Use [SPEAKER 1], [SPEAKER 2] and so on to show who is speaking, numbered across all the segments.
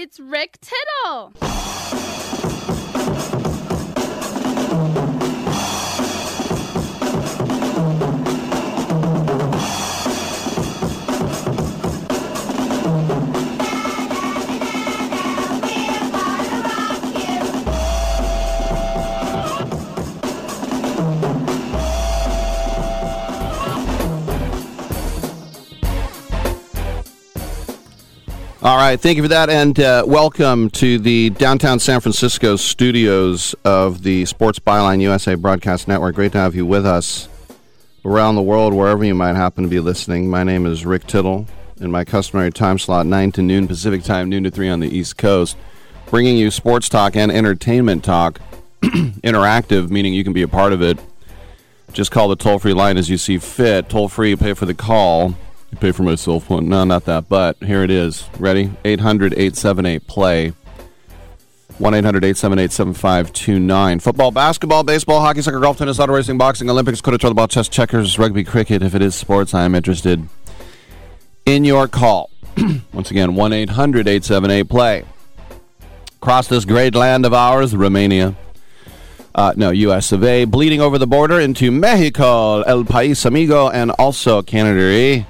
[SPEAKER 1] It's Rick Tittle.
[SPEAKER 2] All right, thank you for that, and uh, welcome to the downtown San Francisco studios of the Sports Byline USA Broadcast Network. Great to have you with us around the world, wherever you might happen to be listening. My name is Rick Tittle, in my customary time slot, 9 to noon Pacific time, noon to 3 on the East Coast, bringing you sports talk and entertainment talk, interactive, meaning you can be a part of it. Just call the toll free line as you see fit. Toll free, pay for the call. You pay for my cell phone. No, not that, but here it is. Ready? 800 878 play. 1 800 878 7529. Football, basketball, baseball, hockey, soccer, golf, tennis, auto racing, boxing, Olympics, quarter ball, chess, checkers, rugby, cricket. If it is sports, I am interested in your call. Once again, 1 800 878 play. Across this great land of ours, Romania. Uh, no, US of A. Bleeding over the border into Mexico, El País Amigo, and also Canada.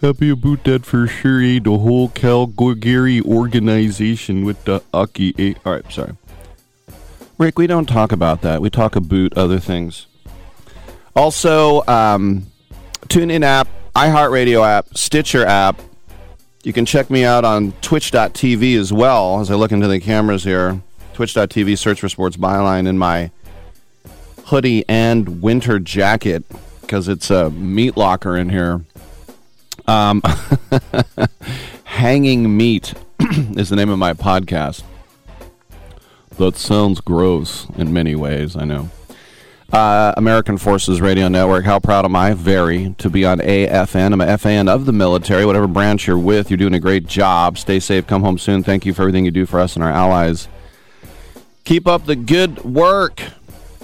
[SPEAKER 2] Happy about that for sure, eh? The whole Calgary organization with the Aki. Eh? All right, sorry. Rick, we don't talk about that. We talk about other things. Also, um, TuneIn app, iHeartRadio app, Stitcher app. You can check me out on twitch.tv as well as I look into the cameras here. Twitch.tv, search for Sports Byline in my hoodie and winter jacket because it's a meat locker in here. Um, Hanging Meat is the name of my podcast. That sounds gross in many ways, I know. Uh, American Forces Radio Network. How proud am I? Very to be on AFN. I'm a FAN of the military. Whatever branch you're with, you're doing a great job. Stay safe. Come home soon. Thank you for everything you do for us and our allies. Keep up the good work.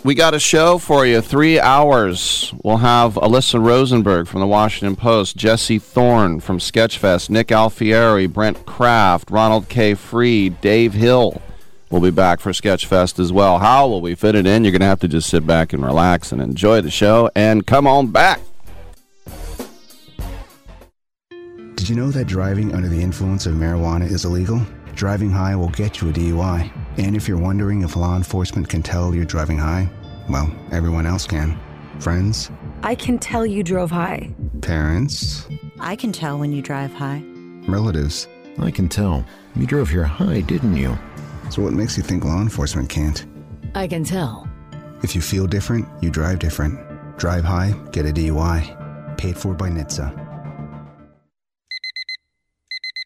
[SPEAKER 2] We got a show for you. Three hours. We'll have Alyssa Rosenberg from the Washington Post, Jesse Thorn from Sketchfest, Nick Alfieri, Brent Kraft, Ronald K. Freed, Dave Hill. We'll be back for Sketchfest as well. How will we fit it in? You're going to have to just sit back and relax and enjoy the show and come on back.
[SPEAKER 3] Did you know that driving under the influence of marijuana is illegal? Driving high will get you a DUI. And if you're wondering if law enforcement can tell you're driving high, well, everyone else can. Friends,
[SPEAKER 4] I can tell you drove high.
[SPEAKER 3] parents,
[SPEAKER 5] I can tell when you drive high.
[SPEAKER 3] relatives.
[SPEAKER 6] I can tell. You drove here high, didn't you?
[SPEAKER 3] So what makes you think law enforcement can't?
[SPEAKER 4] I can tell.
[SPEAKER 3] If you feel different, you drive different. Drive high, get a DUI. Paid for by NHTSA.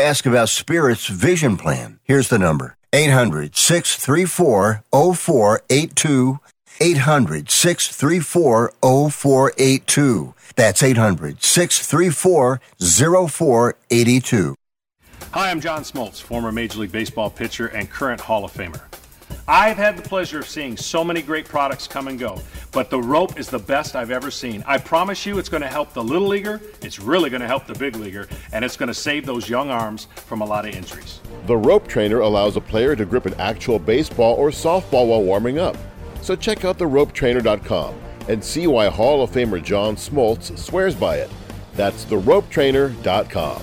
[SPEAKER 7] ask about Spirit's vision plan. Here's the number 800 634 0482. 800 634 0482. That's 800 634 0482.
[SPEAKER 8] Hi, I'm John Smoltz, former Major League Baseball pitcher and current Hall of Famer. I've had the pleasure of seeing so many great products come and go, but the rope is the best I've ever seen. I promise you it's going to help the little leaguer, it's really going to help the big leaguer, and it's going to save those young arms from a lot of injuries.
[SPEAKER 9] The rope trainer allows a player to grip an actual baseball or softball while warming up. So check out theropetrainer.com and see why Hall of Famer John Smoltz swears by it. That's theropetrainer.com.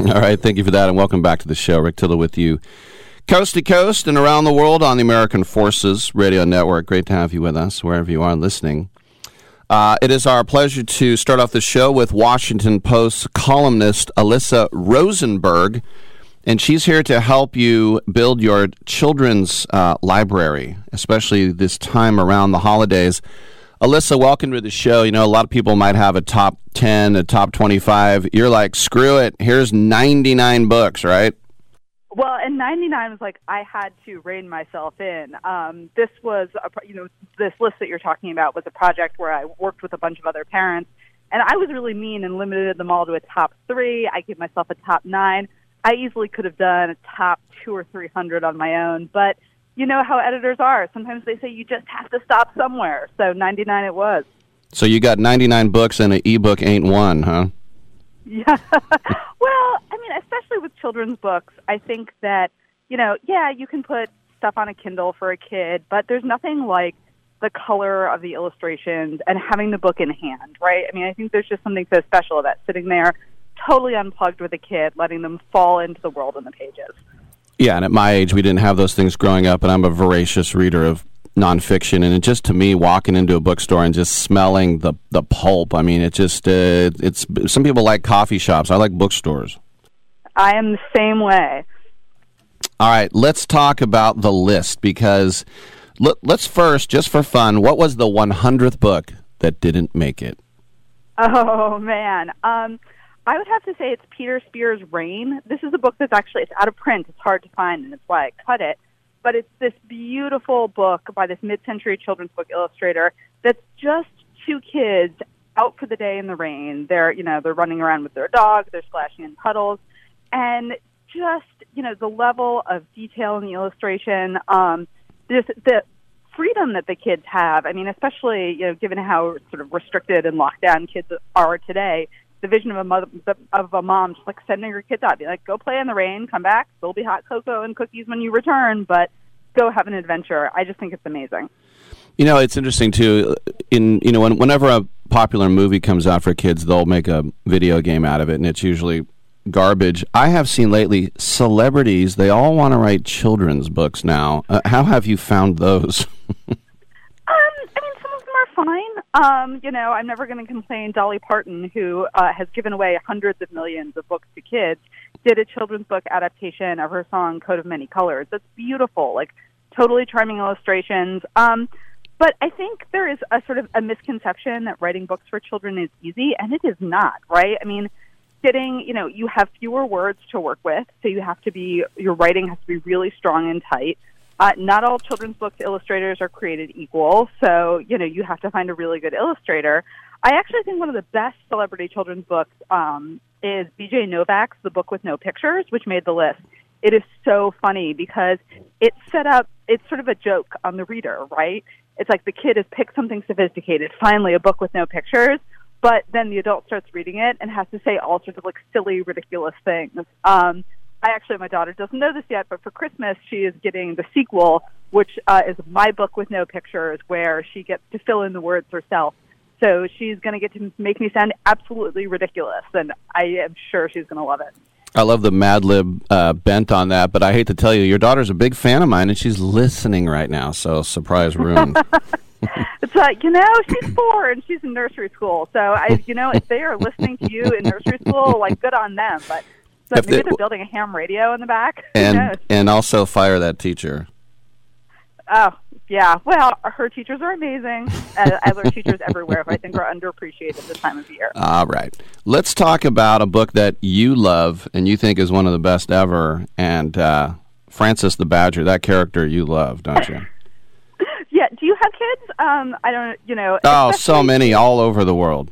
[SPEAKER 2] All right, thank you for that, and welcome back to the show. Rick Tittle with you, coast to coast and around the world on the American Forces Radio Network. Great to have you with us, wherever you are listening. Uh, it is our pleasure to start off the show with Washington Post columnist Alyssa Rosenberg, and she's here to help you build your children's uh, library, especially this time around the holidays. Alyssa, welcome to the show. You know, a lot of people might have a top 10, a top 25. You're like, screw it, here's 99 books, right?
[SPEAKER 10] Well, and 99 was like I had to rein myself in. Um, this was, a, you know, this list that you're talking about was a project where I worked with a bunch of other parents, and I was really mean and limited them all to a top three. I gave myself a top nine. I easily could have done a top two or three hundred on my own, but you know how editors are. Sometimes they say you just have to stop somewhere. So 99 it was.
[SPEAKER 2] So you got 99 books and an ebook ain't one, huh?
[SPEAKER 10] Yeah. well, I mean, especially with children's books, I think that, you know, yeah, you can put stuff on a Kindle for a kid, but there's nothing like the color of the illustrations and having the book in hand, right? I mean, I think there's just something so special about sitting there totally unplugged with a kid, letting them fall into the world in the pages.
[SPEAKER 2] Yeah, and at my age, we didn't have those things growing up, and I'm a voracious reader of nonfiction, and it just to me, walking into a bookstore and just smelling the the pulp. I mean, it just uh, it's some people like coffee shops. I like bookstores.
[SPEAKER 10] I am the same way.
[SPEAKER 2] All right, let's talk about the list because let, let's first, just for fun, what was the 100th book that didn't make it?
[SPEAKER 10] Oh man. Um, I would have to say it's Peter Spier's Rain. This is a book that's actually it's out of print. It's hard to find, and it's why I cut it. But it's this beautiful book by this mid-century children's book illustrator that's just two kids out for the day in the rain. They're you know they're running around with their dog. They're splashing in puddles, and just you know the level of detail in the illustration. Um, this the freedom that the kids have. I mean, especially you know given how sort of restricted and locked down kids are today the vision of a mother of a mom just like sending her kids out, be like, go play in the rain, come back, there'll be hot cocoa and cookies when you return, but go have an adventure. I just think it's amazing.
[SPEAKER 2] You know, it's interesting too. In you know, when, whenever a popular movie comes out for kids, they'll make a video game out of it, and it's usually garbage. I have seen lately celebrities, they all want to write children's books now. Uh, how have you found those?
[SPEAKER 10] um, I mean, some of them are fine. Um, you know, I'm never going to complain. Dolly Parton, who uh, has given away hundreds of millions of books to kids, did a children's book adaptation of her song "Coat of Many Colors." That's beautiful, like totally charming illustrations. Um, but I think there is a sort of a misconception that writing books for children is easy, and it is not. Right? I mean, getting you know, you have fewer words to work with, so you have to be your writing has to be really strong and tight. Uh, not all children's books illustrators are created equal, so you know you have to find a really good illustrator. I actually think one of the best celebrity children's books um, is B.J. Novak's The Book with No Pictures, which made the list. It is so funny because it's set up. It's sort of a joke on the reader, right? It's like the kid has picked something sophisticated, finally a book with no pictures, but then the adult starts reading it and has to say all sorts of like silly, ridiculous things. Um, I actually, my daughter doesn't know this yet, but for Christmas, she is getting the sequel, which uh, is my book with no pictures, where she gets to fill in the words herself. So she's going to get to make me sound absolutely ridiculous, and I am sure she's going to love it.
[SPEAKER 2] I love the Mad Lib uh, bent on that, but I hate to tell you, your daughter's a big fan of mine, and she's listening right now. So surprise room.
[SPEAKER 10] it's like you know she's four and she's in nursery school, so I you know if they are listening to you in nursery school, like good on them. But so maybe
[SPEAKER 2] they-
[SPEAKER 10] they're building a ham radio in the back.
[SPEAKER 2] And and also fire that teacher.
[SPEAKER 10] Oh, yeah. Well, her teachers are amazing, as are teachers everywhere, who I think are underappreciated this time of year.
[SPEAKER 2] All right. Let's talk about a book that you love and you think is one of the best ever. And uh, Frances the Badger, that character you love, don't you?
[SPEAKER 10] Yeah. Do you have kids? Um, I don't. You know.
[SPEAKER 2] Oh, so many all over the world.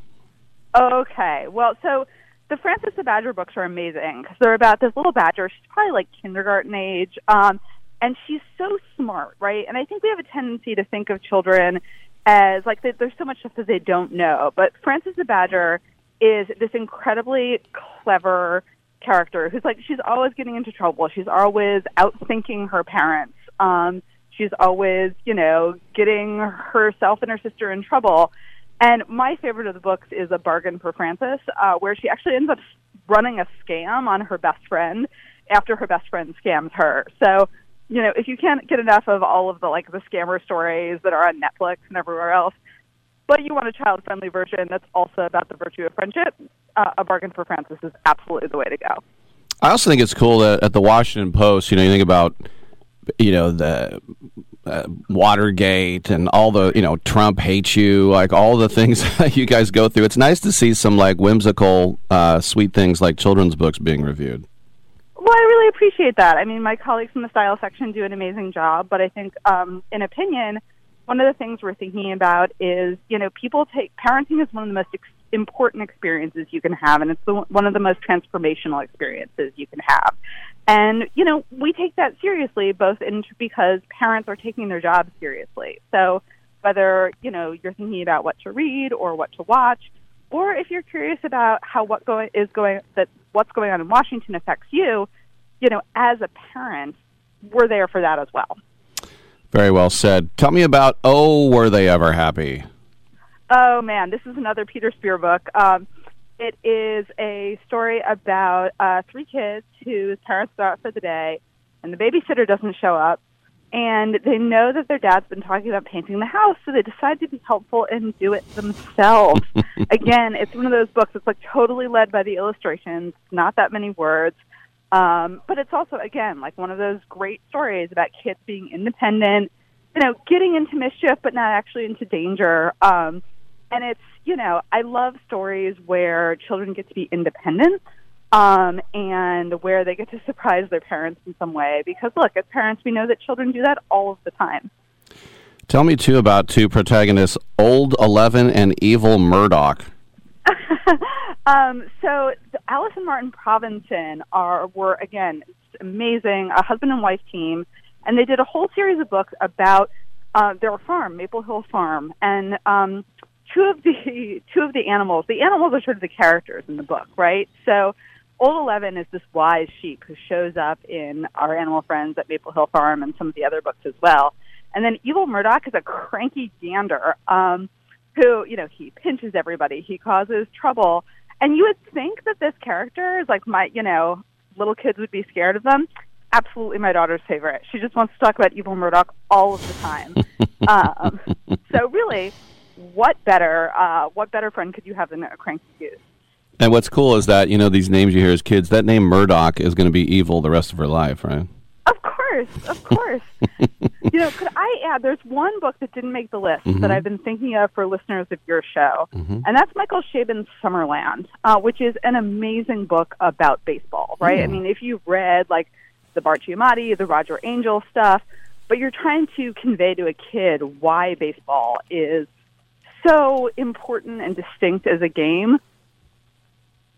[SPEAKER 10] Okay. Well, so the Frances the Badger books are amazing because they're about this little badger. She's probably like kindergarten age, um, and she's so smart, right? And I think we have a tendency to think of children as like they, there's so much stuff that they don't know. But Frances the Badger is this incredibly clever character who's like she's always getting into trouble. She's always outthinking her parents. Um, she's always, you know, getting herself and her sister in trouble. And my favorite of the books is A Bargain for Frances, uh, where she actually ends up running a scam on her best friend after her best friend scams her. So, you know, if you can't get enough of all of the like the scammer stories that are on Netflix and everywhere else, but you want a child friendly version that's also about the virtue of friendship, uh, A Bargain for Frances is absolutely the way to go.
[SPEAKER 2] I also think it's cool that at the Washington Post, you know, you think about, you know, the uh, Watergate and all the, you know, Trump hates you, like all the things that you guys go through. It's nice to see some like whimsical, uh, sweet things like children's books being reviewed.
[SPEAKER 10] Well, I really appreciate that. I mean, my colleagues in the style section do an amazing job, but I think, um, in opinion, one of the things we're thinking about is, you know, people take parenting is one of the most ex- important experiences you can have, and it's the, one of the most transformational experiences you can have. And you know, we take that seriously, both in because parents are taking their jobs seriously. So whether you know you're thinking about what to read or what to watch, or if you're curious about how what going is going that what's going on in Washington affects you, you know, as a parent, we're there for that as well.
[SPEAKER 2] Very well said. Tell me about Oh, Were They Ever Happy?
[SPEAKER 10] Oh man, this is another Peter Spier book. Um, it is a story about uh, three kids whose parents go out for the day, and the babysitter doesn't show up, and they know that their dad's been talking about painting the house, so they decide to be helpful and do it themselves. Again, it's one of those books that's like totally led by the illustrations, not that many words. Um, but it's also, again, like one of those great stories about kids being independent, you know, getting into mischief, but not actually into danger. Um, and it's, you know, I love stories where children get to be independent um, and where they get to surprise their parents in some way. Because, look, as parents, we know that children do that all of the time.
[SPEAKER 2] Tell me, too, about two protagonists, Old Eleven and Evil Murdoch.
[SPEAKER 10] um, so Alice and Martin Provensen are were again amazing, a husband and wife team, and they did a whole series of books about uh, their farm, Maple Hill Farm, and um, two of the two of the animals. The animals are sort of the characters in the book, right? So. Old Eleven is this wise sheep who shows up in our animal friends at Maple Hill Farm and some of the other books as well. And then Evil Murdoch is a cranky gander um, who, you know, he pinches everybody, he causes trouble. And you would think that this character is like my, you know, little kids would be scared of them. Absolutely my daughter's favorite. She just wants to talk about evil Murdoch all of the time. um, so really, what better, uh, what better friend could you have than a cranky goose?
[SPEAKER 2] And what's cool is that, you know, these names you hear as kids, that name Murdoch is going to be evil the rest of her life, right?
[SPEAKER 10] Of course, of course. you know, could I add? There's one book that didn't make the list
[SPEAKER 2] Mhm.
[SPEAKER 10] that I've been thinking of for listeners of your show,
[SPEAKER 2] Mhm.
[SPEAKER 10] and that's Michael Chabon's Summerland, uh, which is an amazing book about baseball. Right? I
[SPEAKER 2] Mm.
[SPEAKER 10] mean, if you've read like the Bart Giamatti, the Roger Angell stuff, but you're trying to convey to a kid why baseball is so important and distinct as a game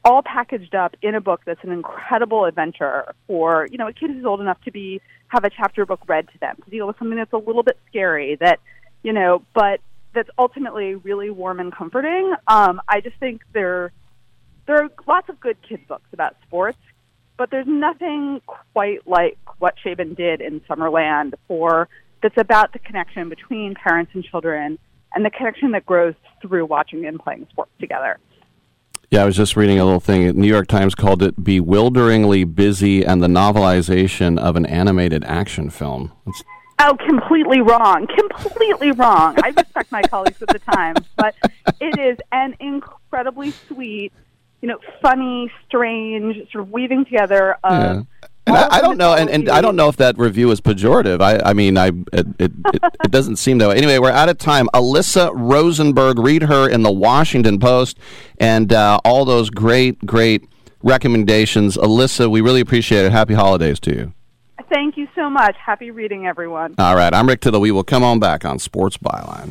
[SPEAKER 10] all packaged up in a book that's an incredible adventure for you know a kid who's old enough to be have a chapter book read to them to deal with something that's a little bit scary that you know but that's ultimately really warm and comforting. Um i just think there there are lots of good kid books about sports but there's nothing quite like what Chabon did in Summerland for that's about the connection between parents and children and the connection that grows through watching and playing sports together.
[SPEAKER 2] Yeah, I was just reading a little thing. New York Times called it bewilderingly busy and the novelization of an animated action film. It's,
[SPEAKER 10] Oh, completely wrong. Completely wrong. I respect my colleagues at the Times, but it is an incredibly sweet, you know, funny, strange, sort of weaving together of
[SPEAKER 2] yeah. And I, I don't know, and, and I don't know if that review is pejorative. I, I mean, I it, it, it, it doesn't seem that way. Anyway, we're out of time. Alyssa Rosenberg, read her in the Washington Post, and uh, all those great, great recommendations. Alyssa, we really appreciate it. Happy holidays to you.
[SPEAKER 10] Thank you so much. Happy reading, everyone.
[SPEAKER 2] All right, I'm Rick Tittle. We will come on back on Sports Byline.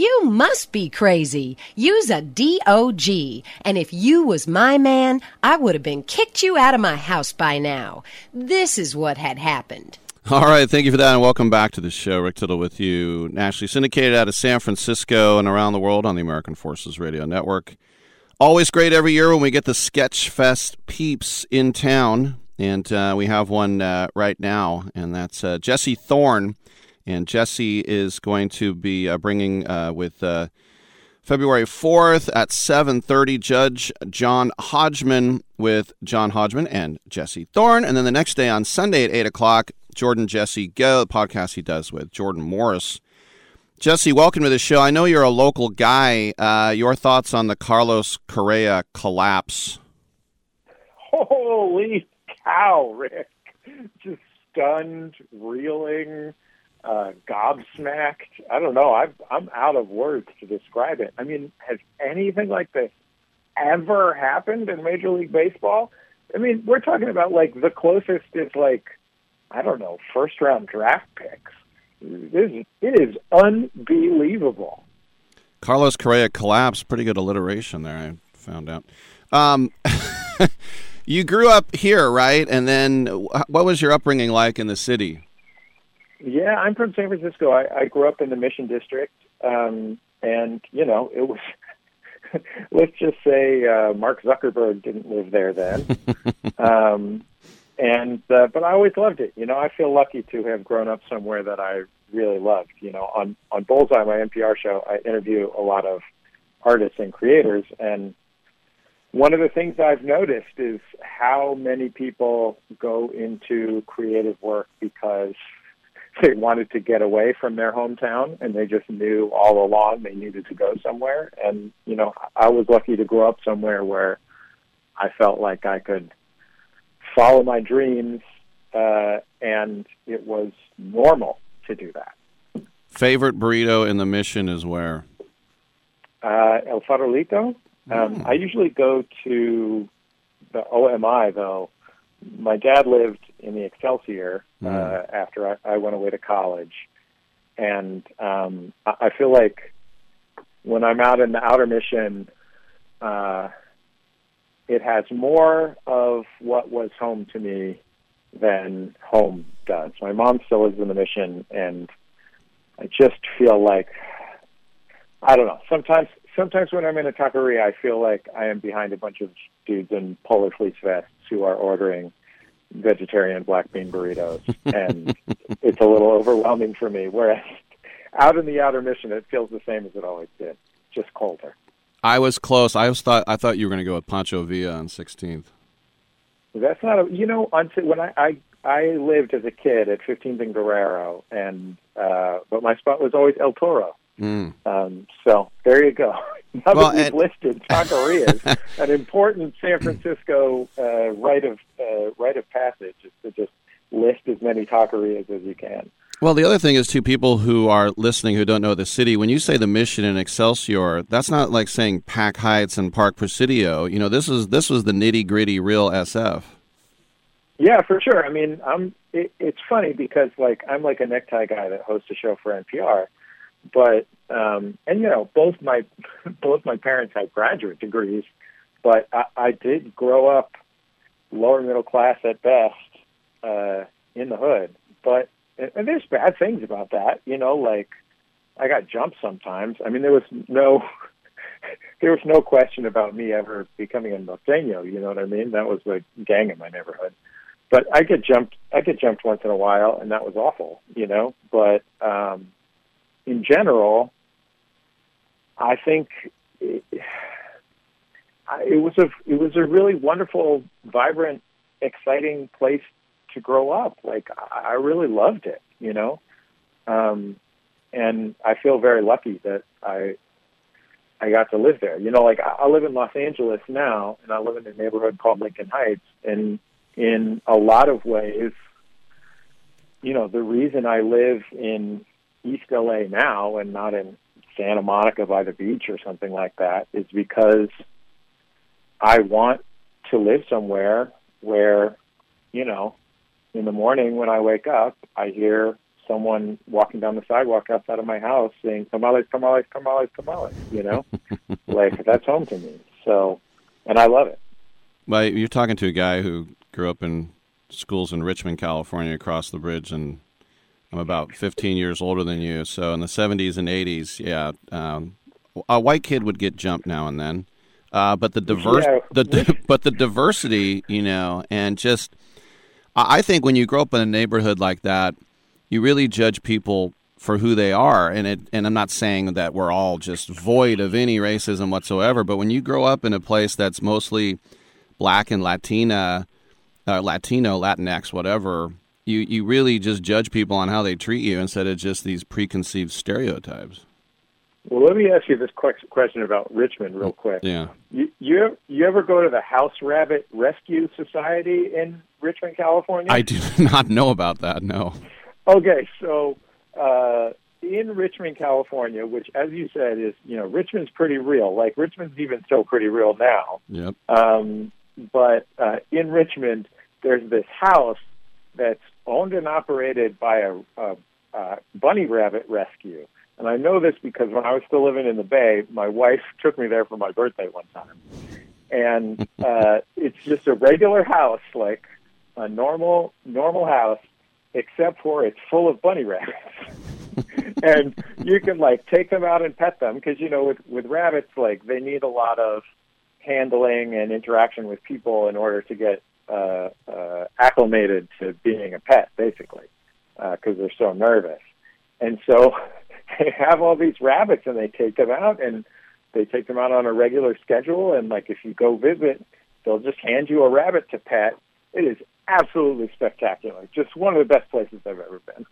[SPEAKER 11] You
[SPEAKER 12] must be crazy. Use a DOG. And if you was my man, I would have been kicked you out of my house by now. This is what had happened.
[SPEAKER 2] All right, thank you for that, and welcome back to the show. Rick Tittle with you, nationally syndicated out of San Francisco and around the world on the American Forces Radio Network. Always great every year when we get the Sketch Fest peeps in town, and uh, we have one uh, right now, and that's uh, Jesse Thorn. And Jesse is going to be uh, bringing uh, with uh, February 4th at 7:30 Judge John Hodgman with John Hodgman and Jesse Thorn, and then the next day on Sunday at 8 o'clock, Jordan Jesse Go, podcast he does with Jordan Morris. Jesse, welcome to the show. I know you're a local guy. Uh, your thoughts on the Carlos Correa collapse?
[SPEAKER 13] Holy cow, Rick. Just stunned, reeling, uh, gobsmacked. I don't know. I've, I'm out of words to describe it. I mean, has anything like this ever happened in Major League Baseball? I mean, we're talking about like the closest is like, I don't know, first round draft picks. This is, it is unbelievable.
[SPEAKER 2] Carlos Correa collapsed. Pretty good alliteration there. I found out. Um, you grew up here, right? And then, what was your upbringing like in the city?
[SPEAKER 13] Yeah, I'm from San Francisco. I, I grew up in the Mission District, um, and you know, it was. let's just say uh, Mark Zuckerberg didn't live there then, um, and uh, but I always loved it. You know, I feel lucky to have grown up somewhere that I really loved. You know, on on Bullseye, my NPR show, I interview a lot of artists and creators, and one of the things I've noticed is how many people go into creative work because they wanted to get away from their hometown and they just knew all along they needed to go somewhere. And, you know, I was lucky to grow up somewhere where I felt like I could follow my dreams uh, and it was normal to do that.
[SPEAKER 2] Favorite burrito in the mission is where?
[SPEAKER 13] Uh, El Farolito. Um, I usually go to the OMI though. My dad lived in the Excelsior uh,
[SPEAKER 2] Mm.
[SPEAKER 13] after I, I went away to college, and um, I, I feel like when I'm out in the outer mission, uh, it has more of what was home to me than home does. My mom still lives in the mission, and I just feel like I don't know. Sometimes, sometimes when I'm in a taqueria, I feel like I am behind a bunch of dudes in polar fleece vests who are ordering vegetarian black bean burritos, and it's a little overwhelming for me. Whereas out in the outer mission, it feels the same as it always did, just colder.
[SPEAKER 2] I was close. I was thought I thought you were going to go with Pancho Villa on 16th.
[SPEAKER 13] That's not a you know until when I, I I lived as a kid at 15th and Guerrero, and uh, but my spot was always El Toro.
[SPEAKER 2] Mm.
[SPEAKER 13] Um, so there you go. Now
[SPEAKER 2] Well,
[SPEAKER 13] that we've
[SPEAKER 2] and-
[SPEAKER 13] listed taquerias, an important San Francisco uh, rite of uh, rite of passage is to just list as many taquerias as you can.
[SPEAKER 2] Well, the other thing is, to people who are listening who don't know the city, when you say the Mission and Excelsior, that's not like saying Pac Heights and Park Presidio. You know, this is this was the nitty gritty real SF.
[SPEAKER 13] Yeah, for sure. I mean, I'm. It, it's funny because like I'm like a necktie guy that hosts a show for NPR, but um, and you know both my both my parents had graduate degrees, but I, I did grow up lower middle class at best uh, in the hood. But and, there's bad things about that, you know, like I got jumped sometimes. I mean, there was no there was no question about me ever becoming a norteño. You know what I mean? That was the gang in my neighborhood. But I get jumped. I get jumped once in a while, and that was awful. You know. But um, in general, I think it, it was a it was a really wonderful, vibrant, exciting place to grow up. Like I really loved it. You know. Um, and I feel very lucky that I I got to live there. You know, like I I live in Los Angeles now, and I live in a neighborhood called Lincoln Heights, and in a lot of ways, you know, the reason I live in East LA now and not in Santa Monica by the beach or something like that is because I want to live somewhere where, you know, in the morning when I wake up, I hear someone walking down the sidewalk outside of my house saying tamales, tamales, tamales, tamales. You know, like that's home to me. So, and I love it.
[SPEAKER 2] Well, you're talking to a guy who grew up in schools in Richmond, California, across the bridge, and I'm about 15 years older than you. So in the 70s and 80s, yeah, um, a white kid would get jumped now and then, uh, but the diverse,
[SPEAKER 13] Yeah.
[SPEAKER 2] the but the diversity, you know, and just I I think when you grow up in a neighborhood like that, you really judge people for who they are, and it. And I'm not saying that we're all just void of any racism whatsoever, but when you grow up in a place that's mostly black and Latina, uh, Latino, Latinx, whatever, you you really just judge people on how they treat you instead of just these preconceived stereotypes.
[SPEAKER 13] Well, let me ask you this question about Richmond real quick.
[SPEAKER 2] Yeah.
[SPEAKER 13] You you you ever go to the House Rabbit Rescue Society in Richmond, California?
[SPEAKER 2] I do not know about that. No.
[SPEAKER 13] Okay, so uh, in Richmond, California, which, as you said, is you know Richmond's pretty real. Like Richmond's even still pretty real now.
[SPEAKER 2] Yep.
[SPEAKER 13] Um, but uh, in Richmond, there's this house that's owned and operated by a, a, a bunny rabbit rescue. And I know this because when I was still living in the Bay, my wife took me there for my birthday one time. And uh, it's just a regular house, like a normal normal house, except for it's full of bunny rabbits. and you can like take them out and pet them because you know with with rabbits like they need a lot of handling and interaction with people in order to get uh, uh, acclimated to being a pet, basically, because they're so nervous. And so they have all these rabbits, and they take them out, and they take them out on a regular schedule. And like if you go visit, they'll just hand you a rabbit to pet. It is absolutely spectacular. Just one of the best places I've ever been.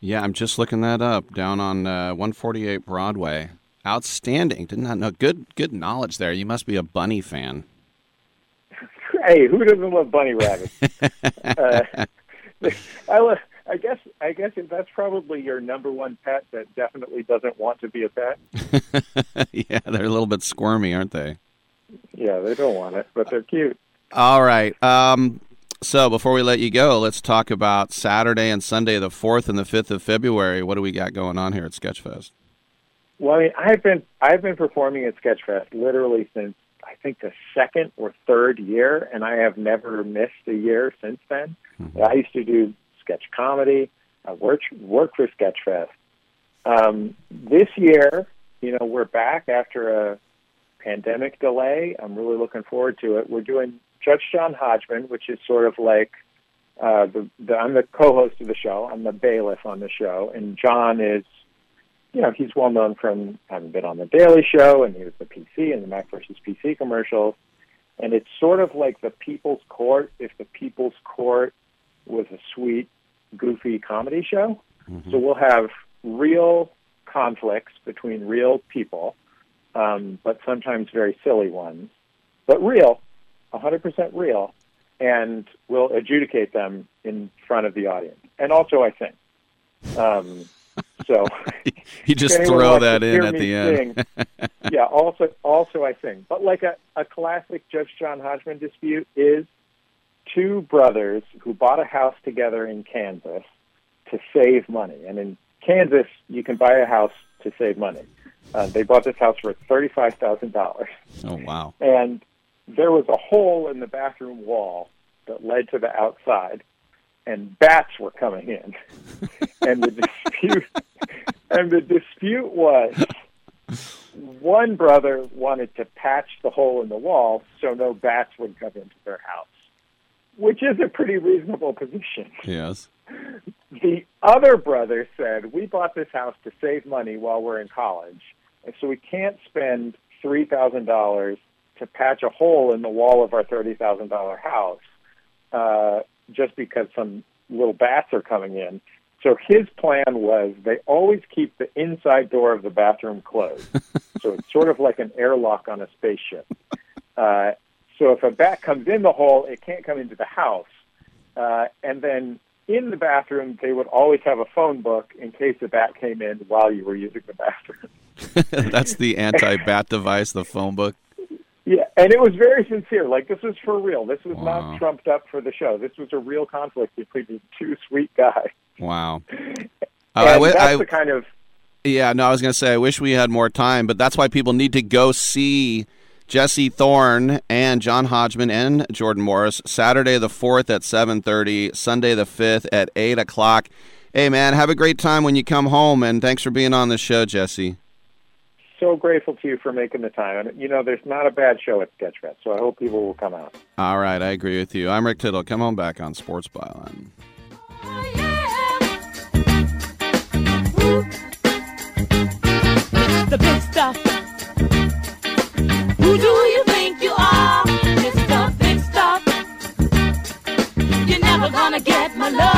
[SPEAKER 2] Yeah, I'm just looking that up down on uh, 148 Broadway. Outstanding. Did not know. Good, good knowledge there. You must be a bunny fan.
[SPEAKER 13] Hey, who doesn't love bunny rabbits? uh, I, lo- I guess I guess if that's probably your number one pet that definitely doesn't want to be a pet.
[SPEAKER 2] yeah, they're a little bit squirmy, aren't they?
[SPEAKER 13] Yeah, they don't want it, but they're cute.
[SPEAKER 2] All right. Um, so before we let you go, let's talk about Saturday and Sunday, the 4th and the 5th of February. What do we got going on here at Sketchfest?
[SPEAKER 13] Well, I mean, I've been I've been performing at Sketchfest literally since think the second or third year, and I have never missed a year since then. I used to do sketch comedy. I worked worked for Sketchfest. Um, this year, you know, we're back after a pandemic delay. I'm really looking forward to it. We're doing Judge John Hodgman, which is sort of like uh, the, the I'm the co-host of the show. I'm the bailiff on the show, and John is, you know, he's well known from having been on the Daily Show, and he was the PC and the Mac versus PC commercials. And it's sort of like the People's Court if the People's Court was a sweet, goofy comedy show. So we'll have real conflicts between real people um, but sometimes very silly ones, but real, 100% real, and we'll adjudicate them in front of the audience. And also, I think. Um, so
[SPEAKER 2] you just throw that in at the end.
[SPEAKER 13] sing, yeah, also, also I sing. But like a, a classic Judge John Hodgman dispute is two brothers who bought a house together in Kansas to save money. And in Kansas, you can buy a house to save money. Uh, they bought this house for thirty-five thousand dollars,
[SPEAKER 2] oh wow.
[SPEAKER 13] and there was a hole in the bathroom wall that led to the outside, and bats were coming in. and the dispute, and the dispute was, one brother wanted to patch the hole in the wall so no bats would come into their house, which is a pretty reasonable position.
[SPEAKER 2] Yes.
[SPEAKER 13] The other brother said, We bought this house to save money while we're in college, and so we can't spend $3,000 to patch a hole in the wall of our $30,000 house uh, just because some little bats are coming in. So his plan was they always keep the inside door of the bathroom closed. so it's sort of like an airlock on a spaceship. Uh, so if a bat comes in the hole, it can't come into the house. Uh, and then in the bathroom, they would always have a phone book in case a bat came in while you were using the bathroom.
[SPEAKER 2] That's the anti-bat device, the phone book.
[SPEAKER 13] Yeah, and it was very sincere. Like this was for real. This was
[SPEAKER 2] Wow.
[SPEAKER 13] not trumped up for the show. This was a real conflict between these two sweet guys.
[SPEAKER 2] Wow. Uh, I wi-
[SPEAKER 13] that's
[SPEAKER 2] I-
[SPEAKER 13] the kind of
[SPEAKER 2] Yeah, no, I was going to say I wish we had more time, but that's why people need to go see Jesse Thorn and John Hodgman and Jordan Morris Saturday the fourth at seven thirty, Sunday the fifth at eight o'clock. Hey man, have a great time when you come home, and thanks for being on the show, Jesse.
[SPEAKER 13] So grateful to you for making the time. And you know, there's not a bad show at Sketchfest, so I hope people will come out.
[SPEAKER 2] All right, I agree with you. I'm Rick Tittle. Come on back on Sports Byline.
[SPEAKER 14] the big stuff. Who do you think you are? Mr. Big Stuff. You're never gonna get my love.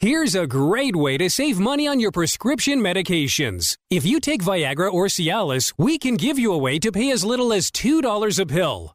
[SPEAKER 15] Here's a great way to save money on your prescription medications. If you take Viagra or Cialis, we can give you a way to pay as little as $2 a pill.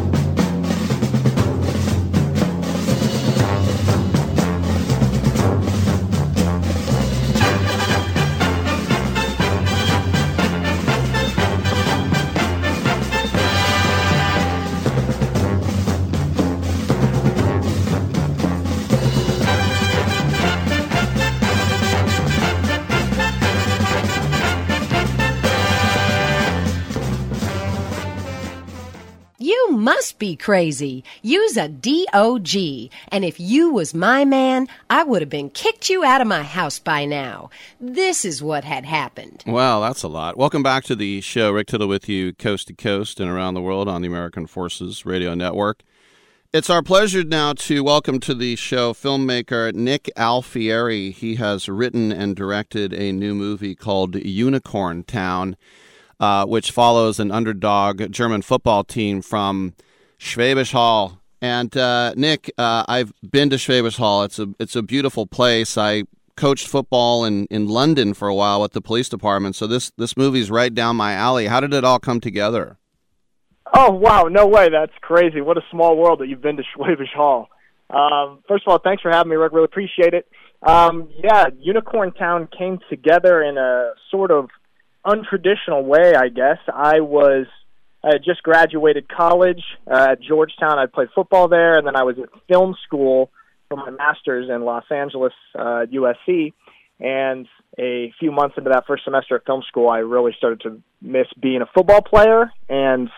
[SPEAKER 12] Be crazy. Use a DOG. And if you was my man, I would have been kicked you out of my house by now. This is what had happened.
[SPEAKER 2] Well, that's a lot. Welcome back to the show. Rick Tittle with you, coast to coast and around the world on the American Forces Radio Network. It's our pleasure now to welcome to the show filmmaker Nick Alfieri. He has written and directed a new movie called Unicorn Town, uh, which follows an underdog German football team from Schwäbisch Hall. And uh, Nick, uh, I've been to Schwäbisch Hall. It's a it's a beautiful place. I coached football in, in London for a while with the police department, so this this movie's right down my alley. How did it all come together?
[SPEAKER 16] Oh wow, no way! That's crazy. What a small world that you've been to Schwäbisch Hall. Um, first of all, thanks for having me, Rick. Really appreciate it. Um, yeah, Unicorn Town came together in a sort of untraditional way, I guess. I was I had just graduated college uh, at Georgetown. I played football there, and then I was at film school for my master's in Los Angeles, uh, USC. And a few months into that first semester at film school, I really started to miss being a football player and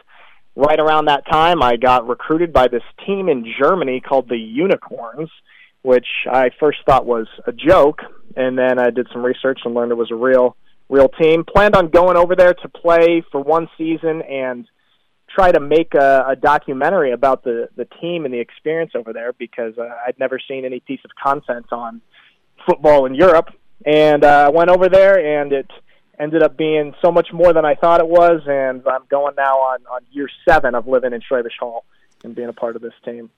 [SPEAKER 16] right around that time, I got recruited by this team in Germany called the Unicorns, which I first thought was a joke, and then I did some research and learned it was a real, real team. Planned on going over there to play for one season and try to make a, a documentary about the the team and the experience over there because uh, I'd never seen any piece of content on football in Europe, and uh, I went over there and it ended up being so much more than I thought it was, and I'm going now on, on year seven of living in Schwäbisch Hall and being a part of this team.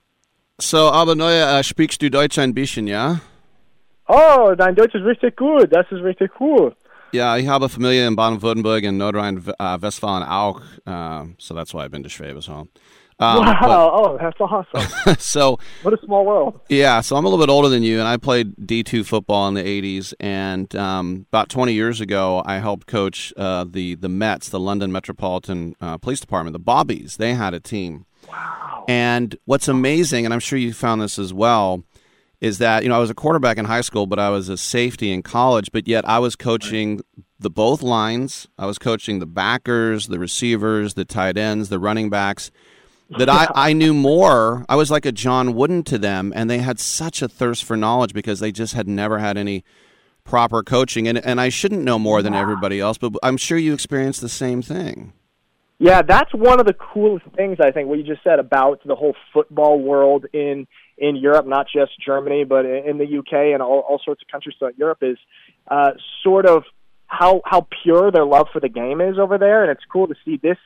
[SPEAKER 2] So, aber Neuer, uh, sprichst du Deutsch ein bisschen, ja?
[SPEAKER 16] Oh, dein Deutsch ist richtig gut. Das ist richtig cool.
[SPEAKER 2] Ja, ich habe Familie in Baden-Württemberg and Nordrhein-Westfalen auch, uh, so that's why I've been to Hall.
[SPEAKER 16] Um, wow!
[SPEAKER 2] but-
[SPEAKER 16] oh, that's awesome.
[SPEAKER 2] so
[SPEAKER 16] what a small world.
[SPEAKER 2] Yeah, so I'm a little bit older than you, and I played D2 football in the '80s. And um, about 20 years ago, I helped coach uh, the the Mets, the London Metropolitan uh, Police Department, the Bobbies. They had a team. Wow. And what's amazing, and I'm sure you found this as well, is that you know I was a quarterback in high school, but I was a safety in college. But yet I was coaching the both lines. I was coaching the backers, the receivers, the tight ends, the running backs that I, I knew more. I was like a John Wooden to them, and they had such a thirst for knowledge because they just had never had any proper coaching. And, and I shouldn't know more than everybody else, but I'm sure you experienced the same thing.
[SPEAKER 16] Yeah, that's one of the coolest things I think what you just said about the whole football world in in Europe, not just Germany, but in the UK and all, all sorts of countries throughout Europe is uh, sort of how how pure their love for the game is over there, and it's cool to see this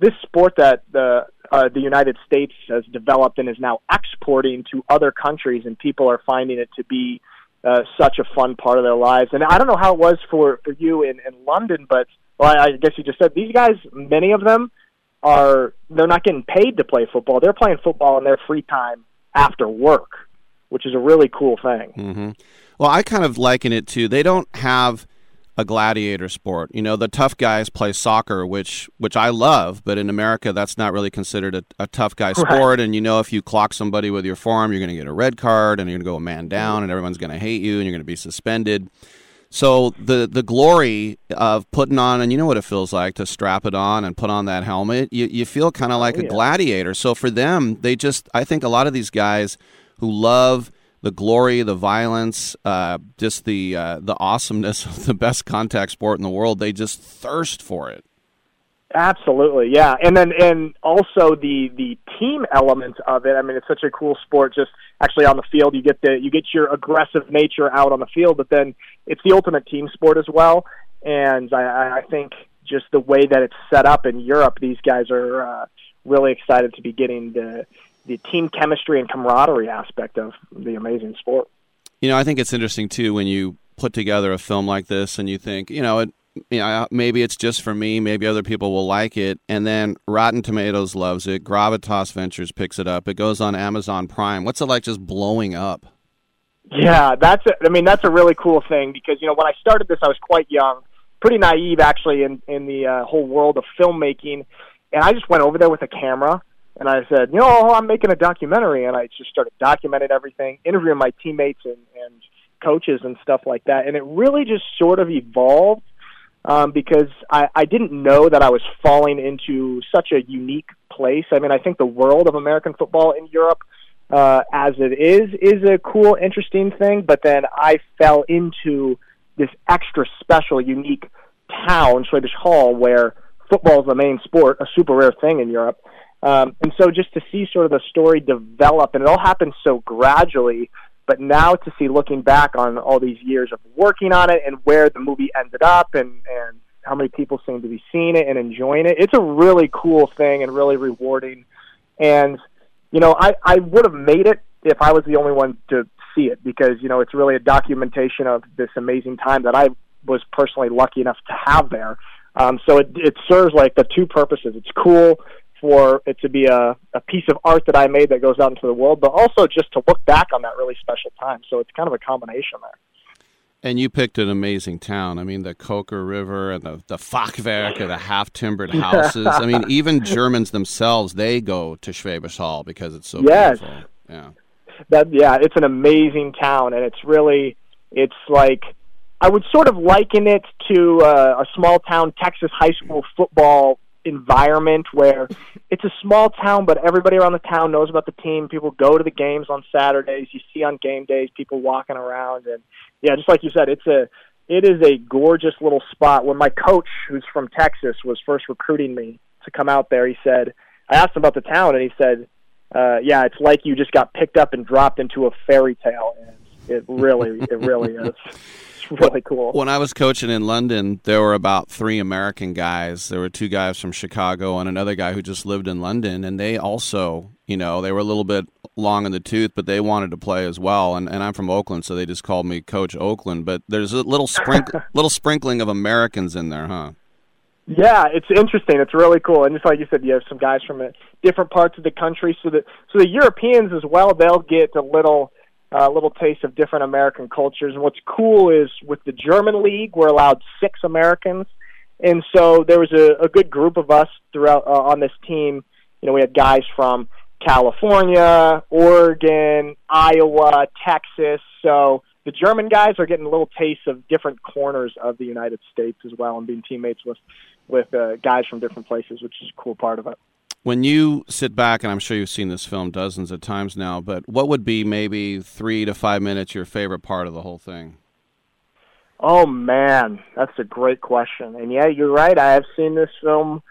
[SPEAKER 16] this sport that the uh, the United States has developed and is now exporting to other countries, and people are finding it to be uh, such a fun part of their lives. And I don't know how it was for for you in, in London, but well, I, I guess you just said these guys. Many of them are they're not getting paid to play football. They're playing football in their free time after work, which is a really cool thing.
[SPEAKER 2] hmm Well, I kind of liken it to they don't have a gladiator sport. You know, the tough guys play soccer, which which I love, but in America, that's not really considered a, a tough guy sport. And you know, if you clock somebody with your forearm, you're going to get a red card, and you're going to go a man down, and everyone's going to hate you, and you're going to be suspended. So the the glory of putting on, and you know what it feels like to strap it on and put on that helmet. You you feel kind of like
[SPEAKER 16] Oh,
[SPEAKER 2] a gladiator. So for them, they just I think a lot of these guys who love the glory, the violence, uh, just the uh, the awesomeness of the best contact sport in the world, they just thirst for it.
[SPEAKER 16] Absolutely, yeah, and then and also the the team element of it. I mean, it's such a cool sport. Just actually on the field, you get the you get your aggressive nature out on the field, but then it's the ultimate team sport as well. And I- I, think just the way that it's set up in Europe, these guys are uh, really excited to be getting the the team chemistry and camaraderie aspect of the amazing sport.
[SPEAKER 2] You know, I think it's interesting too when you put together a film like this and you think, you know, it, you know, maybe it's just for me, maybe other people will like it, and then Rotten Tomatoes loves it, Gravitas Ventures picks it up, it goes on Amazon Prime. What's it like just blowing up?
[SPEAKER 16] Yeah, that's a, I mean that's a really cool thing because you know when I started this I was quite young, pretty naive actually in in the uh, whole world of filmmaking, and I just went over there with a camera and I said, you know, I'm making a documentary, and I just started documenting everything, interviewing my teammates and and coaches and stuff like that, and it really just sort of evolved um, because I, I didn't know that I was falling into such a unique place. I mean, I think the world of American football in Europe, uh, as it is, is a cool, interesting thing. But then I fell into this extra special, unique town, Schwäbisch Hall, where football is the main sport, a super rare thing in Europe. Um, and so just to see sort of the story develop, and it all happened so gradually, but now to see looking back on all these years of working on it and where the movie ended up and, and how many people seem to be seeing it and enjoying it, it's a really cool thing and really rewarding. And, you know, I, I would have made it if I was the only one to see it because, you know, it's really a documentation of this amazing time that I was personally lucky enough to have there. Um, so it, it serves like the two purposes. It's cool for it to be a, a piece of art that I made that goes out into the world, but also just to look back on that really special time. So it's kind of a combination there.
[SPEAKER 2] And you picked an amazing town. I mean, the Kocher River and the, the Fachwerk and the half timbered houses. I mean, even Germans themselves, they go to Schwäbisch Hall because it's so
[SPEAKER 16] Yes.
[SPEAKER 2] beautiful. Yeah.
[SPEAKER 16] that yeah, it's an amazing town, and it's really it's like I would sort of liken it to uh, a small town Texas high school football environment where it's a small town, but everybody around the town knows about the team. People go to the games on Saturdays. You see on game days people walking around, and yeah, just like you said, it's a it is a gorgeous little spot. When my coach, who's from Texas, was first recruiting me to come out there, he said I asked him about the town, and he said uh, yeah, it's like you just got picked up and dropped into a fairy tale. And it really, it really is. It's really cool.
[SPEAKER 2] When I was coaching in London, there were about three American guys. There were two guys from Chicago and another guy who just lived in London, and they also, you know, they were a little bit long in the tooth, but they wanted to play as well. And, and I'm from Oakland, so they just called me Coach Oakland. But there's a little sprinkle, little sprinkling of Americans in there, huh?
[SPEAKER 16] Yeah, it's interesting. It's really cool, and just like you said, you have some guys from uh, different parts of the country. So that so the Europeans as well, they'll get a little uh, little taste of different American cultures. And what's cool is with the German league, we're allowed six Americans, and so there was a, a good group of us throughout uh, on this team. You know, we had guys from California, Oregon, Iowa, Texas. So the German guys are getting a little taste of different corners of the United States as well, and being teammates with with uh, guys from different places, which is a cool part of it.
[SPEAKER 2] When you sit back, and I'm sure you've seen this film dozens of times now, but what would be maybe three to five minutes your favorite part of the whole thing?
[SPEAKER 16] Oh man, that's a great question. And yeah, you're right. I have seen this film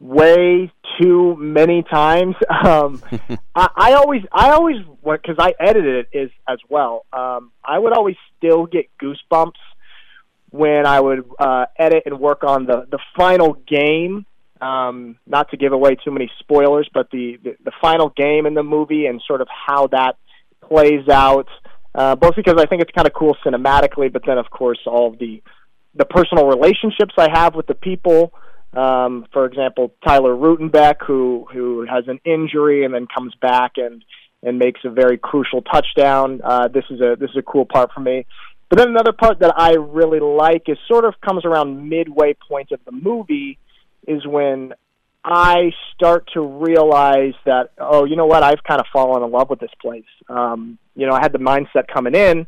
[SPEAKER 16] way too many times. Um, I, I always, I always, because I edited it is as well. Um, I would always still get goosebumps when I would uh, edit and work on the the final game. Um, not to give away too many spoilers, but the, the the final game in the movie and sort of how that plays out. Uh, both because I think it's kind of cool cinematically, but then of course all of the the personal relationships I have with the people. Um, for example, Tyler Rutenbeck, who who has an injury and then comes back and and makes a very crucial touchdown. Uh, this is a this is a cool part for me. But then another part that I really like is sort of comes around midway point of the movie, is when I start to realize that oh, you know what, I've kind of fallen in love with this place. Um, you know, I had the mindset coming in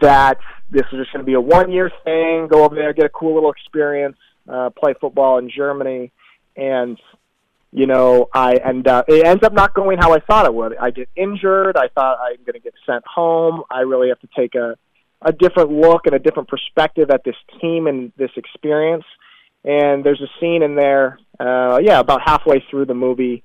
[SPEAKER 16] that this was just going to be a one year thing, go over there, get a cool little experience, uh, play football in Germany, and you know, I end up it ends up not going how I thought it would. I get injured. I thought I'm going to get sent home. I really have to take a a different look and a different perspective at this team and this experience. And there's a scene in there, uh, yeah, about halfway through the movie,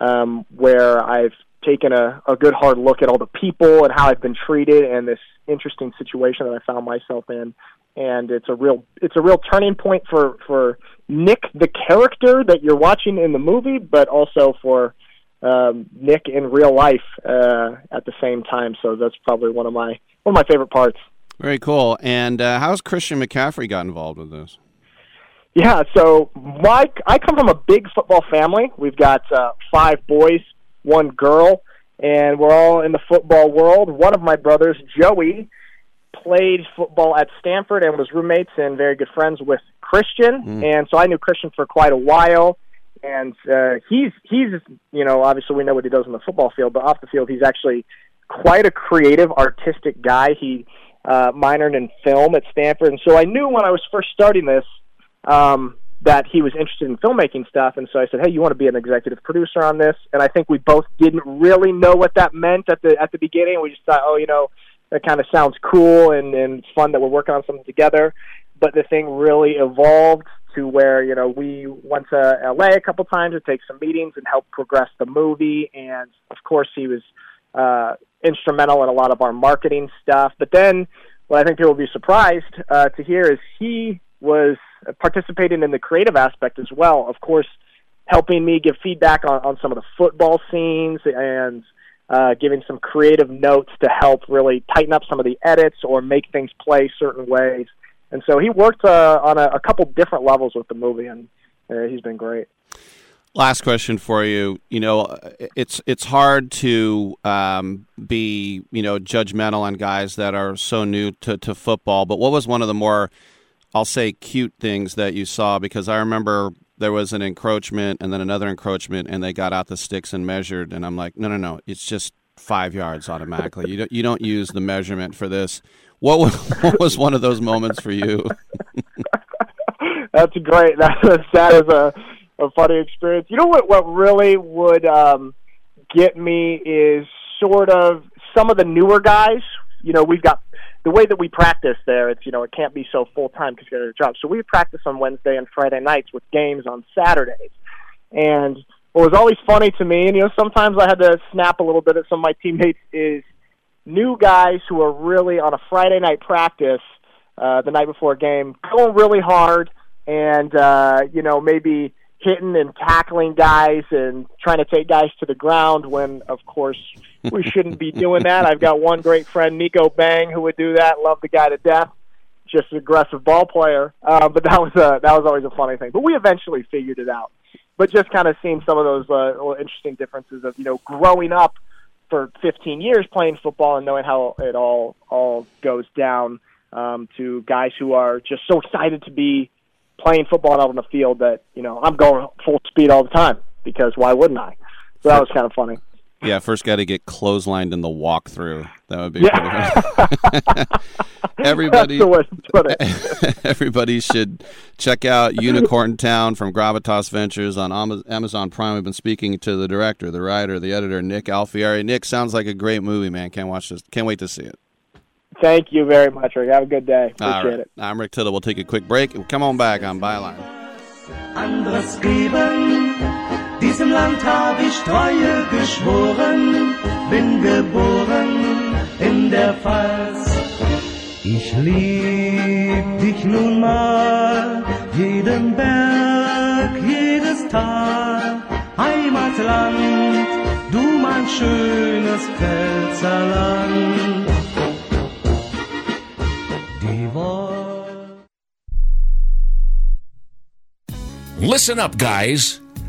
[SPEAKER 16] um, where I've taken a, a good hard look at all the people and how I've been treated and this interesting situation that I found myself in. And it's a real it's a real turning point for for Nick the character that you're watching in the movie, but also for um, Nick in real life uh, at the same time. So that's probably one of my one of my favorite parts.
[SPEAKER 2] Very cool. And uh, how's Christian McCaffrey got involved with this?
[SPEAKER 16] Yeah, so my I come from a big football family. We've got uh, five boys, one girl, and we're all in the football world. One of my brothers, Joey, played football at Stanford and was roommates and very good friends with Christian, mm. and so I knew Christian for quite a while. And uh, he's he's you know obviously we know what he does in the football field, but off the field he's actually quite a creative, artistic guy. He uh, minored in film at Stanford, and so I knew when I was first starting this um, that he was interested in filmmaking stuff. And so I said, "Hey, you want to be an executive producer on this?" And I think we both didn't really know what that meant at the at the beginning. We just thought, "Oh, you know." That kind of sounds cool and, and fun that we're working on something together but the thing really evolved to where you know we went to LA a couple times to take some meetings and help progress the movie, and of course he was uh, instrumental in a lot of our marketing stuff. But then, what I think people will be surprised uh, to hear is he was participating in the creative aspect as well. Of course, helping me give feedback on, on some of the football scenes and uh, giving some creative notes to help really tighten up some of the edits or make things play certain ways. And so he worked uh, on a, a couple different levels with the movie, and uh, he's been great.
[SPEAKER 2] Last question for you. You know, it's it's hard to um, be you know judgmental on guys that are so new to, to football. But what was one of the more, I'll say, cute things that you saw? Because I remember there was an encroachment and then another encroachment, and they got out the sticks and measured, and I'm like, no, no, no, it's just five yards automatically. you don't you don't use the measurement for this. What was, what was one of those moments for you?
[SPEAKER 16] That's great. That, that is a, a funny experience. You know what? What really would um, get me is sort of some of the newer guys. You know, we've got the way that we practice there. It's you know it can't be so full time because you got a job. So we practice on Wednesday and Friday nights with games on Saturdays. And what was always funny to me, and you know sometimes I had to snap a little bit at some of my teammates, is new guys who are really on a Friday night practice uh, the night before a game, going really hard, and uh, you know maybe hitting and tackling guys and trying to take guys to the ground when, of course, we shouldn't be doing that. I've got one great friend, Nico Bang, who would do that. Love the guy to death. Just an aggressive ball player, uh, but that was a that was always a funny thing. But we eventually figured it out. But just kind of seeing some of those uh, interesting differences of you know growing up for 15 years playing football and knowing how it all all goes down um, to guys who are just so excited to be playing football out on the field that you know I'm going full speed all the time because why wouldn't I? So that was kind of funny.
[SPEAKER 2] Yeah, first got to get clotheslined in the walkthrough. That would be yeah. everybody. everybody should check out Unicorn Town from Gravitas Ventures on Amazon Prime. We've been speaking to the director, the writer, the editor, Nick Alfieri. Nick sounds like a great movie, man. Can't watch this. Can't wait to see it.
[SPEAKER 16] Thank you very much, Rick. Have a good day. Appreciate right. it.
[SPEAKER 2] I'm Rick Tittle. We'll take a quick break come on back on Byline.
[SPEAKER 14] Diesem Land hab ich Treue geschworen, bin geboren in der Pfalz. Ich lieb dich nun mal, jeden Berg, jedes Tal, Heimatland, du mein schönes Pfälzerland. Die
[SPEAKER 17] Listen up, guys.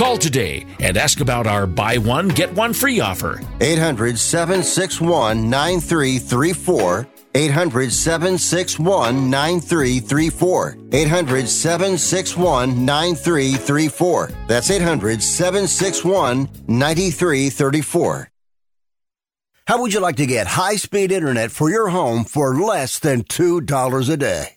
[SPEAKER 17] Call today and ask about our buy one, get one free offer.
[SPEAKER 7] 800 761 9334. 800 761 9334. 800 761 9334. That's 800 761 9334. How would you like to get high speed internet for your home for less than $2 a day?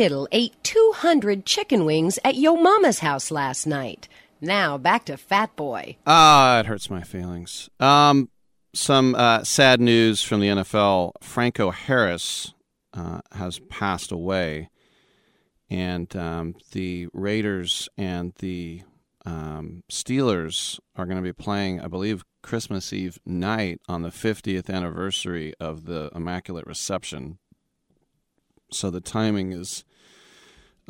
[SPEAKER 12] Tittle ate 200 chicken wings at Yo Mama's house last night. Now back to Fat Boy.
[SPEAKER 2] Ah, it hurts my feelings. Um, some uh, sad news from the NFL. Franco Harris uh, has passed away, and um, the Raiders and the um, Steelers are going to be playing, I believe, Christmas Eve night on the 50th anniversary of the Immaculate Reception. So the timing is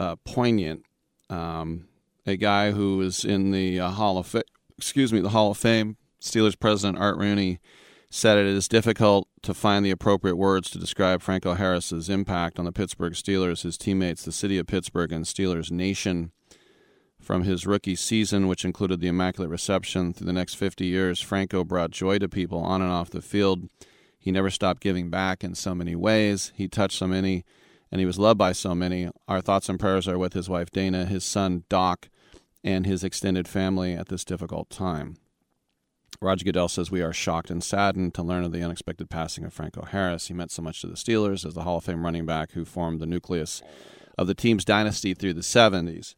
[SPEAKER 2] uh, poignant. Um, a guy who was in the uh, Hall of Fa- excuse me, the Hall of Fame, Steelers president Art Rooney said it is difficult to find the appropriate words to describe Franco Harris's impact on the Pittsburgh Steelers, his teammates, the city of Pittsburgh, and Steelers Nation. From his rookie season, which included the Immaculate Reception, through the next 50 years, Franco brought joy to people on and off the field. He never stopped giving back in so many ways. He touched so many, and he was loved by so many. Our thoughts and prayers are with his wife Dana, his son Dok, and his extended family at this difficult time. Roger Goodell says we are shocked and saddened to learn of the unexpected passing of Franco Harris. He meant so much to the Steelers as the Hall of Fame running back who formed the nucleus of the team's dynasty through the 70s.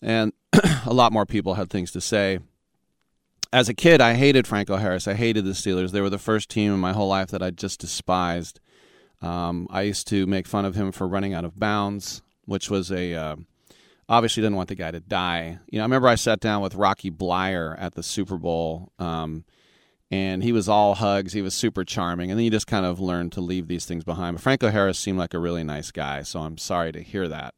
[SPEAKER 2] And a lot more people had things to say. As a kid, I hated Franco Harris. I hated the Steelers. They were the first team in my whole life that I just despised. Um, I used to make fun of him for running out of bounds, which was a uh, obviously didn't want the guy to die. You know, I remember I sat down with Rocky Bleier at the Super Bowl, um, and he was all hugs. He was super charming, and then you just kind of learn to leave these things behind. But Franco Harris seemed like a really nice guy, so I'm sorry to hear that.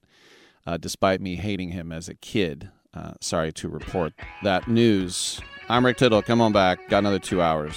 [SPEAKER 2] Uh, despite me hating him as a kid, uh, sorry to report that news. I'm Rick Tittle. Come on back. Got another two hours.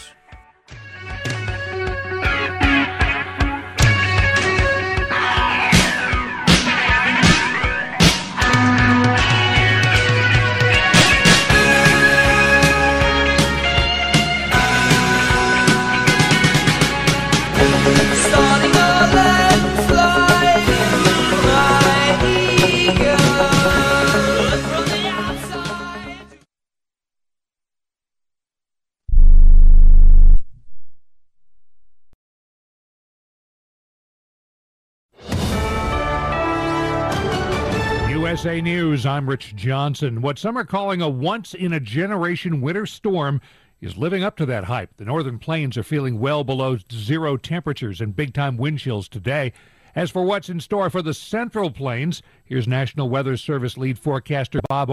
[SPEAKER 18] USA News, I'm Rich Johnson. What some are calling a once in a generation winter storm is living up to that hype. The northern plains are feeling well below zero temperatures and big time wind chills today. As for what's in store for the central plains, here's National Weather Service lead forecaster Bob.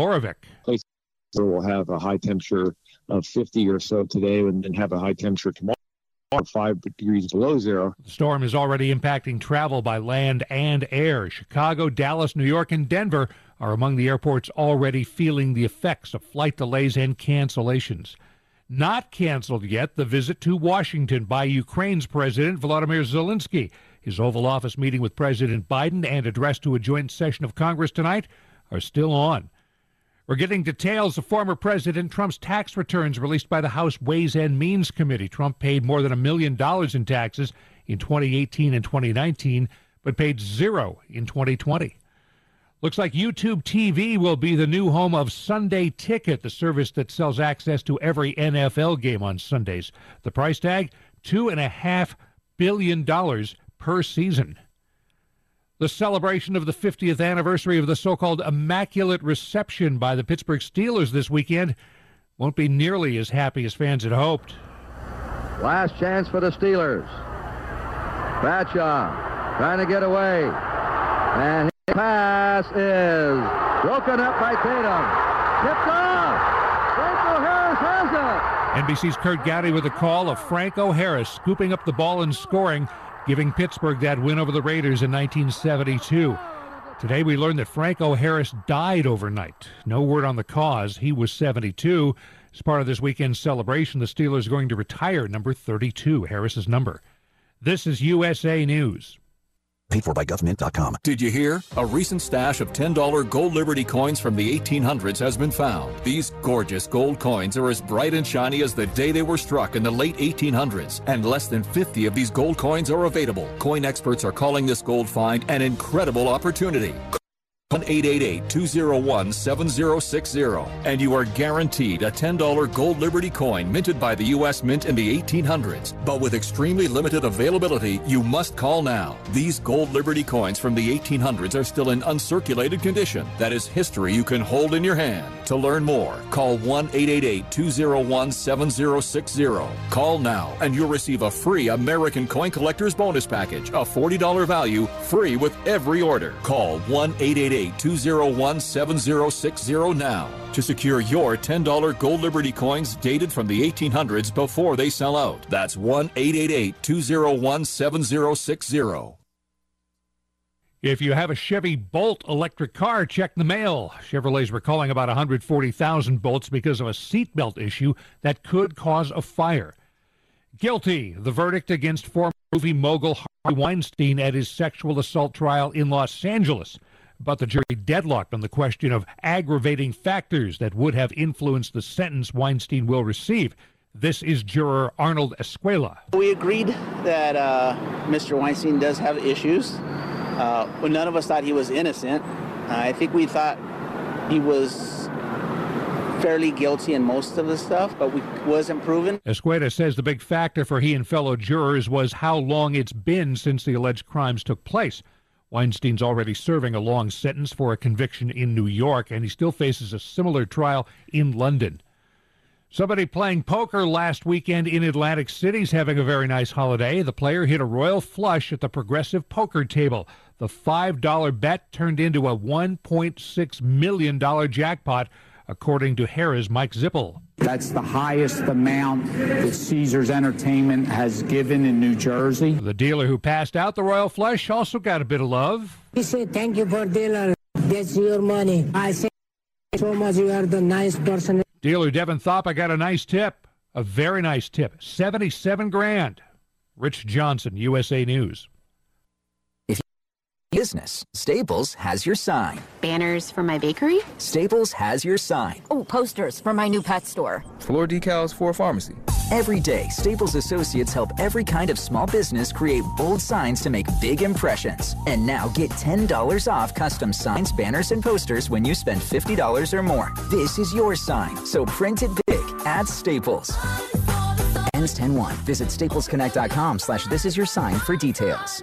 [SPEAKER 19] Places will have a high temperature of 50 or so today and have a high temperature tomorrow five degrees below zero.
[SPEAKER 18] The storm is already impacting travel by land and air. Chicago, Dallas, New York, and Denver are among the airports already feeling the effects of flight delays and cancellations. Not canceled yet, the visit to Washington by Ukraine's President Volodymyr Zelensky. His Oval Office meeting with President Biden and address to a joint session of Congress tonight are still on. We're getting details of former President Trump's tax returns released by the House Ways and Means Committee. Trump paid more than a million dollars in taxes in 2018 and 2019, but paid zero in 2020. Looks like YouTube TV will be the new home of Sunday Ticket, the service that sells access to every NFL game on Sundays. The price tag $2.5 billion per season. The celebration of the 50th anniversary of the so called Immaculate Reception by the Pittsburgh Steelers this weekend won't be nearly as happy as fans had hoped.
[SPEAKER 20] Last chance for the Steelers. Bradshaw trying to get away. And his pass is broken up by Tatum. Tipped off. Franco Harris has
[SPEAKER 18] it. NBC's Curt Gowdy with a call of Franco Harris scooping up the ball and scoring giving Pittsburgh that win over the Raiders in 1972. Today we learned that Franco Harris died overnight. No word on the cause. He was 72. As part of this weekend's celebration, the Steelers are going to retire number 32, Harris's number. This is USA News
[SPEAKER 21] paid for by government.com. Did you hear? A recent stash of $10 gold Liberty coins from the 1800s has been found. These gorgeous gold coins are as bright and shiny as the day they were struck in the late 1800s, and less than 50 of these gold coins are available. Coin experts are calling this gold find an incredible opportunity. 1-888-201-7060 and you are guaranteed a $10 gold Liberty coin minted by the U.S. Mint in the 1800s. But with extremely limited availability, you must call now. These gold Liberty coins from the 1800s are still in uncirculated condition. That is history you can hold in your hand. To learn more, call 1-888-201-7060. Call now and you'll receive a free American Coin Collector's Bonus Package, a $40 value, free with every order. Call 1-888 201 7060 now to secure your $10 Gold Liberty coins dated from the 1800s before they sell out. That's 1 888 201 7060.
[SPEAKER 18] If you have a Chevy Bolt electric car, check the mail. Chevrolet's recalling about 140,000 Bolts because of a seatbelt issue that could cause a fire. Guilty. The verdict against former movie mogul Harvey Weinstein at his sexual assault trial in Los Angeles but the jury deadlocked on the question of aggravating factors that would have influenced the sentence Weinstein will receive. This is juror Arnold Escuela.
[SPEAKER 22] We agreed that uh, Mr. Weinstein does have issues. Uh, none of us thought he was innocent. Uh, I think we thought he was fairly guilty in most of the stuff, but we wasn't proven.
[SPEAKER 18] Escuela says the big factor for he and fellow jurors was how long it's been since the alleged crimes took place. Weinstein's already serving a long sentence for a conviction in New York, and he still faces a similar trial in London.
[SPEAKER 23] Somebody playing poker last weekend in Atlantic City's having a very nice holiday. The player hit a royal flush at the progressive poker table. The $5 bet turned into a $1.6 million jackpot, according to Harrah's Mike Zippel.
[SPEAKER 24] That's the highest amount that Caesars Entertainment has given in New Jersey.
[SPEAKER 23] The dealer who passed out the royal flush also got a bit of love.
[SPEAKER 25] He said, Thank you for dealer. That's your money. I say so much you are the nice person.
[SPEAKER 23] Dealer Devin thought I got a nice tip. A very nice tip. 77 grand. Rich Johnson, USA News.
[SPEAKER 26] Business. Staples has your sign.
[SPEAKER 27] Banners for my bakery?
[SPEAKER 26] Staples has your sign.
[SPEAKER 27] Oh, posters for my new pet store.
[SPEAKER 28] Floor decals for a pharmacy.
[SPEAKER 26] Every day, Staples associates help every kind of small business create bold signs to make big impressions. And now get $10 off custom signs, banners, and posters when you spend $50 or more. This is your sign, so print it big at Staples. Ends 10-1. Visit staplesconnect.com slash this is your sign for details.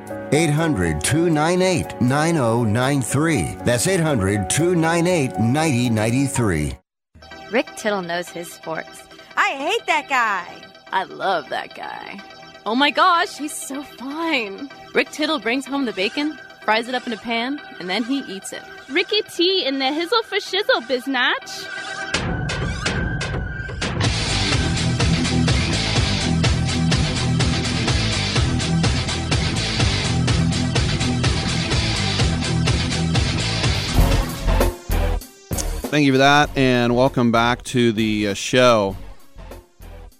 [SPEAKER 7] 800 298 9093. That's 800 298 9093.
[SPEAKER 29] Rick Tittle knows his sports.
[SPEAKER 30] I hate that guy.
[SPEAKER 29] I love that guy. Oh my gosh, he's so fine. Rick Tittle brings home the bacon, fries it up in a pan, and then he eats it.
[SPEAKER 31] Ricky T in the hizzle for shizzle, biznatch.
[SPEAKER 2] Thank you for that, and welcome back to the uh, show.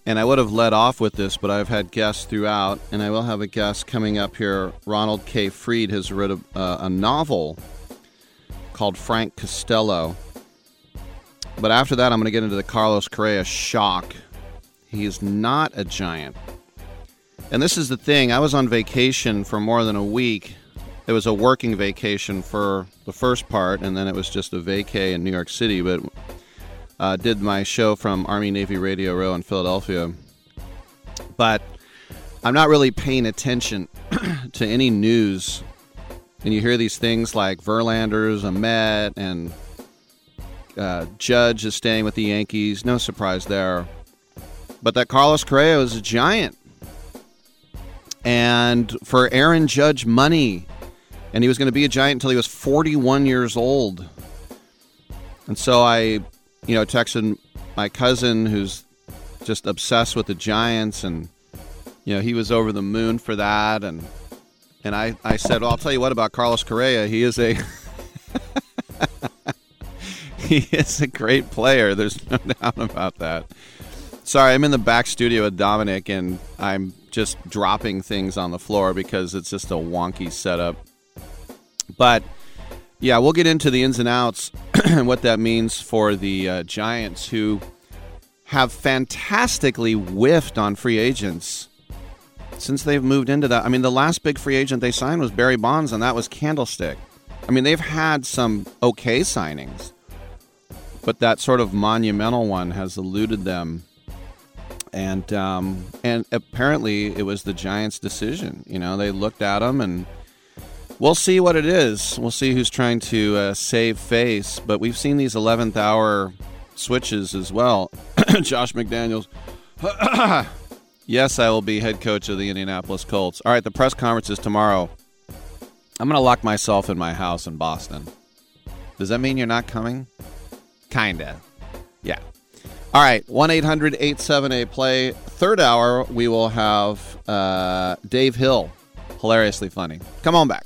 [SPEAKER 2] And I would have led off with this, but I've had guests throughout, and I will have a guest coming up here. Ronald K. Freed has written a, uh, a novel called Frank Costello. But after that, I'm going to get into the Carlos Correa shock. He's not a giant. And this is the thing I was on vacation for more than a week it was a working vacation for the first part, and then it was just a vacay in New York City. But uh, did my show from Army Navy Radio Row in Philadelphia. But I'm not really paying attention to any news, and you hear these things like Verlander's a Met and uh, Judge is staying with the Yankees. No surprise there. But that Carlos Correa is a giant. And for Aaron Judge money, and he was going to be a giant until he was 41 years old. And so I, you know, texted my cousin who's just obsessed with the Giants, and you know he was over the moon for that, and and I I said, well, I'll tell you what about Carlos Correa. He is a he is a great player. There's no doubt about that. Sorry, I'm in the back studio with Dominic, and I'm just dropping things on the floor because it's just a wonky setup. But yeah, we'll get into the ins and outs and what that means for the uh, Giants, who have fantastically whiffed on free agents since they've moved into that. I mean, the last big free agent they signed was Barry Bonds, and that was Candlestick. I mean, they've had some okay signings, but that sort of monumental one has eluded them. And um, and apparently, it was the Giants' decision. You know, they looked at them and We'll see what it is. We'll see who's trying to uh, save face. But we've seen these 11th hour switches as well. Josh McDaniels. yes, I will be head coach of the Indianapolis Colts. All right, the press conference is tomorrow. I'm going to lock myself in my house in Boston. Does that mean you're not coming? Kinda. Yeah. All right, 1 800 878 play third hour, we will have uh, Dave Hill, hilariously funny. Come on back.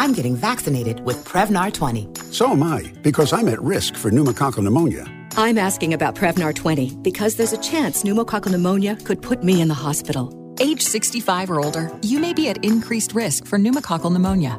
[SPEAKER 32] I'm getting vaccinated with Prevnar 20.
[SPEAKER 33] So am I, because I'm at risk for pneumococcal pneumonia.
[SPEAKER 34] I'm asking about Prevnar 20 because there's a chance pneumococcal pneumonia could put me in the hospital.
[SPEAKER 35] Age 65 or older, you may be at increased risk for pneumococcal pneumonia.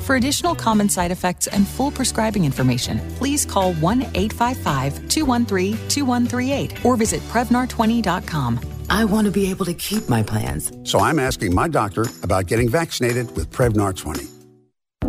[SPEAKER 35] For additional common side effects and full prescribing information, please call 1 855 213 2138 or visit Prevnar20.com.
[SPEAKER 32] I want to be able to keep my plans.
[SPEAKER 33] So I'm asking my doctor about getting vaccinated with Prevnar 20.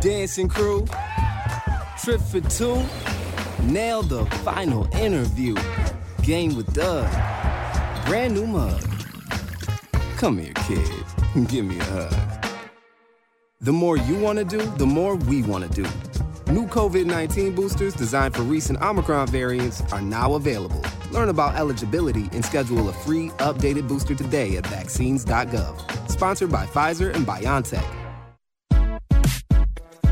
[SPEAKER 36] Dancing crew, trip for two, nailed the final interview. Game with Doug, brand new mug. Come here, kid. give me a hug. The more you want to do, the more we want to do. New COVID 19 boosters designed for recent Omicron variants are now available. Learn about eligibility and schedule a free updated booster today at vaccines.gov. Sponsored by Pfizer and BioNTech.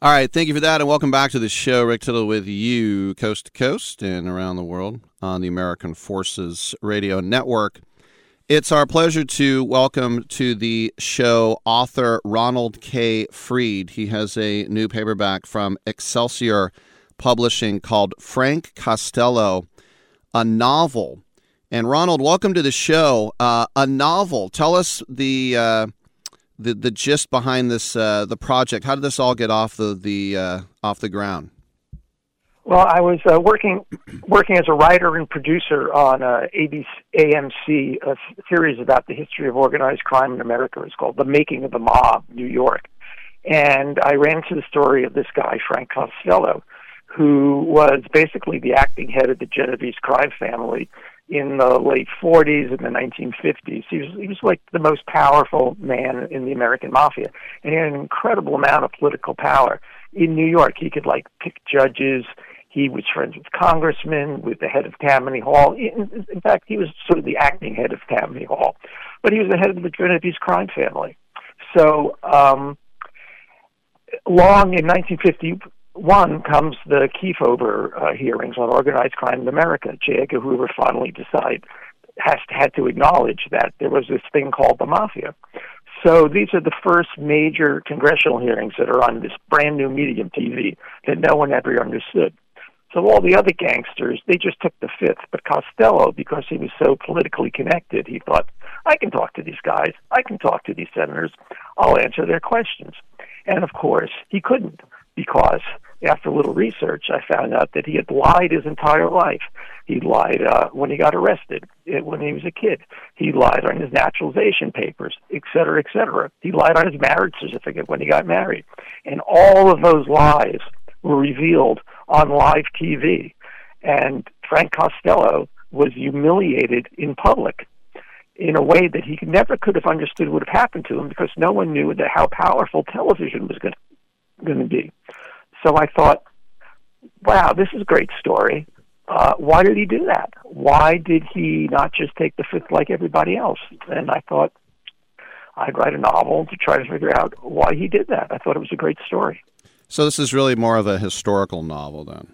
[SPEAKER 2] All right, thank you for that, and welcome back to the show. Rick Tittle with you, coast to coast and around the world on the American Forces Radio Network. It's our pleasure to welcome to the show author Ronald K. Freed. He has a new paperback from Excelsior Publishing called Frank Costello, a novel. And Ronald, welcome to the show. Uh, a novel. Tell us the. Uh, the the gist behind this uh, the project? How did this all get off the the uh, off the ground?
[SPEAKER 37] Well, I was uh, working working as a writer and producer on uh, ABC, AMC, a series about the history of organized crime in America. It's called "The Making of the Mob," New York, and I ran into the story of this guy Frank Costello, who was basically the acting head of the Genovese crime family in the late 40s and the 1950s. He was he was like the most powerful man in the American mafia, and he had an incredible amount of political power in New York. He could like pick judges. He was friends with congressmen, with the head of Tammany Hall. In, in fact, he was sort of the acting head of Tammany Hall, but he was the head of the Genovese crime family. So, um, Long in 1950 one comes the Kefauver uh, hearings on organized crime in America. J. Edgar Hoover finally decided has had to acknowledge that there was this thing called the mafia. So these are the first major congressional hearings that are on this brand new medium TV that no one ever understood. So all the other gangsters, they just took the fifth. But Costello, because he was so politically connected, he thought, I can talk to these guys. I can talk to these senators. I'll answer their questions. And of course, he couldn't because after a little research, I found out that he had lied his entire life. He lied uh, when he got arrested, it, when he was a kid. He lied on his naturalization papers, et cetera, et cetera. He lied on his marriage certificate when he got married. And all of those lies were revealed on live TV. And Frank Costello was humiliated in public in a way that he never could have understood would have happened to him because no one knew that how powerful television was going to be. So I thought, wow, this is a great story. Uh, why did he do that? Why did he not just take the fifth like everybody else? And I thought I'd write a novel to try to figure out why he did that. I thought it was a great story.
[SPEAKER 2] So this is really more of a historical novel, then.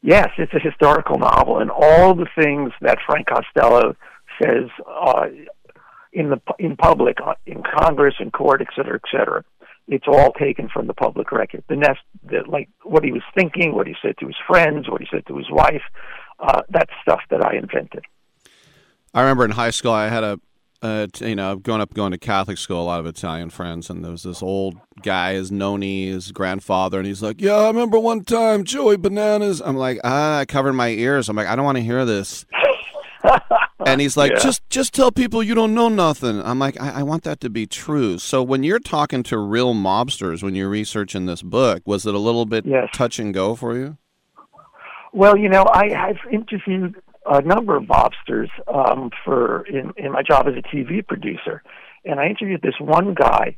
[SPEAKER 37] Yes, it's a historical novel, and all the things that Frank Costello says uh, in the in public, uh, in Congress, in court, et cetera, et cetera, it's all taken from the public record. The nest, the, like what he was thinking, what he said to his friends, what he said to his wife, uh, that's stuff that I invented.
[SPEAKER 2] I remember in high school, I had a, uh, you know, growing up going to Catholic school, a lot of Italian friends, and there was this old guy, his noni, his grandfather, and he's like, "Yeah, I remember one time Joey Bananas." I'm like, ah, I covered my ears. I'm like, I don't want to hear this. and he's like,
[SPEAKER 37] Yeah.
[SPEAKER 2] just just tell people you don't know nothing. I'm like, I, I want that to be true. So when you're talking to real mobsters, when you're researching this book, was it a little bit
[SPEAKER 37] Yes.
[SPEAKER 2] touch and go for you?
[SPEAKER 37] Well, you know, I, I've interviewed a number of mobsters um, for in, in my job as a TV producer, and I interviewed this one guy.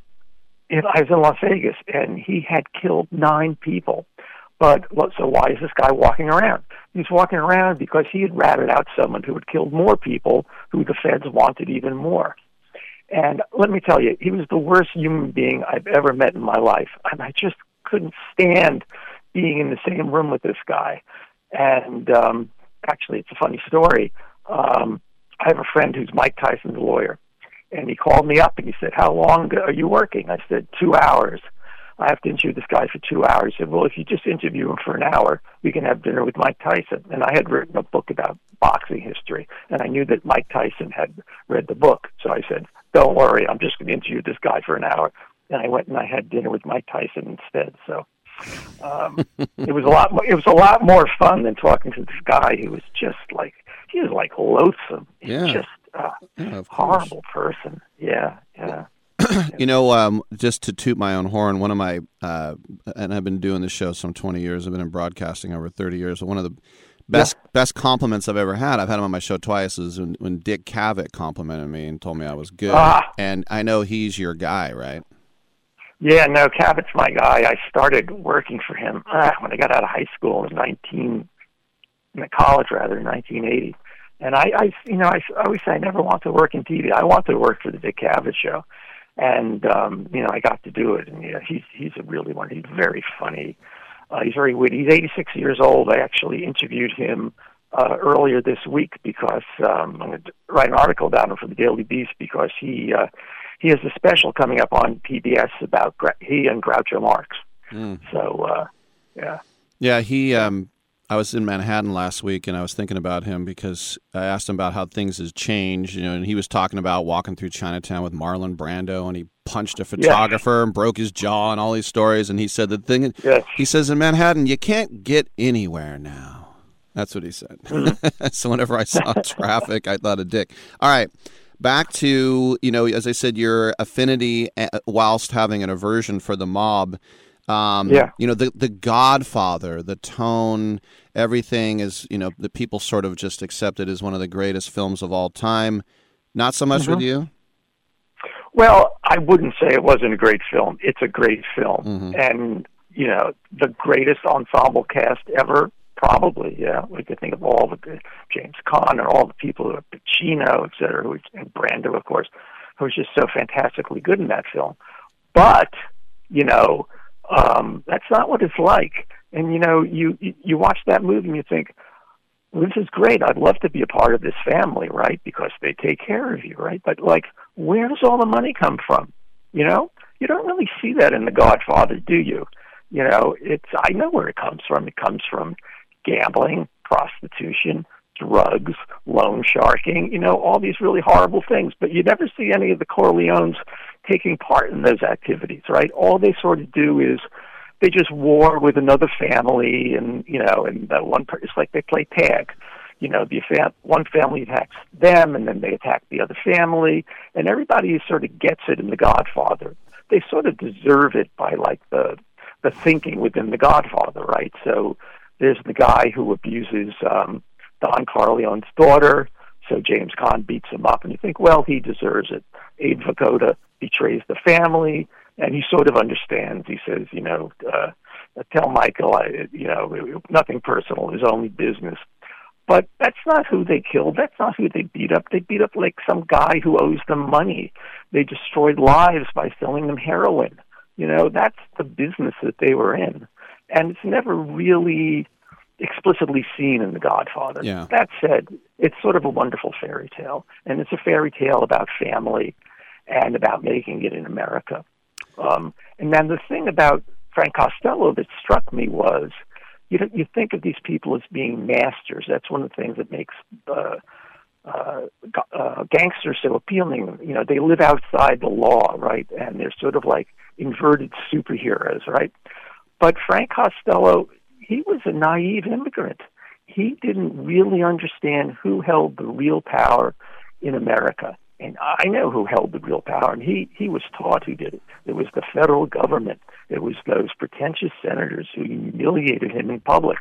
[SPEAKER 37] And I was in Las Vegas, and he had killed nine people. But so why is this guy walking around? He's walking around because he had ratted out someone who had killed more people, who the feds wanted even more. And let me tell you, he was the worst human being I've ever met in my life. And I just couldn't stand being in the same room with this guy. And um, actually, it's a funny story. Um, I have a friend who's Mike Tyson's lawyer, and he called me up and he said, "How long are you working?" I said, two hours." I have to interview this guy for two hours. He said, Well, if you just interview him for an hour, we can have dinner with Mike Tyson. And I had written a book about boxing history, and I knew that Mike Tyson had read the book. So I said, Don't worry, I'm just going to interview this guy for an hour. And I went and I had dinner with Mike Tyson instead. So um, it was a lot. More, it was a lot more fun than talking to this guy who was just like he was like loathsome. He's
[SPEAKER 2] Yeah.
[SPEAKER 37] just uh,
[SPEAKER 2] Yeah,
[SPEAKER 37] horrible person. Yeah, yeah.
[SPEAKER 2] You know, um, just to toot my own horn, one of my, uh, and I've been doing this show some 20 years. I've been in broadcasting over 30 years. One of the best best compliments I've ever had, I've had him on my show twice, is when, when Dick Cavett complimented me and told me I was good.
[SPEAKER 37] Ah.
[SPEAKER 2] And I know he's your guy, right?
[SPEAKER 37] Yeah, no, Cavett's my guy. I started working for him uh, when I got out of high school in 19, in college rather, in 1980. And I, I you know, I always say I never want to work in TV. I want to work for the Dick Cavett show. And, um, you know, I got to do it. And, you know, he's, he's a really one. He's very funny. Uh, he's very witty. He's 86 years old. I actually interviewed him uh, earlier this week because um, I'm going to write an article about him for the Daily Beast because he uh, he has a special coming up on PBS about Gra- he and Groucho Marx.
[SPEAKER 2] Mm.
[SPEAKER 37] So uh, yeah,
[SPEAKER 2] Yeah, he. Um, I was in Manhattan last week, and I was thinking about him because I asked him about how things has changed. You know, and he was talking about walking through Chinatown with Marlon Brando, and he punched a photographer and broke his jaw, and all these stories. And he said the thing. yes. He says in Manhattan, you can't get anywhere now. That's what he said. so whenever I saw traffic, I thought of Dick. All right. Back to, you know, as I said, your affinity uh, whilst having an aversion for the mob. Um,
[SPEAKER 37] Yeah.
[SPEAKER 2] You know, the the Godfather, the tone, everything is, you know, the people sort of just accept it as one of the greatest films of all time. Not so much with
[SPEAKER 37] Mhm.
[SPEAKER 2] you.
[SPEAKER 37] Well, I wouldn't say it wasn't a great film. It's a great film,
[SPEAKER 2] Mm-hmm.
[SPEAKER 37] and you know the greatest ensemble cast ever. Probably, yeah. We could think of all the James Caan and all the people, who Pacino, et cetera, who, and Brando, of course, who was just so fantastically good in that film. But you know, Um, that's not what it's like. And you know, you you watch that movie and you think, this is great. I'd love to be a part of this family, right? Because they take care of you, right? But like, where does all the money come from? You know, you don't really see that in The Godfather, do you? You know, it's I know where it comes from. It comes from gambling, prostitution, drugs, loan sharking, you know, all these really horrible things. But you never see any of the Corleones taking part in those activities, right? All they sort of do is they just war with another family, and you know, and the one it's like they play tag. You know, the one family attacks them, and then they attack the other family, and everybody sort of gets it in The Godfather. They sort of deserve it by like the the thinking within The Godfather, right? So there's the guy who abuses um, Don Corleone's daughter. So James Caan beats him up, and you think, well, he deserves it. Abe Vigoda betrays the family, and he sort of understands. He says, you know, uh, tell Michael, I, you know, nothing personal, it's only business. But that's not who they killed. That's not who they beat up. They beat up like some guy who owes them money. They destroyed lives by selling them heroin. You know, that's the business that they were in. And it's never really explicitly seen in The Godfather.
[SPEAKER 2] Yeah.
[SPEAKER 37] That said, it's sort of a wonderful fairy tale, and it's a fairy tale about family and about making it in America. Um, and then the thing about Frank Costello that struck me was, you know, you think of these people as being masters. That's one of the things that makes uh, uh, uh, gangsters so appealing. You know, they live outside the law, right? And they're sort of like inverted superheroes, right? But Frank Costello he was a naive immigrant. He didn't really understand who held the real power in America. And I know who held the real power, and he, he was taught who did it. It was the federal government. It was those pretentious senators who humiliated him in public.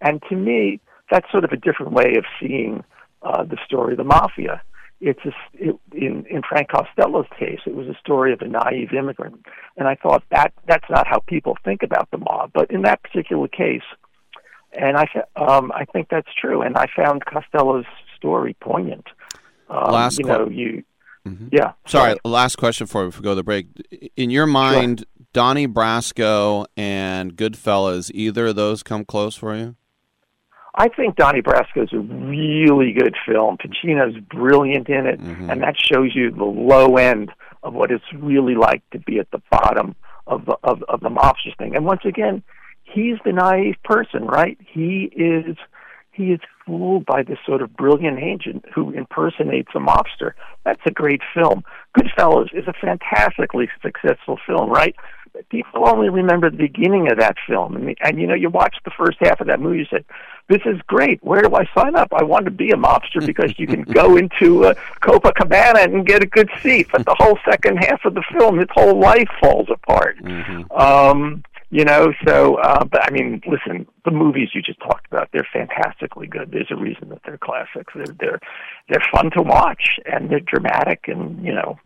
[SPEAKER 37] And to me, that's sort of a different way of seeing uh, the story of the mafia. It's a, it, in in Frank Costello's case, it was a story of a naive immigrant, and I thought that that's not how people think about the mob. But in that particular case, and I um, I think that's true, and I found Costello's story poignant. Um,
[SPEAKER 2] last
[SPEAKER 37] you know, you
[SPEAKER 2] mm-hmm.
[SPEAKER 37] yeah.
[SPEAKER 2] Sorry, last question before we go to the break. In your mind, sure. Donnie Brasco and Goodfellas, either of those come close for you?
[SPEAKER 37] I think Donnie Brasco is a really good film. Pacino's brilliant in it, mm-hmm. and that shows you the low end of what it's really like to be at the bottom of the of, of the mobster thing. And once again, he's the naive person, right? He is he is fooled by this sort of brilliant agent who impersonates a mobster. That's a great film. Goodfellas is a fantastically successful film, right? People only remember the beginning of that film, and, and you know, you watch the first half of that movie, you said, "This is great. Where do I sign up? I want to be a mobster because you can go into uh, Copacabana and get a good seat." But the whole second half of the film, his whole life falls apart.
[SPEAKER 2] Mm-hmm.
[SPEAKER 37] Um, you know, so uh, but I mean, listen, the movies you just talked about, they're fantastically good. There's a reason that they're classics. They're they're they're fun to watch and they're dramatic and you know,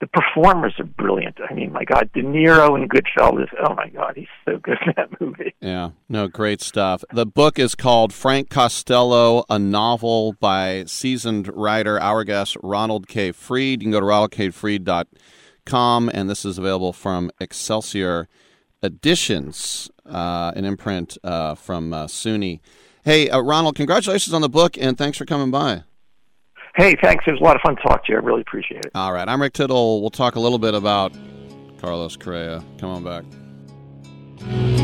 [SPEAKER 37] the performers are brilliant. I mean, my God, De Niro and Goodfellas. Oh my God, he's so good in that movie.
[SPEAKER 2] Yeah, no, great stuff. The book is called Frank Costello, a novel by seasoned writer, our guest Ronald K. Freed. You can go to ronaldkfreed.com, and this is available from Excelsior editions, uh, an imprint uh, from uh, SUNY. Hey, uh, Ronald, congratulations on the book, and thanks for coming by.
[SPEAKER 37] Hey, thanks. It was a lot of fun to talk to you. I really appreciate it.
[SPEAKER 2] All right. I'm Rick Tittle. We'll talk a little bit about Carlos Correa. Come on back.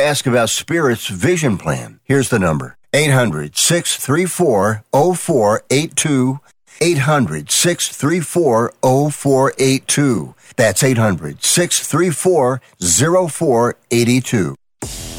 [SPEAKER 7] ask about Spirit's vision plan. Here's the number 800 634 0482. 800 634 0482. That's 800 634 0482.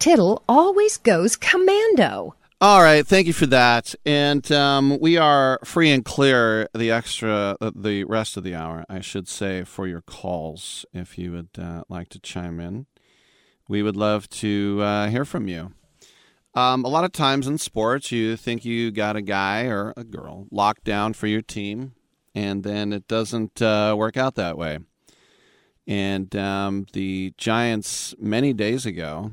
[SPEAKER 38] Tittle always goes commando.
[SPEAKER 2] All right, thank you for that. And um, we are free and clear the extra, uh, the rest of the hour, I should say, for your calls. If you would uh, like to chime in, we would love to uh, hear from you. Um, a lot of times in sports, you think you got a guy or a girl locked down for your team, and then it doesn't uh, work out that way. And um, the Giants, many days ago,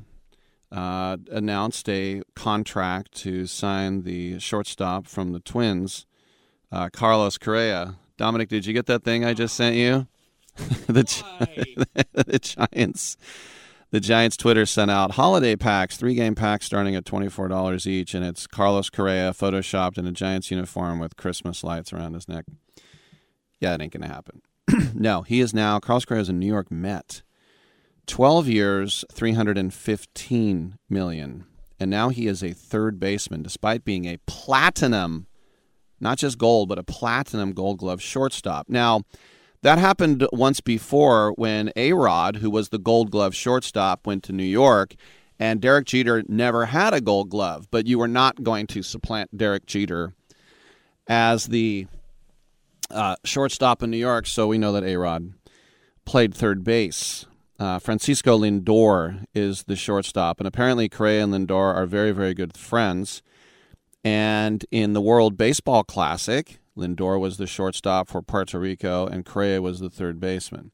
[SPEAKER 2] uh, announced a contract to sign the shortstop from the Twins, uh, Carlos Correa. Dominic, did you get that thing I just sent you? the, the Giants. The Giants Twitter sent out holiday packs, three game packs starting at $24 each, and it's Carlos Correa photoshopped in a Giants uniform with Christmas lights around his neck. Yeah, it ain't going to happen. no, he is now, Carlos Correa is a New York Met. 12 years, 315 million. And now he is a third baseman despite being a platinum, not just gold, but a platinum gold glove shortstop. Now, that happened once before when A-Rod, who was the gold glove shortstop, went to New York and Derek Jeter never had a gold glove, but you were not going to supplant Derek Jeter as the uh, shortstop in New York, so we know that A-Rod played third base. Uh, Francisco Lindor is the shortstop, and apparently Correa and Lindor are very, very good friends. And in the World Baseball Classic, Lindor was the shortstop for Puerto Rico, and Correa was the third baseman.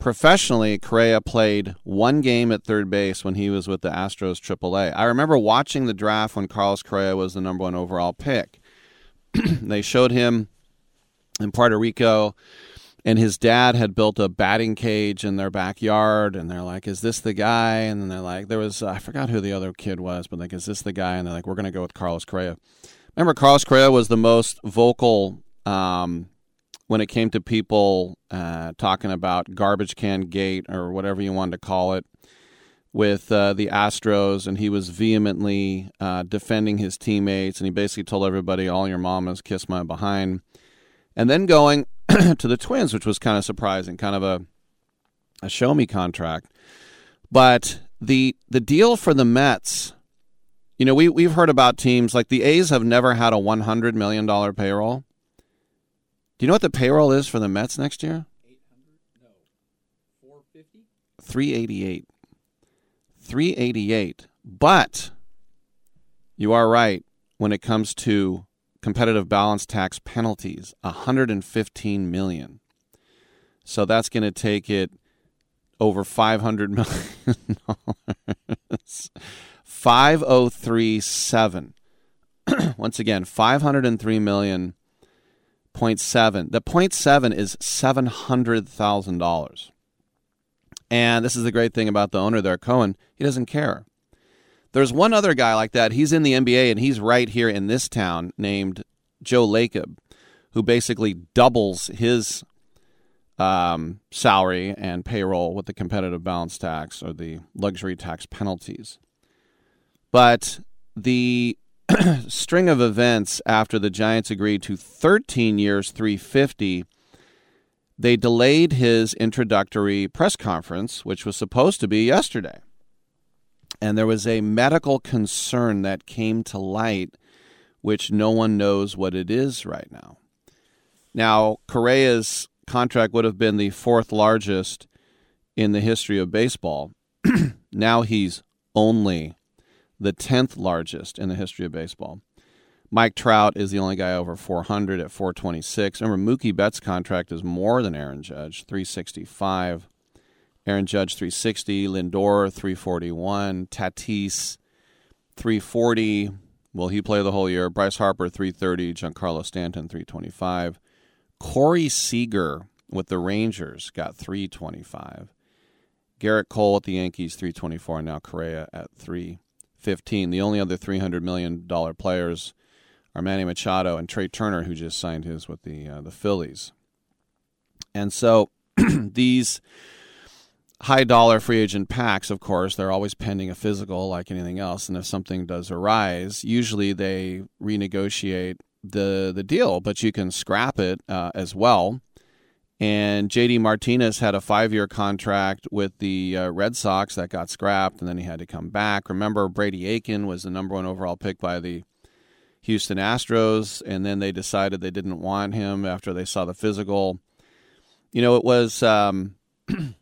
[SPEAKER 2] Professionally, Correa played one game at third base when he was with the Astros AAA. I remember watching the draft when Carlos Correa was the number one overall pick. they showed him in Puerto Rico and his dad had built a batting cage in their backyard and they're like is this the guy? And then they're like there was i forgot who the other kid was but like is this the guy? And they're like we're going to go with carlos correa. Remember carlos correa was the most vocal um, when it came to people uh, talking about garbage can gate or whatever you wanted to call it with uh, the astros and he was vehemently uh, defending his teammates and he basically told everybody all your mamas kiss my behind. And then going to the Twins, which was kind of surprising, kind of a a show me contract. But the the deal for the Mets, you know, we we've heard about teams like the A's have never had a one hundred million dollar payroll. Do you know what the payroll is for the Mets next year? Eight hundred? No, four fifty. Three eighty eight. Three eighty eight. But you are right when it comes to competitive balance tax penalties 115 million. So that's going to take it over 500 million dollars. 5037 once again 503 million point seven. The point seven is seven hundred thousand dollars. And this is the great thing about the owner there cohen. He doesn't care there's one other guy like that. He's in the NBA and he's right here in this town named Joe Lacob, who basically doubles his um, salary and payroll with the competitive balance tax or the luxury tax penalties. But the string of events after the Giants agreed to 13 years, 350 they delayed his introductory press conference, which was supposed to be yesterday and there was a medical concern that came to light, which no one knows what it is right now. Now, Correa's contract would have been the fourth largest in the history of baseball. now he's only the 10th largest in the history of baseball. Mike Trout is the only guy over 400 at 426. Remember, Mookie Betts' contract is more than Aaron Judge, 365. Aaron Judge 360, Lindor 341, Tatis 340. Will he play the whole year? Bryce Harper 330, Giancarlo Stanton 325. Corey Seager with the Rangers got 325. Gerrit Cole with the Yankees 324, and now Correa at 315. The only other 300 million dollar players are Manny Machado and Trea Turner, who just signed his with the uh, the Phillies. And so these high dollar free agent packs, of course, they're always pending a physical like anything else. And if something does arise, usually they renegotiate the the deal, but you can scrap it uh, as well. And JD Martinez had a five year contract with the uh, Red Sox that got scrapped, and then he had to come back. Remember, Brady Aiken was the number one overall pick by the Houston Astros, and then they decided they didn't want him after they saw the physical. You know, it was. Um,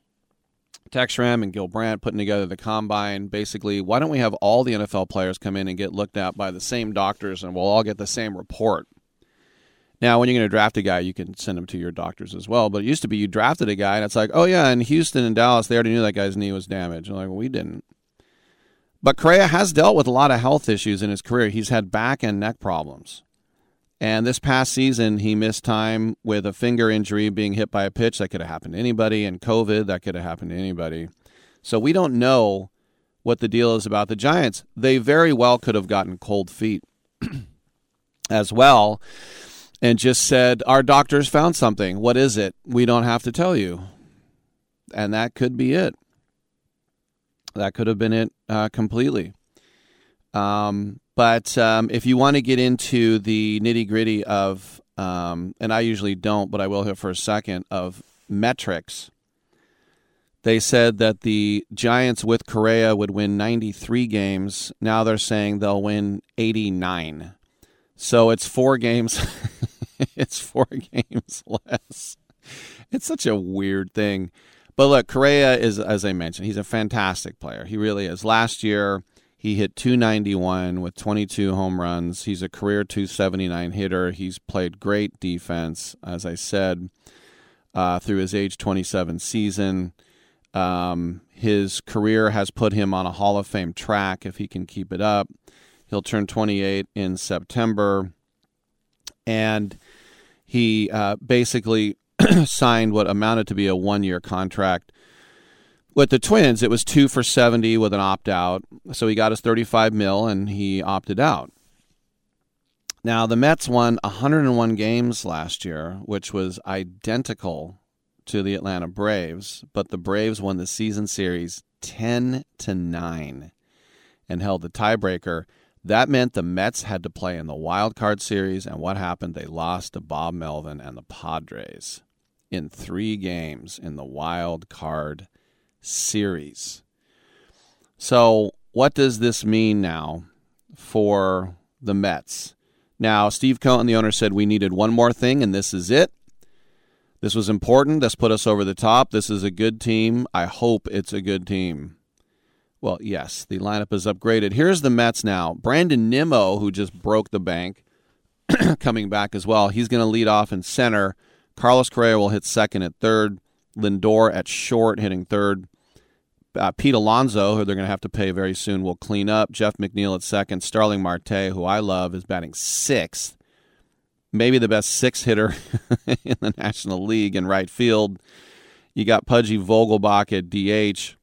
[SPEAKER 2] Tex Schramm and Gil Brandt putting together the combine. Basically, why don't we have all the NFL players come in and get looked at by the same doctors and we'll all get the same report? Now, when you're going to draft a guy, you can send him to your doctors as well. But it used to be you drafted a guy and it's like, oh, yeah, in Houston and Dallas, they already knew that guy's knee was damaged. And like, well, we didn't. But Correa has dealt with a lot of health issues in his career. He's had back and neck problems. And this past season, he missed time with a finger injury being hit by a pitch. That could have happened to anybody. And COVID, that could have happened to anybody. So we don't know what the deal is about the Giants. They very well could have gotten cold feet as well and just said, Our doctors found something. What is it? We don't have to tell you. And that could be it. That could have been it uh, completely. Um, but um, if you want to get into the nitty gritty of, um, and I usually don't, but I will here for a second, of metrics, they said that the Giants with Correa would win 93 games. Now they're saying they'll win 89. So it's four games. it's four games less. It's such a weird thing. But look, Correa is, as I mentioned, he's a fantastic player. He really is. Last year, he hit 291 with 22 home runs. He's a career 279 hitter. He's played great defense, as I said, uh, through his age 27 season. Um, his career has put him on a Hall of Fame track if he can keep it up. He'll turn 28 in September. And he uh, basically signed what amounted to be a one year contract. With the Twins, it was two for 70 with an opt out. So he got his 35 mil and he opted out. Now, the Mets won 101 games last year, which was identical to the Atlanta Braves, but the Braves won the season series 10 to 9 and held the tiebreaker. That meant the Mets had to play in the wild card series, and what happened? They lost to Bob Melvin and the Padres in three games in the wild card series. So, what does this mean now for the Mets? Now, Steve Cohen, the owner, said we needed one more thing, and this is it. This was important. This put us over the top. This is a good team. I hope it's a good team. Well, yes, the lineup is upgraded. Here's the Mets now. Brandon Nimmo, who just broke the bank, coming back as well. He's going to lead off in center. Carlos Correa will hit second at third. Lindor at short, hitting third. Uh, Pete Alonso, who they're going to have to pay very soon, will clean up. Jeff McNeil at second. Starling Marte, who I love, is batting sixth. Maybe the best six hitter in the National League in right field. You got Pudgy Vogelbach at DH.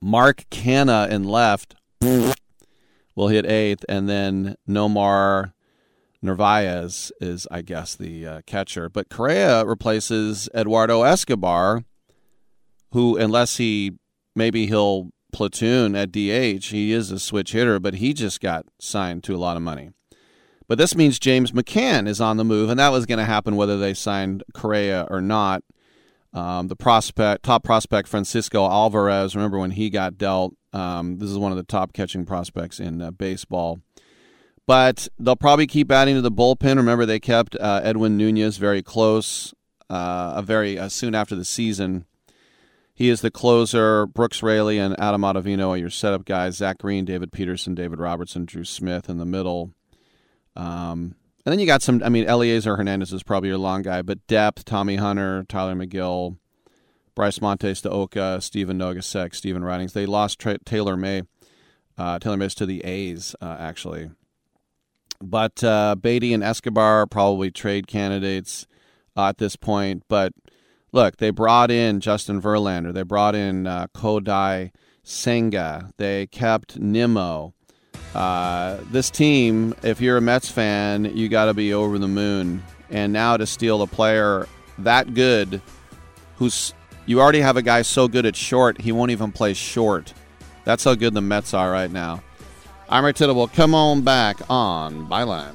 [SPEAKER 2] Mark Canha in left will hit eighth. And then Nomar Narvaez is, I guess, the uh, catcher. But Correa replaces Eduardo Escobar, who, unless he maybe he'll platoon at DH. He is a switch hitter, but he just got signed to a lot of money. But this means James McCann is on the move, and that was going to happen whether they signed Correa or not. Um, the prospect, top prospect Francisco Alvarez. Remember when he got dealt? Um, this is one of the top catching prospects in uh, baseball. But they'll probably keep adding to the bullpen. Remember they kept uh, Edwin Nunez very close, uh, a very uh, soon after the season. He is the closer. Brooks Raley and Adam Ottavino are your setup guys. Zach Green, David Peterson, David Robertson, Drew Smith in the middle. Um, and then you got some. I mean, Elieser Hernandez is probably your long guy, but depth: Tommy Hunter, Tylor Megill, Bryce Montes de Oca, Stephen Nogosek, Stephen Ridings. They lost Tra- Taylor May, uh, Taylor May to the A's uh, actually. But uh, Baty and Escobar are probably trade candidates uh, at this point. But look, they brought in Justin Verlander. They brought in uh, Kodai Senga. They kept Nimmo. Uh, this team, if you're a Mets fan, you got to be over the moon. And now to steal a player that good, who's you already have a guy so good at short, he won't even play short. That's how good the Mets are right now. I'm Rick Tittle. Come on back on Byline.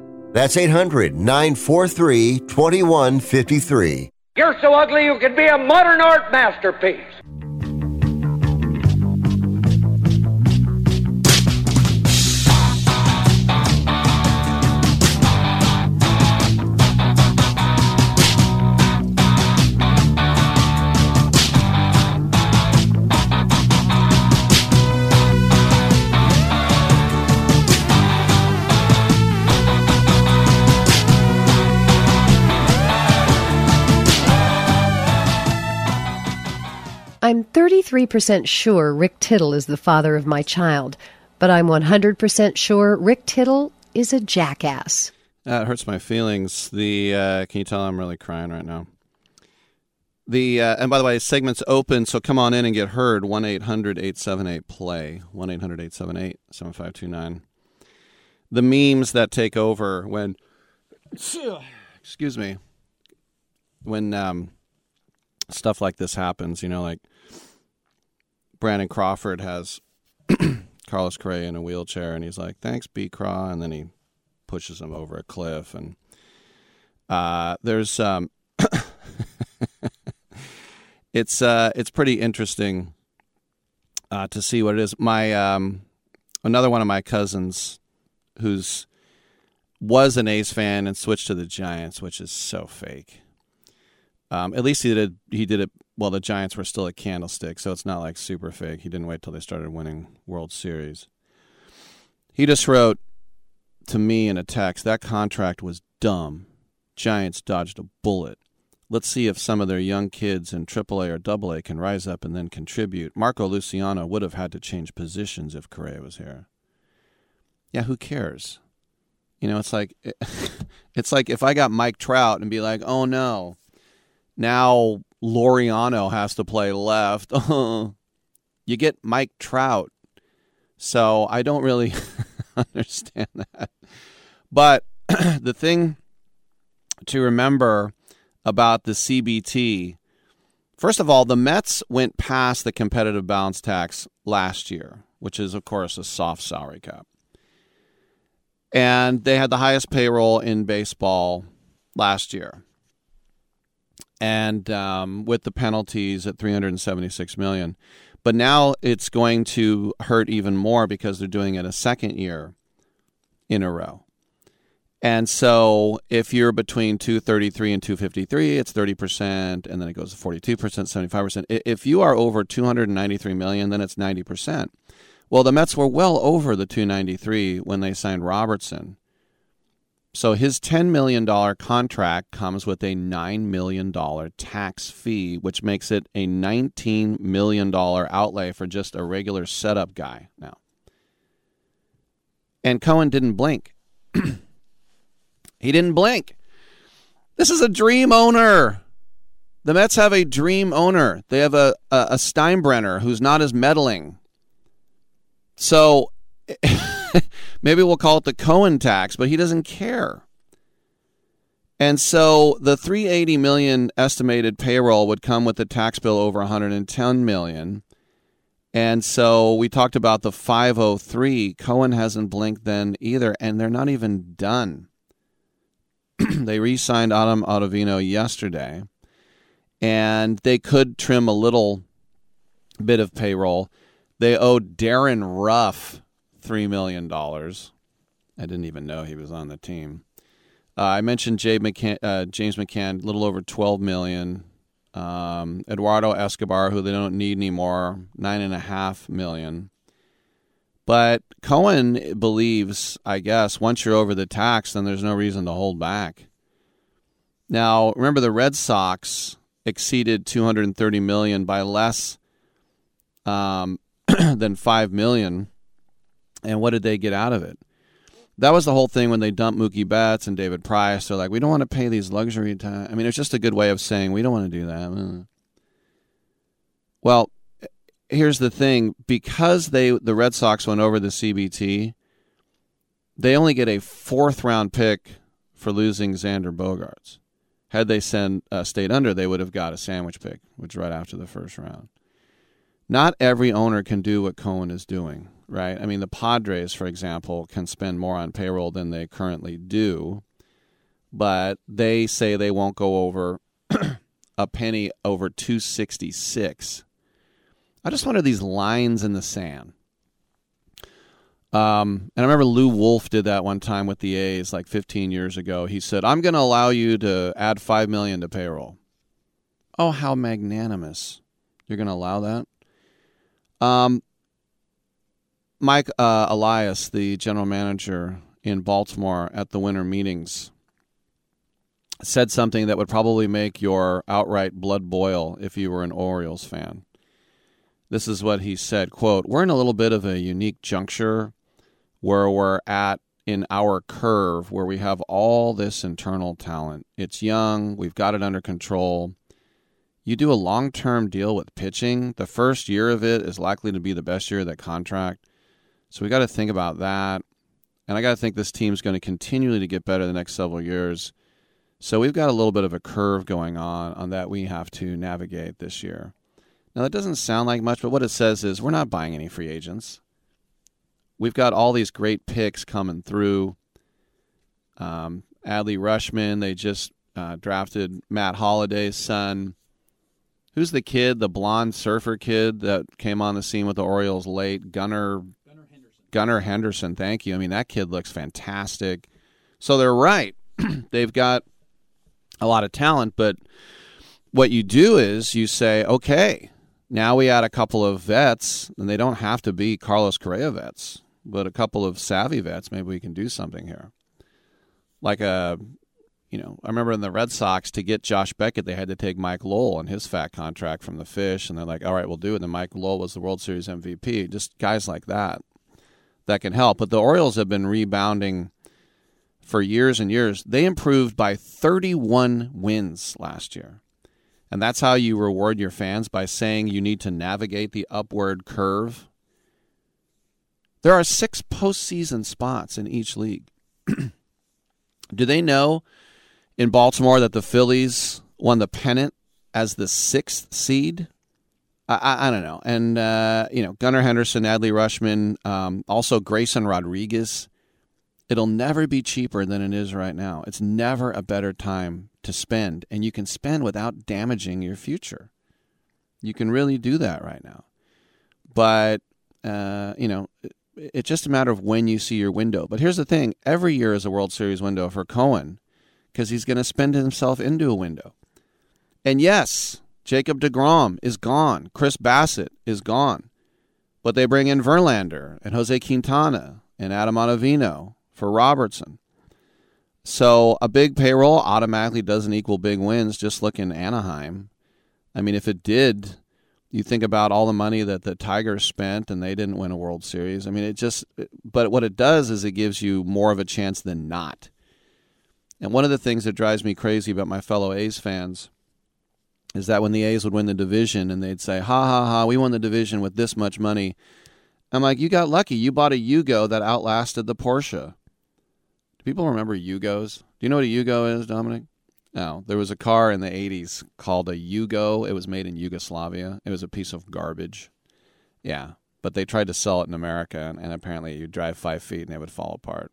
[SPEAKER 7] That's 800 943 2153.
[SPEAKER 39] You're so ugly you could be a modern art masterpiece.
[SPEAKER 12] 33% sure Rick Tittle is the father of my child, but I'm 100% sure Rick Tittle is a jackass.
[SPEAKER 2] That hurts my feelings. The uh, can you tell I'm really crying right now? The uh, and by the way, segment's open, so come on in and get heard. One 878 play. One 878 7529 The memes that take over when excuse me when um, stuff like this happens. You know, like Brandon Crawford has Carlos Correa in a wheelchair, and he's like, "Thanks, B. Craw," and then he pushes him over a cliff, and uh, there's um, it's uh, it's pretty interesting uh, to see what it is. My um, another one of my cousins, who's was an A's fan and switched to the Giants, which is so fake. Um, at least he did he did it well. The Giants were still a candlestick, so it's not like super fake. He didn't wait till they started winning World Series. He just wrote to me in a text that contract was dumb. Giants dodged a bullet. Let's see if some of their young kids in AAA or AA can rise up and then contribute. Marco Luciano would have had to change positions if Correa was here. Yeah, who cares? You know, it's like it's like if I got Mike Trout and be like, "Oh no, now Laureano has to play left. you get Mike Trout. So I don't really understand that. But the thing to remember about the CBT first of all, the Mets went past the competitive balance tax last year, which is, of course, a soft salary cap. And they had the highest payroll in baseball last year and um, with the penalties at 376 million. But now it's going to hurt even more because they're doing it a second year in a row. And so if you're between 233 and 253, it's 30%, and then it goes to 42%, 75%. If you are over 293 million, then it's 90%. Well, the Mets were well over the 293 when they signed Robertson. So his $10 million contract comes with a $9 million tax fee, which makes it a $19 million outlay for just a regular setup guy now. And Cohen didn't blink. he didn't blink. This is a dream owner. The Mets have a dream owner. They have a, a, Steinbrenner who's not as meddling. So maybe we'll call it the Cohen tax, but he doesn't care. And so the 380 million estimated payroll would come with a tax bill over 110 million. And so we talked about the 503. Cohen hasn't blinked then either, and they're not even done. they re signed Adam Ottavino yesterday, and they could trim a little bit of payroll. They owe Darin Ruf $3 million. I didn't even know he was on the team. Uh, I mentioned McCann, uh, James McCann, a little over 12 million. Um, Eduardo Escobar, who they don't need anymore, nine and a half million. But Cohen believes, I guess, once you're over the tax, then there's no reason to hold back. Now, remember the Red Sox exceeded 230 million by less um, than five million, and what did they get out of it? That was the whole thing when they dumped Mookie Betts and David Price. They're like, we don't want to pay these luxury time. I mean, it's just a good way of saying we don't want to do that. Well, here's the thing: because they the Red Sox went over the CBT, they only get a fourth round pick for losing Xander Bogaerts. Had they sent uh, stayed under, they would have got a sandwich pick, which is right after the first round. Not every owner can do what Cohen is doing right? I mean, the Padres, for example, can spend more on payroll than they currently do, but they say they won't go over a penny over 266. I just wonder these lines in the sand. Um, and I remember Lew Wolff did that one time with the A's like 15 years ago. He said, "I'm going to allow you to add five million to payroll." Oh, how magnanimous! You're going to allow that? Um, Mike uh, Elias, the general manager in Baltimore at the winter meetings, said something that would probably make your outright blood boil if you were an Orioles fan. This is what he said, quote, "We're in a little bit of a unique juncture where we're at in our curve where we have all this internal talent. It's young, we've got it under control. You do a long-term deal with pitching, the first year of it is likely to be the best year of that contract. So we got to think about that. And I got to think this team's going to continually to get better the next several years. So we've got a little bit of a curve going on on that we have to navigate this year. Now that doesn't sound like much, but what it says is we're not buying any free agents. We've got all these great picks coming through. Um, Adley Rutschman, they just uh, drafted Matt Holliday's son. Who's the kid, the blonde surfer kid that came on the scene with the Orioles late? Gunnar Gunnar Henderson, thank you. I mean, that kid looks fantastic. So they're right. They've got a lot of talent, but what you do is you say, okay, now we add a couple of vets, and they don't have to be Carlos Correa vets, but a couple of savvy vets. Maybe we can do something here. Like a, you know, I remember in the Red Sox to get Josh Beckett, they had to take Mike Lowell and his fat contract from the Fish, and they're like, all right, we'll do it. And Mike Lowell was the World Series MVP. Just guys like that that can help. But the Orioles have been rebounding for years and years. They improved by 31 wins last year. And that's how you reward your fans by saying you need to navigate the upward curve. There are six postseason spots in each league. Do they know in Baltimore that the Phillies won the pennant as the sixth seed? I, I don't know. And, uh, you know, Gunnar Henderson, Adley Rutschman, um, also Grayson Rodriguez. It'll never be cheaper than it is right now. It's never a better time to spend. And you can spend without damaging your future. You can really do that right now. But, uh, you know, it's just a matter of when you see your window. But here's the thing every year is a World Series window for Cohen because he's going to spend himself into a window. And yes, Jacob DeGrom is gone. Chris Bassitt is gone. But they bring in Verlander and Jose Quintana and Adam Ottavino for Robertson. So a big payroll automatically doesn't equal big wins. Just look in Anaheim. I mean, if it did, you think about all the money that the Tigers spent and they didn't win a World Series. I mean, it just, but what it does is it gives you more of a chance than not. And one of the things that drives me crazy about my fellow A's fans is that when the A's would win the division and they'd say, ha ha ha, we won the division with this much money. I'm like, you got lucky. You bought a Yugo that outlasted the Porsche. Do people remember Yugos? Do you know what a Yugo is, Dominic? No. There was a car in the 80s called a Yugo. It was made in Yugoslavia. It was a piece of garbage. Yeah. But they tried to sell it in America, and, and apparently you drive five feet and it would fall apart.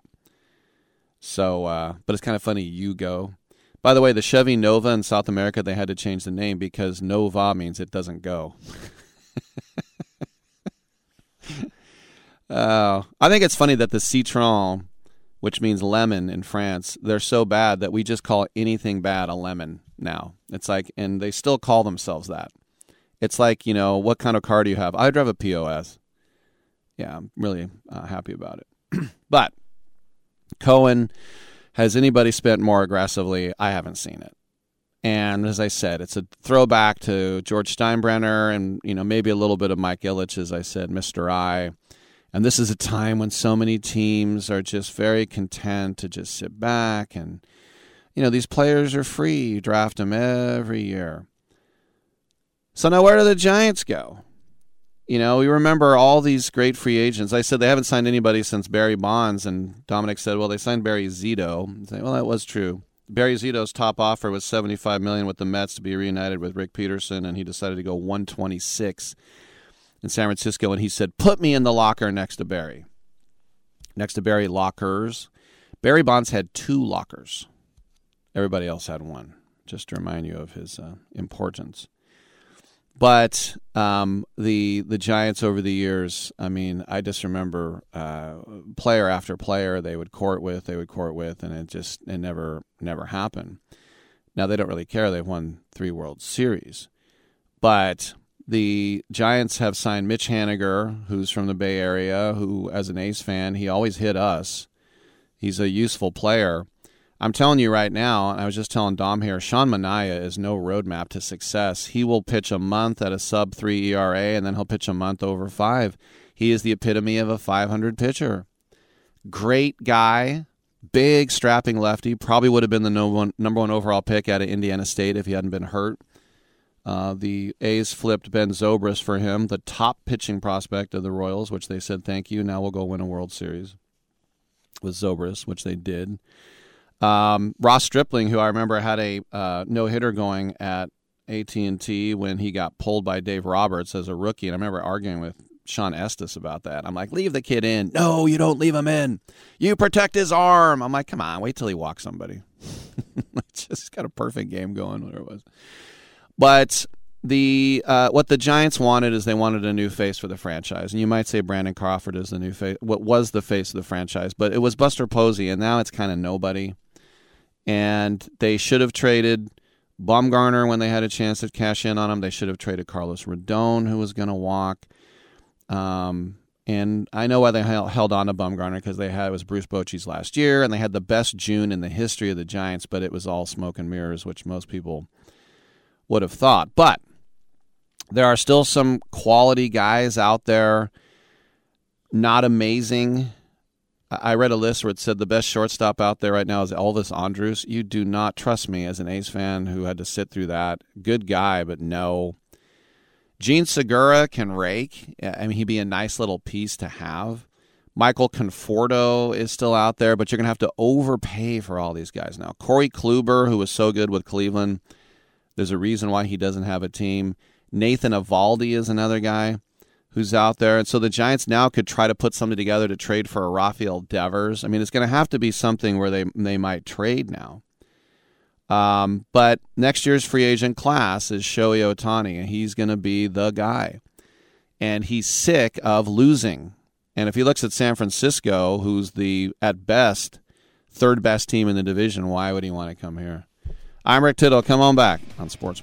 [SPEAKER 2] So, uh, but it's kind of funny, Yugo. By the way, the Chevy Nova in South America, they had to change the name because Nova means it doesn't go. Oh, I think it's funny that the citron, which means lemon in France, they're so bad that we just call anything bad a lemon now. It's like, and they still call themselves that. It's like, you know, what kind of car do you have? I drive a POS. Yeah, I'm really uh, happy about it. but Cohen, has anybody spent more aggressively? I haven't seen it. And as I said, it's a throwback to George Steinbrenner and, you know, maybe a little bit of Mike Ilitch, as I said, Mr. I. And this is a time when so many teams are just very content to just sit back and, you know, these players are free. You draft them every year. So now where do the Giants go? You know, we remember all these great free agents. I said they haven't signed anybody since Barry Bonds, and Dominic said, "Well, they signed Barry Zito." Well, that was true. Barry Zito's top offer was 75 million with the Mets to be reunited with Rick Peterson, and he decided to go 126 in San Francisco, and he said, "Put me in the locker next to Barry." Next to Barry, lockers. Barry Bonds had two lockers. Everybody else had one. Just to remind you of his uh, importance. But um, the the Giants over the years, I mean, I just remember uh, player after player they would court with, they would court with, and it just it never never happened. Now they don't really care; they've won three World Series, but the Giants have signed Mitch Haniger, who's from the Bay Area, who, as an A's fan, he always hit us. He's a useful player. I'm telling you right now, and I was just telling Dom here, Sean Manaea is no roadmap to success. He will pitch a month at a sub three ERA, and then he'll pitch a month over five. He is the epitome of a 500 pitcher. Great guy, big strapping lefty. Probably would have been the number one, number one overall pick out of Indiana State if he hadn't been hurt. Uh, the A's flipped Ben Zobrist for him, the top pitching prospect of the Royals, which they said thank you. Now we'll go win a World Series with Zobrist, which they did. Um, Ross Stripling, who I remember had a uh, no hitter going at AT and T when he got pulled by Dave Roberts as a rookie, and I remember arguing with Shawn Estes about that. I'm like, leave the kid in. No, you don't leave him in. You protect his arm. I'm like, come on, wait till he walks somebody. Just got a perfect game going, whatever it was. But the uh, what the Giants wanted is they wanted a new face for the franchise, and you might say Brandon Crawford is the new face. What was the face of the franchise? But it was Buster Posey, and now it's kind of nobody and they should have traded Bumgarner when they had a chance to cash in on him. They should have traded Carlos Rodon, who was going to walk. Um, and I know why they held on to Bumgarner because they had it was Bruce Bochy's last year, and they had the best June in the history of the Giants, but it was all smoke and mirrors, which most people would have thought. But there are still some quality guys out there. Not amazing I read a list where it said the best shortstop out there right now is Elvis Andrus. You do not trust me as an A's fan who had to sit through that. Good guy, but no. Jean Segura can rake. I mean, he'd be a nice little piece to have. Michael Conforto is still out there, but you're going to have to overpay for all these guys now. Corey Kluber, who was so good with Cleveland, there's a reason why he doesn't have a team. Nathan Eovaldi is another guy who's out there. And so the Giants now could try to put something together to trade for a Rafael Devers. I mean, it's going to have to be something where they they might trade now. Um, but next year's free agent class is Shohei Ohtani, and he's going to be the guy. And he's sick of losing. And if he looks at San Francisco, who's the at best third best team in the division, why would he want to come here? I'm Rick Tittle. Come on back on Sports.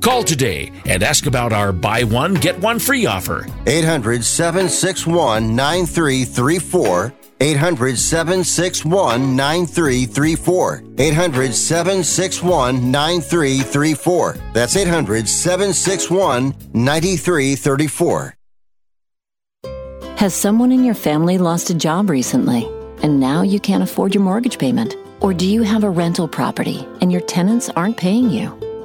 [SPEAKER 17] Call today and ask about our buy one, get one free offer.
[SPEAKER 7] 800 761 9334. 800 761 9334. 800 761 9334. That's 800 761 9334.
[SPEAKER 4] Has someone in your family lost a job recently and now you can't afford your mortgage payment? Or do you have a rental property and your tenants aren't paying you?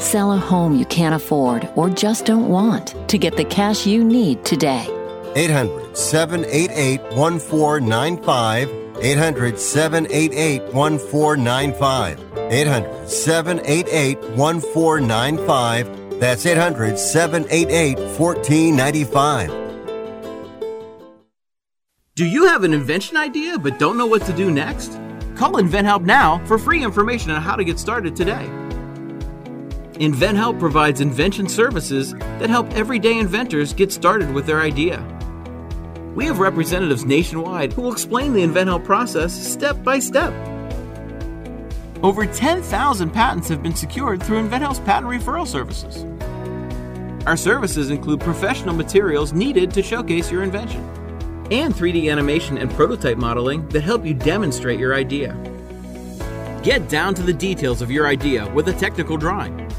[SPEAKER 4] Sell a home you can't afford or just don't want to get the cash you need today.
[SPEAKER 7] 800 788 1495. 800 788 1495. 800 788 1495. That's 800 788 1495.
[SPEAKER 40] Do you have an invention idea but don't know what to do next? Call InventHelp now for free information on how to get started today. InventHelp provides invention services that help everyday inventors get started with their idea. We have representatives nationwide who will explain the InventHelp process step by step. Over 10,000 patents have been secured through InventHelp's patent referral services. Our services include professional materials needed to showcase your invention, and 3D animation and prototype modeling that help you demonstrate your idea. Get down to the details of your idea with a technical drawing.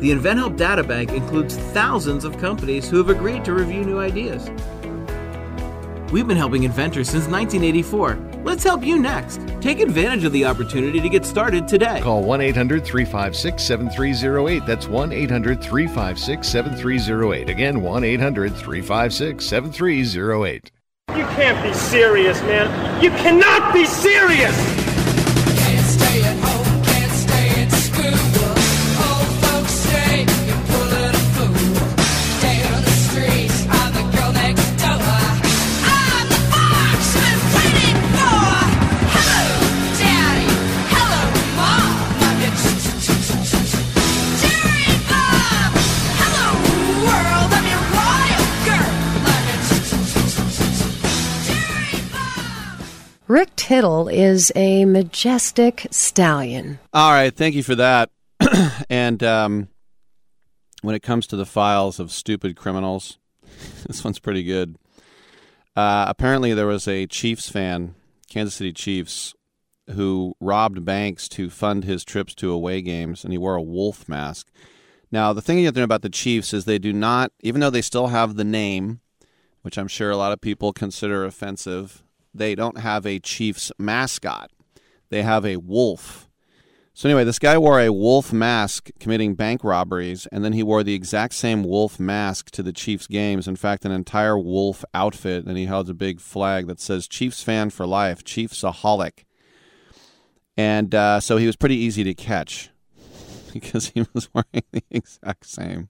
[SPEAKER 40] The InventHelp Databank includes thousands of companies who have agreed to review new ideas. We've been helping inventors since 1984. Let's help you next. Take advantage of the opportunity to get started today.
[SPEAKER 41] Call 1 800 356 7308. That's 1 800 356 7308. Again, 1 800 356 7308.
[SPEAKER 42] You can't be serious, man. You cannot be serious!
[SPEAKER 12] Rick Tittle is a majestic stallion.
[SPEAKER 2] All right, thank you for that. and um, when it comes to the files of stupid criminals, this one's pretty good. Uh, apparently, there was a Chiefs fan, Kansas City Chiefs, who robbed banks to fund his trips to away games, and he wore a wolf mask. Now, the thing you have to know about the Chiefs is they do not, even though they still have the name, which I'm sure a lot of people consider offensive, they don't have a Chiefs mascot. They have a wolf. So anyway, this guy wore a wolf mask committing bank robberies, and then he wore the exact same wolf mask to the Chiefs games. In fact, an entire wolf outfit, and he held a big flag that says "Chiefs fan for life, Chiefsaholic." And uh, so he was pretty easy to catch because he was wearing the exact same.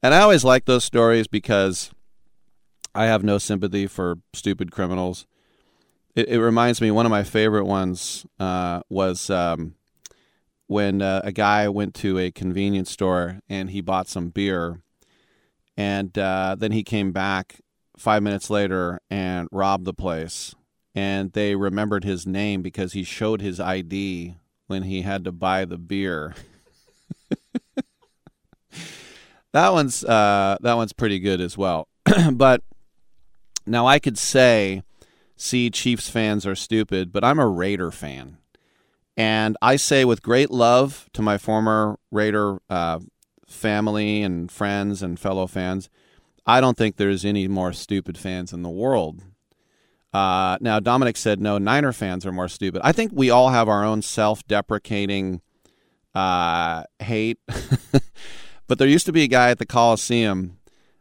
[SPEAKER 2] And I always like those stories because I have no sympathy for stupid criminals it, it reminds me one of my favorite ones uh, was um, when uh, a guy went to a convenience store and he bought some beer, and uh, then he came back five minutes later and robbed the place. And they remembered his name because he showed his ID when he had to buy the beer. that one's uh, that one's pretty good as well. but now I could say, see, Chiefs fans are stupid, but I'm a Raider fan. And I say with great love to my former Raider uh, family and friends and fellow fans, I don't think there's any more stupid fans in the world. Uh, now, Dominic said no, Niner fans are more stupid. I think we all have our own self deprecating uh, hate. but there used to be a guy at the Coliseum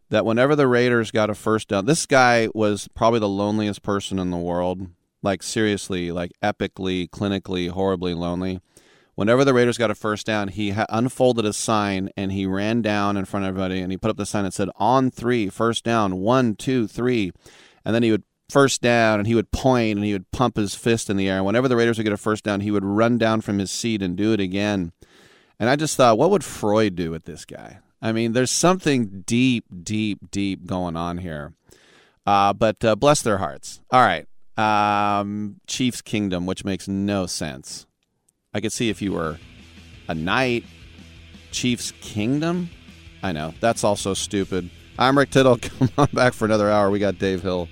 [SPEAKER 2] that whenever the Raiders got a first down, this guy was probably the loneliest person in the world. Like, seriously, like epically, clinically, horribly lonely. Whenever the Raiders got a first down, he ha- unfolded a sign and he ran down in front of everybody and he put up the sign that said, On three, first down, one, two, three. And then he would first down and he would point and he would pump his fist in the air. And whenever the Raiders would get a first down, he would run down from his seat and do it again. And I just thought, what would Freud do with this guy? I mean, there's something deep, deep, deep going on here. Uh, but uh, bless their hearts. All right. Um, Chiefs Kingdom, which makes no sense. I could see if you were a knight, Chiefs Kingdom. I know. That's also stupid. I'm Rick Tittle. Come on back for another hour. We got Dave Hill.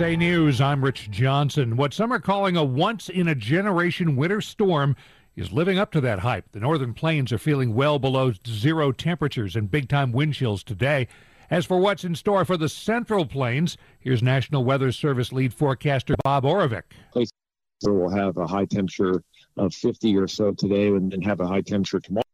[SPEAKER 18] USA News, I'm Rich Johnson. What some are calling a once in a generation winter storm is living up to that hype. The northern plains are feeling well below zero temperatures and big time wind chills today. As for what's in store for the central plains, here's National Weather Service lead forecaster Bob Oravec.
[SPEAKER 43] We'll have a high temperature of 50 or so today and have a high temperature tomorrow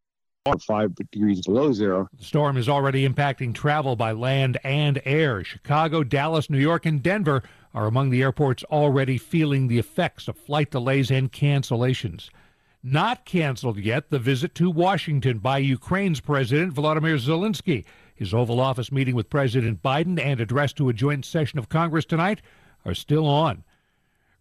[SPEAKER 43] five degrees below zero.
[SPEAKER 18] The storm is already impacting travel by land and air. Chicago, Dallas, New York, and Denver are among the airports already feeling the effects of flight delays and cancellations. Not canceled yet, the visit to Washington by Ukraine's President Volodymyr Zelensky. His Oval Office meeting with President Biden and address to a joint session of Congress tonight are still on.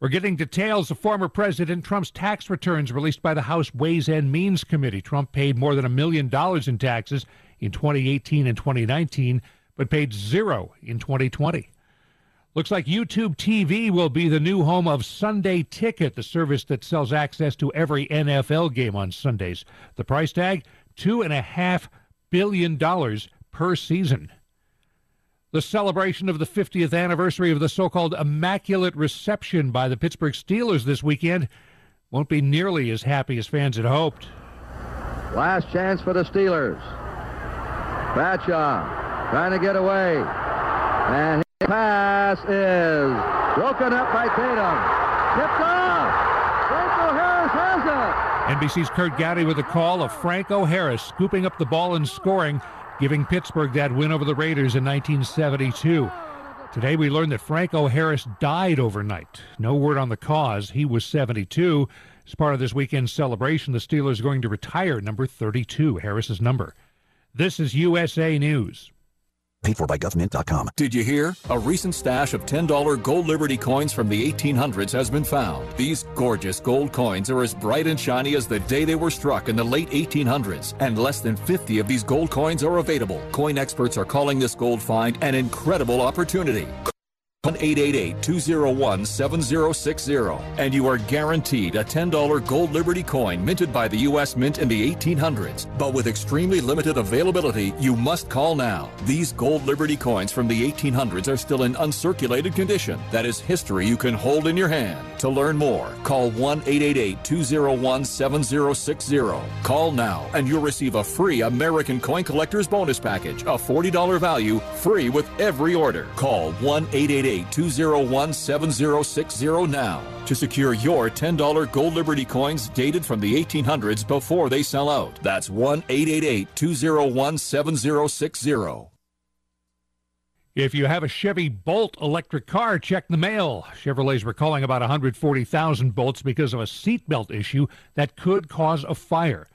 [SPEAKER 18] We're getting details of former President Trump's tax returns released by the House Ways and Means Committee. Trump paid more than a million dollars in taxes in 2018 and 2019, but paid zero in 2020. Looks like YouTube TV will be the new home of Sunday Ticket, the service that sells access to every NFL game on Sundays. The price tag $2.5 billion per season. The celebration of the 50th anniversary of the so called Immaculate Reception by the Pittsburgh Steelers this weekend won't be nearly as happy as fans had hoped.
[SPEAKER 44] Last chance for the Steelers. Bradshaw trying to get away. And his pass is broken up by Tatum. Tipped off. Franco Harris has
[SPEAKER 18] it. NBC's Curt Gowdy with a call of Franco Harris scooping up the ball and scoring giving Pittsburgh that win over the Raiders in 1972. Today we learned that Franco Harris died overnight. No word on the cause. He was 72. As part of this weekend's celebration, the Steelers are going to retire number 32, Harris's number. This is USA News
[SPEAKER 45] paid for by government.com.
[SPEAKER 21] Did you hear? A recent stash of $10 gold Liberty coins from the 1800s has been found. These gorgeous gold coins are as bright and shiny as the day they were struck in the late 1800s, and less than 50 of these gold coins are available. Coin experts are calling this gold find an incredible opportunity. 1-888-201-7060 and you are guaranteed a $10 gold Liberty coin minted by the U.S. Mint in the 1800s. But with extremely limited availability, you must call now. These gold Liberty coins from the 1800s are still in uncirculated condition. That is history you can hold in your hand. To learn more, call 1-888-201-7060. Call now and you'll receive a free American Coin Collector's Bonus Package, a $40 value, free with every order. Call 1-888 201 7060 now to secure your $10 Gold Liberty coins dated from the 1800s before they sell out. That's 1 888 201 7060.
[SPEAKER 18] If you have a Chevy Bolt electric car, check the mail. Chevrolet's recalling about 140,000 Bolts because of a seatbelt issue that could cause a fire.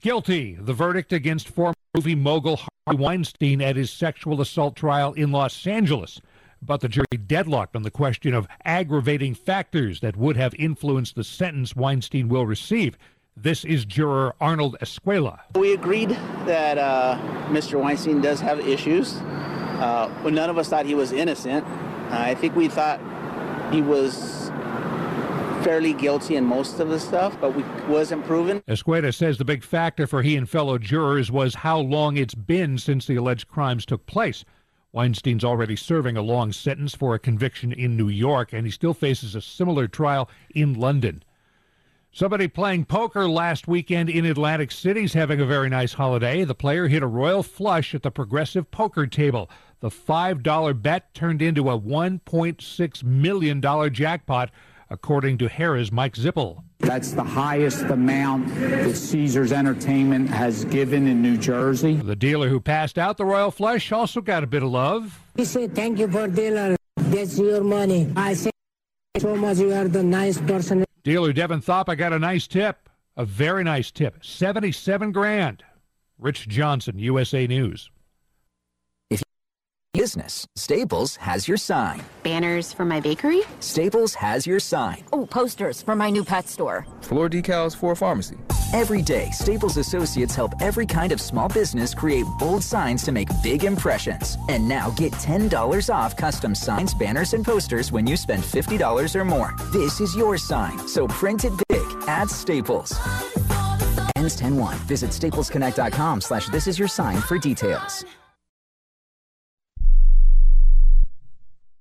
[SPEAKER 18] Guilty. The verdict against former movie mogul Harvey Weinstein at his sexual assault trial in Los Angeles. But the jury deadlocked on the question of aggravating factors that would have influenced the sentence Weinstein will receive. This is juror Arnold Escuela.
[SPEAKER 22] We agreed that uh, Mr. Weinstein does have issues. Uh, none of us thought he was innocent. Uh, I think we thought he was fairly guilty in most of the stuff, but we wasn't proven.
[SPEAKER 18] Escuela says the big factor for he and fellow jurors was how long it's been since the alleged crimes took place. Weinstein's already serving a long sentence for a conviction in New York, and he still faces a similar trial in London. Somebody playing poker last weekend in Atlantic City's having a very nice holiday. The player hit a royal flush at the progressive poker table. The $5 bet turned into a $1.6 million jackpot, according to Harrah's Mike Zippel.
[SPEAKER 46] That's the highest amount that Caesars Entertainment has given in New Jersey.
[SPEAKER 18] The dealer who passed out the royal flush also got a bit of love.
[SPEAKER 47] He said, Thank you for dealer. That's your money. I say so much you are the nice person.
[SPEAKER 18] Dealer Devin Thapa got a nice tip, a very nice tip, 77 grand. Rich Johnson, USA News.
[SPEAKER 48] Business. Staples has your sign.
[SPEAKER 49] Banners for my bakery?
[SPEAKER 48] Staples has your sign.
[SPEAKER 49] Oh, posters for my new pet store.
[SPEAKER 50] Floor decals for a pharmacy.
[SPEAKER 48] Every day, Staples associates help every kind of small business create bold signs to make big impressions. And now get $10 off custom signs, banners, and posters when you spend $50 or more. This is your sign, so print it big at Staples. Ends 10-1. Visit staplesconnect.com slash this is your sign for details.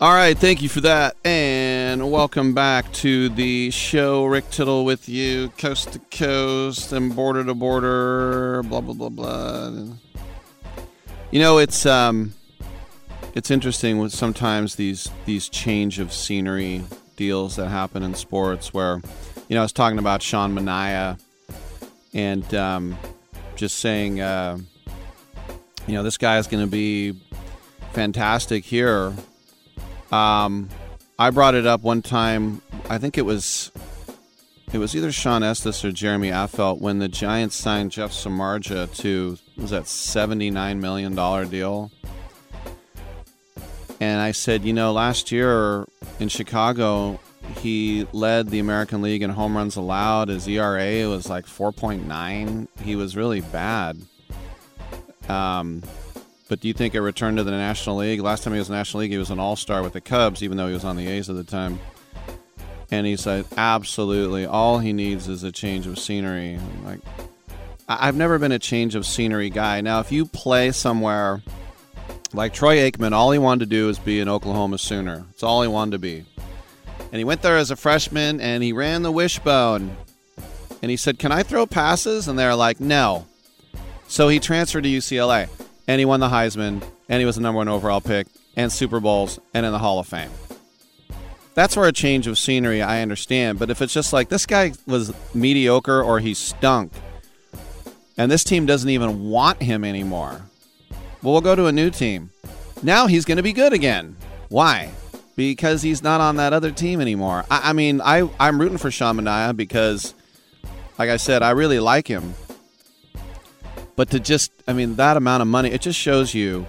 [SPEAKER 2] All right, thank you for that, and welcome back to the show. Rick Tittle with you, coast to coast and border to border, blah blah blah blah. You know, it's um, it's interesting with sometimes these these change of scenery deals that happen in sports, where you know I was talking about Sean Manaea and um, just saying, uh, you know, this guy is going to be fantastic here um, I brought it up one time. I think it was it was either Shawn Estes or Jeremy Affeldt when the Giants signed Jeff Samardzija to was that seventy nine million dollar deal. And I said, you know, last year in Chicago, he led the American League in home runs allowed. His ERA was like 4.9. He was really bad. Um, but do you think a return to the National League? Last time he was in the National League, he was an All Star with the Cubs, even though he was on the A's at the time. And he said, absolutely, all he needs is a change of scenery. I'm like, I've never been a change of scenery guy. Now, if you play somewhere like Troy Aikman, all he wanted to do is be an Oklahoma Sooner. It's all he wanted to be. And he went there as a freshman and he ran the wishbone. And he said, Can I throw passes? And they're like, No. So he transferred to UCLA and he won the Heisman, and he was the number one overall pick, and Super Bowls, and in the Hall of Fame. That's where a change of scenery I understand, but if it's just like this guy was mediocre or he stunk, and this team doesn't even want him anymore, Well, we'll go to a new team. Now he's going to be good again. Why? Because he's not on that other team anymore. I, I mean, I, I'm rooting for Sean Manaea because, like I said, I really like him. But to just, I mean, that amount of money, it just shows you,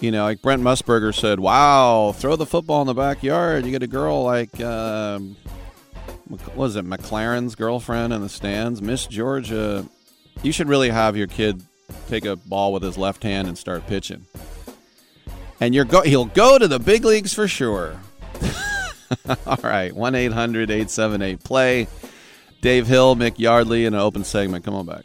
[SPEAKER 2] you know, like Brent Musburger said, wow, throw the football in the backyard. You get a girl like, um, what was it, McCarron's girlfriend in the stands, Miss Georgia. You should really have your kid take a ball with his left hand and start pitching. And you're go- he'll go to the big leagues for sure. All right, 1 800 878 play. Dave Hill, Mick Yardley in an open segment. Come on back.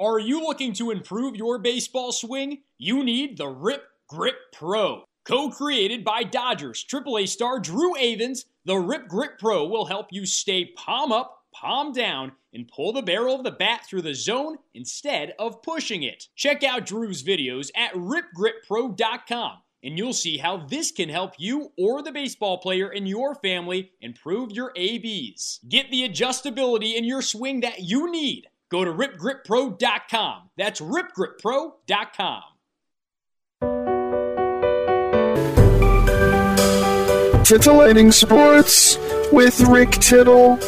[SPEAKER 51] Are you looking to improve your baseball swing? You need the Rip Grip Pro. Co created by Dodgers AAA star Drew Avans, the Rip Grip Pro will help you stay palm up, palm down, and pull the barrel of the bat through the zone instead of pushing it. Check out Drew's videos at ripgrippro.com and you'll see how this can help you or the baseball player in your family improve your ABs. Get the adjustability in your swing that you need. Go to ripgrippro.com. That's ripgrippro.com.
[SPEAKER 30] Titillating Sports with Rick Tittle.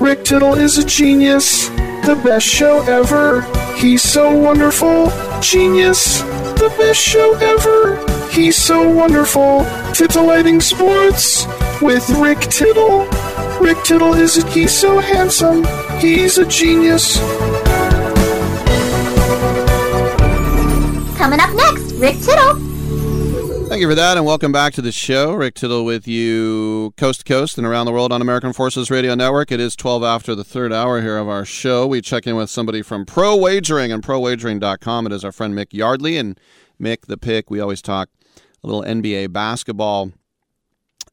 [SPEAKER 30] Rick Tittle is a genius, the best show ever. He's so wonderful, genius, the best show ever. He's so wonderful. Titillating Sports with Rick Tittle. Rick Tittle is a, he's so handsome. He's a genius.
[SPEAKER 52] Coming up next, Rick Tittle.
[SPEAKER 2] Thank you for that, and welcome back to the show. Rick Tittle with you coast to coast and around the world on American Forces Radio Network. It is 12 after the third hour here of our show. We check in with somebody from Pro Wagering and ProWagering.com. It is our friend Mick Yardley. And Mick, the pick, we always talk a little NBA basketball.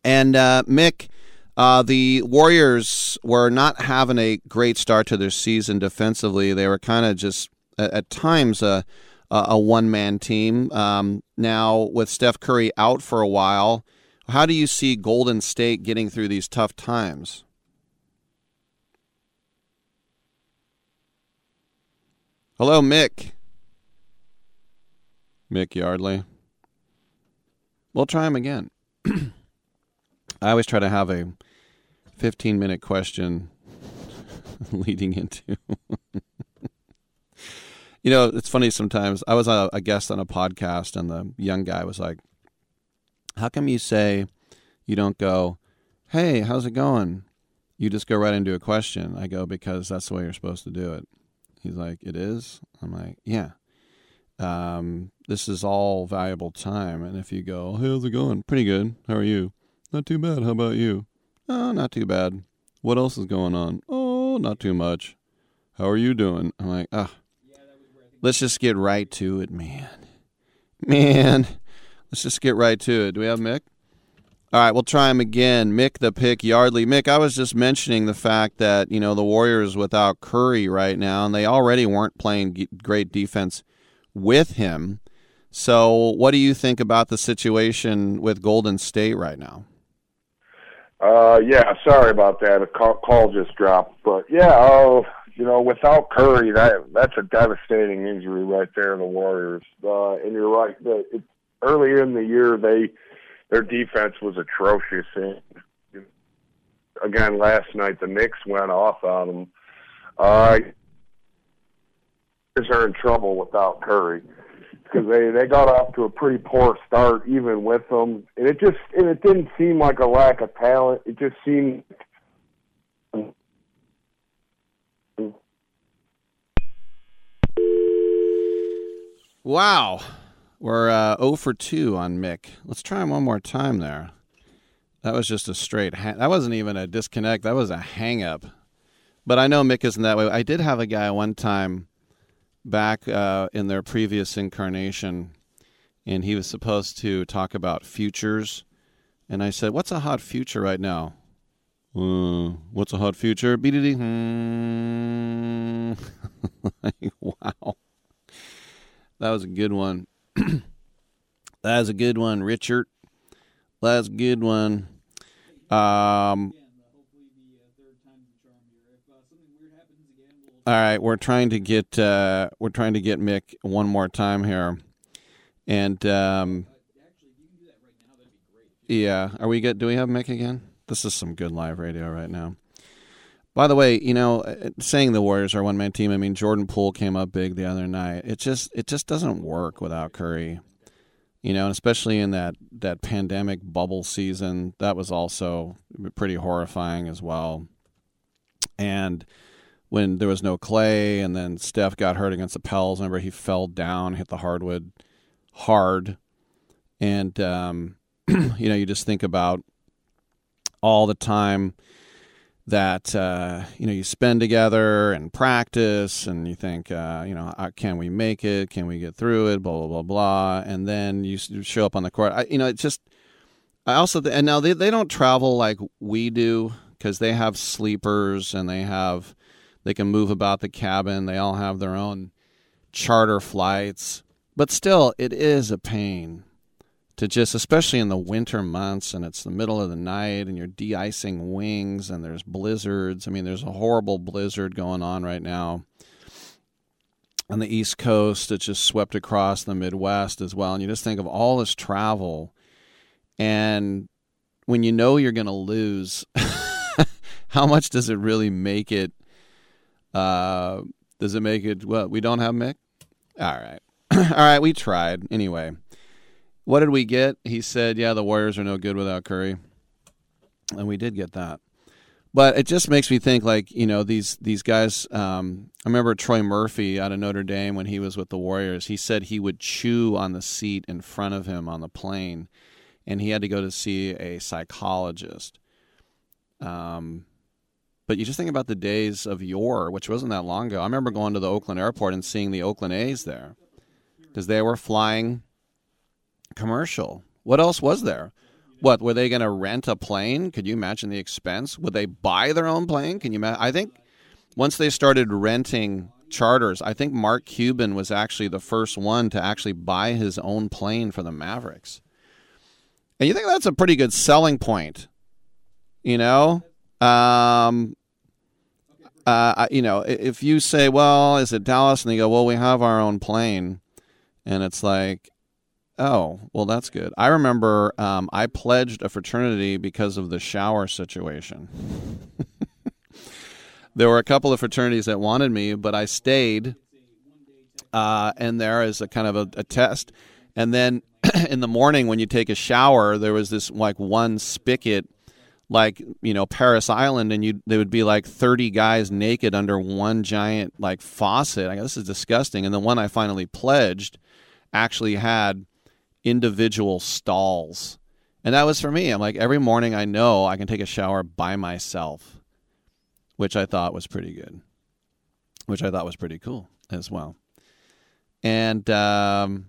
[SPEAKER 2] And uh, Mick, uh, the Warriors were not having a great start to their season defensively. They were kind of just, at, at times, uh, a one man team. Um, now, with Steph Curry out for a while, how do you see Golden State getting through these tough times? Hello, Mick. Mick Yardley. We'll try him again. I always try to have a 15 minute question leading into. you know, it's funny sometimes. I was a, a, guest on a podcast, and the young guy was like, How come you say you don't go, Hey, how's it going? You just go right into a question. I go, Because that's the way you're supposed to do it. He's like, It is? I'm like, Yeah. Um, this is all valuable time. And if you go, how's it going? Pretty good. How are you? Not too bad. How about you? Oh, not too bad. What else is going on? Oh, not too much. How are you doing? I'm like, ah, let's just get right to it, man. Man, let's just get right to it. Do we have Mick? All right, we'll try him again. Mick the Pick Yardley. Mick, I was just mentioning the fact that, you know, the Warriors without Curry right now, and they already weren't playing great defense with him. So, what do you think about the situation with Golden State right now?
[SPEAKER 53] Uh, yeah, sorry about that. A call, call just dropped, but yeah, oh, you know, without Curry, that that's a devastating injury right there. In the Warriors, uh, and you're right. The, it, earlier in the year, they their defense was atrocious, and again last night the Knicks went off on them. Uh, are in trouble without Curry because they they got off to a pretty poor start even with them, and it just and it didn't seem like a lack of talent. It just seemed.
[SPEAKER 2] Wow, we're uh, 0 for 2 on Mick. Let's try him one more time there. That was just a straight. Ha- that wasn't even a disconnect. That was a hang up. But I know Mick isn't that way. I did have a guy one time back uh, in their previous incarnation, and he was supposed to talk about futures. And I said, "What's a hot future right now?" Uh, what's a hot future? BDD. Hmm. wow, that was a good one. that was a good one, Richard. That's a good one. Um, All right, we're trying to get uh, we're trying to get Mick one more time here, and um, yeah, are we good? Do we have Mick again? This is some good live radio right now. By the way, you know, uh, saying the Warriors are one man team. I mean, Jordan Poole came up big the other night. It just it just doesn't work without Curry. You know, and especially in that that pandemic bubble season, that was also pretty horrifying as well. And when there was no Clay, and then Steph got hurt against the Pels. Remember, he fell down, hit the hardwood hard, and um, you know, you just think about all the time that uh, you know you spend together and practice, and you think, uh, you know, uh, can we make it? Can we get through it? Blah blah blah blah, and then you show up on the court. I, you know, it's just. I also and now they they don't travel like we do because they have sleepers and they have they can move about the cabin. They all have their own charter flights. But still, it is a pain to just, especially in the winter months, and it's the middle of the night, and you're de icing wings, and there's blizzards. I mean, there's a horrible blizzard going on right now on the East Coast. It just swept across the Midwest as well. And you just think of all this travel, and when you know you're going to lose, how much does it really make it uh, does it make it? Well, we don't have Mick. All right, all right. We tried anyway. What did we get? He said, "Yeah, the Warriors are no good without Curry," and we did get that. But it just makes me think, like you know, these these guys. Um, I remember Troy Murphy out of Notre Dame when he was with the Warriors. He said he would chew on the seat in front of him on the plane, and he had to go to see a psychologist. Um, but you just think about the days of yore, which wasn't that long ago. I remember going to the Oakland airport and seeing the Oakland A's there because they were flying commercial. What else was there? What were they going to rent a plane? Could you imagine the expense? Would they buy their own plane? Can you imagine? I think once they started renting charters, I think Mark Cuban was actually the first one to actually buy his own plane for the Mavericks. And you think that's a pretty good selling point, you know? Um, uh, you know, if you say, "Well, is it Dallas?" and they go, "Well, we have our own plane," and it's like, "Oh, well, that's good." I remember um, I pledged a fraternity because of the shower situation. there were a couple of fraternities that wanted me, but I stayed. Uh, and there is a kind of a, a test, and then in the morning when you take a shower, there was this like one spigot like you know Parris Island, and you there would be like thirty guys naked under one giant like faucet. I go, this is disgusting. And the one I finally pledged actually had individual stalls, and that was for me. I'm like every morning I know I can take a shower by myself, which I thought was pretty good, which I thought was pretty cool as well. And um,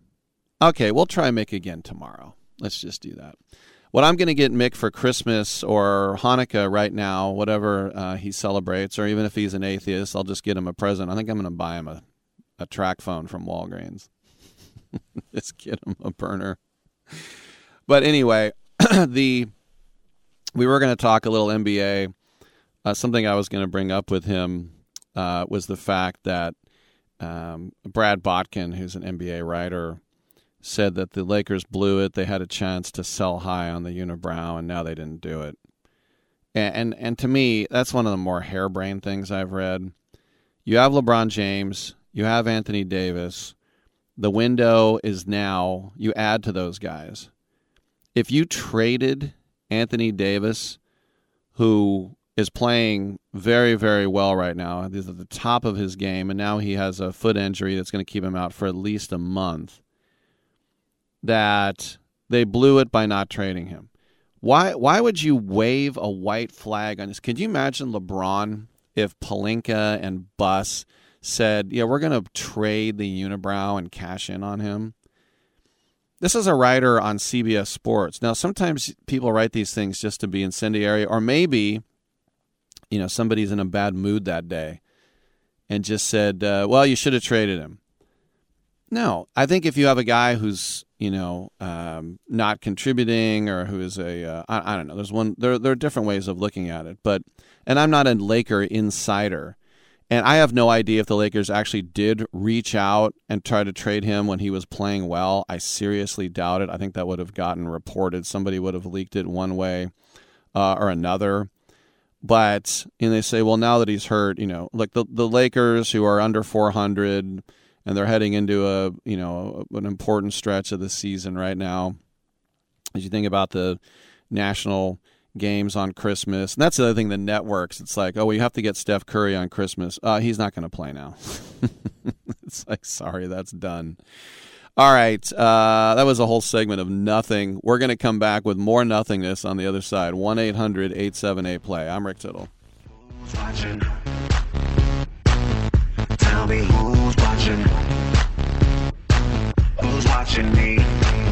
[SPEAKER 2] okay, we'll try make again tomorrow. Let's just do that. What I'm going to get Mick for Christmas or Hanukkah right now, whatever uh, he celebrates, or even if he's an atheist, I'll just get him a present. I think I'm going to buy him a, a TracFone from Walgreens. just get him a burner. But anyway, the we were going to talk a little NBA. Uh, something I was going to bring up with him uh, was the fact that um, Brad Botkin, who's an NBA writer, said that the Lakers blew it. They had a chance to sell high on the unibrow, and now they didn't do it. And, and and to me, that's one of the more harebrained things I've read. You have LeBron James, you have Anthony Davis. The window is now. You add to those guys. If you traded Anthony Davis, who is playing very, very well right now. He's at the top of his game, and now he has a foot injury that's going to keep him out for at least a month. That they blew it by not trading him. Why? Why would you wave a white flag on this? Could you imagine LeBron if Pelinka and Buss said, "Yeah, we're going to trade the unibrow and cash in on him"? This is a writer on CBS Sports. Now, sometimes people write these things just to be incendiary, or maybe you know somebody's in a bad mood that day and just said uh, well you should have traded him no i think if you have a guy who's you know um, not contributing or who is a uh, I, I don't know. There's one there, there are different ways of looking at it but and i'm not a laker insider and i have no idea if the lakers actually did reach out and try to trade him when he was playing well. I seriously doubt it. I think that would have gotten reported. Somebody would have leaked it one way uh, or another. But and they say, well, now that he's hurt, you know, like the the Lakers who are under 400 and they're heading into a you know an important stretch of the season right now. As you think about the national games on Christmas, and that's the other thing. The networks, it's like, oh, we have to get Steph Curry on Christmas. Uh, he's not going to play now. it's like, sorry, that's done. All right. Uh, that was a whole segment of nothing. We're going to come back with more nothingness on the other side. 1 800 878 play. I'm Rick Tittle.
[SPEAKER 54] Who's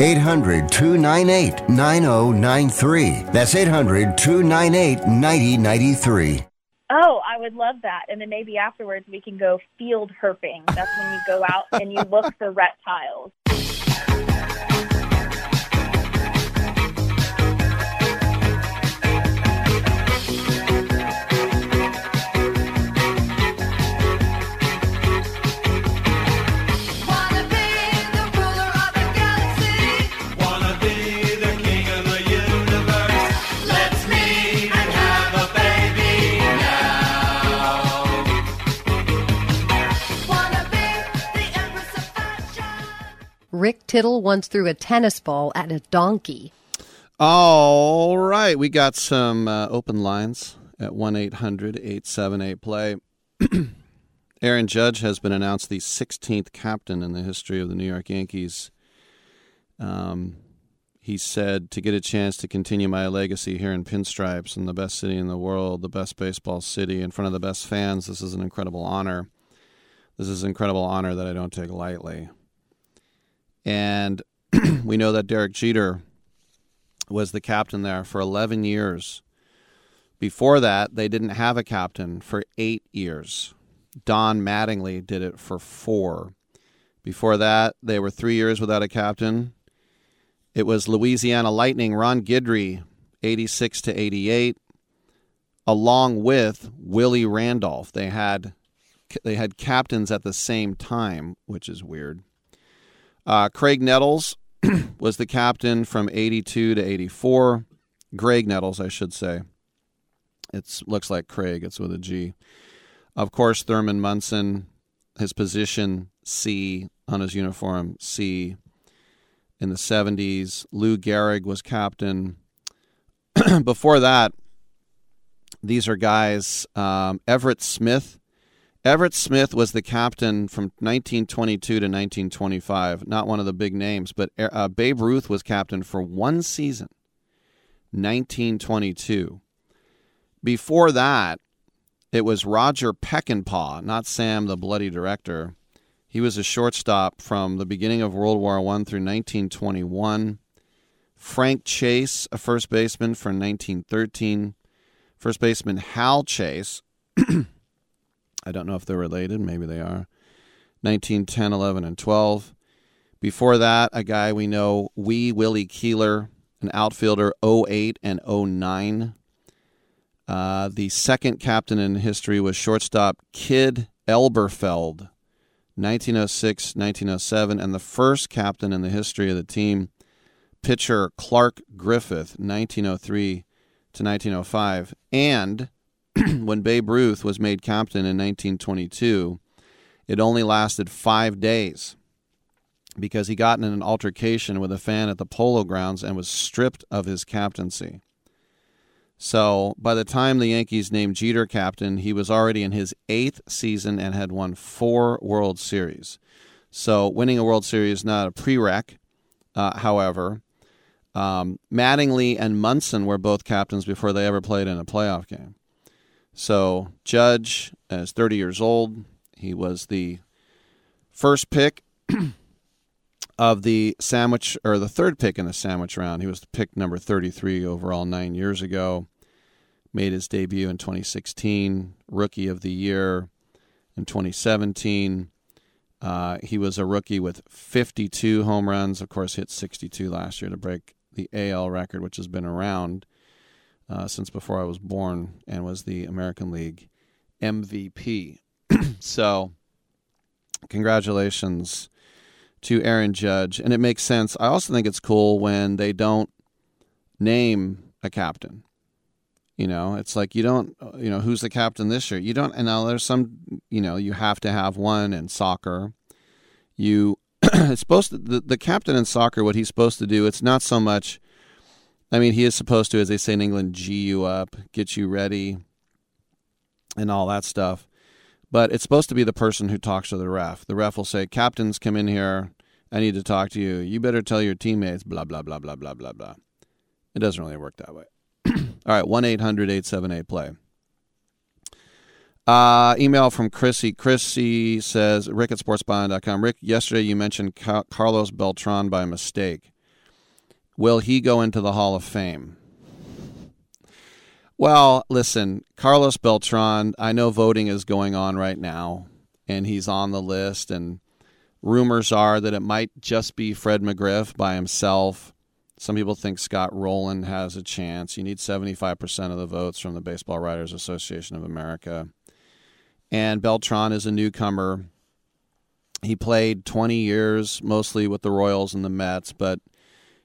[SPEAKER 7] 800 298 9093. That's 800 298 9093.
[SPEAKER 55] Oh, I would love that. And then maybe afterwards we can go field herping. That's when you go out and you look for reptiles.
[SPEAKER 12] Rick Tittle once threw a tennis ball at a donkey.
[SPEAKER 2] All right, we got some uh, open lines at 1 800 878 play. Aaron Judge has been announced the 16th captain in the history of the New York Yankees. Um, he said, to get a chance to continue my legacy here in Pinstripes in the best city in the world, the best baseball city, in front of the best fans, this is an incredible honor. This is an incredible honor that I don't take lightly. And we know that Derek Jeter was the captain there for 11 years. Before that, they didn't have a captain for eight years. Don Mattingly did it for four. Before that, they were three years without a captain. It was Louisiana Lightning, Ron Guidry, 86 to 88, along with Willie Randolph. They had they had captains at the same time, which is weird. Uh, Craig Nettles was the captain from 82 to 84. Graig Nettles, I should say. It looks like Craig. It's with a G. Of course, Thurman Munson, his position C on his uniform C. In the 70s, Lou Gehrig was captain. Before that, these are guys. Um, Everett Smith. Everett Smith was the captain from 1922 to 1925. Not one of the big names, but uh, Babe Ruth was captain for one season, 1922. Before that, it was Roger Peckinpaugh, not Sam the Bloody Director. He was a shortstop from the beginning of World War I through 1921. Frank Chase, a first baseman from 1913. First baseman Hal Chase. I don't know if they're related. Maybe they are. 1910, 11, and 12. Before that, a guy we know, Wee Willie Keeler, an outfielder 08 and 09. Uh, the second captain in history was shortstop Kid Elberfeld, 1906 1907. And the first captain in the history of the team, pitcher Clark Griffith, 1903 to 1905. And when Babe Ruth was made captain in 1922, it only lasted five days because he got in an altercation with a fan at the polo grounds and was stripped of his captaincy. So by the time the Yankees named Jeter captain, he was already in his eighth season and had won four World Series. So winning a World Series is not a prereq. Uh, however, um, Mattingly and Munson were both captains before they ever played in a playoff game. So Judge is 30 years old. He was the first pick of the sandwich, or the third pick in the sandwich round. He was pick number 33 overall nine years ago. Made his debut in 2016, Rookie of the Year in 2017. Uh, he was a rookie with 52 home runs. Of course, hit 62 last year to break the AL record, which has been around uh, since before I was born, and was the American League MVP. so, congratulations to Aaron Judge. And it makes sense. I also think it's cool when they don't name a captain. You know, it's like you don't, you know, who's the captain this year? You don't, and now there's some, you know, you have to have one in soccer. You, it's supposed to, the, the captain in soccer, what he's supposed to do, it's not so much, I mean, he is supposed to, as they say in England, G you up, get you ready, and all that stuff. But it's supposed to be the person who talks to the ref. The ref will say, Captains, come in here. I need to talk to you. You better tell your teammates, blah, blah, blah, blah, blah, blah, blah. It doesn't really work that way. All right, 1 800 878 play. Uh, email from Chrissy. Chrissy says, Rick at sportsbyline.com. Rick, yesterday you mentioned Ca- Carlos Beltran by mistake. Will he go into the Hall of Fame? Well, listen, Carlos Beltran, I know voting is going on right now, and he's on the list, and rumors are that it might just be Fred McGriff by himself. Some people think Scott Rolen has a chance. You need 75% of the votes from the Baseball Writers Association of America. And Beltran is a newcomer. He played 20 years, mostly with the Royals and the Mets, but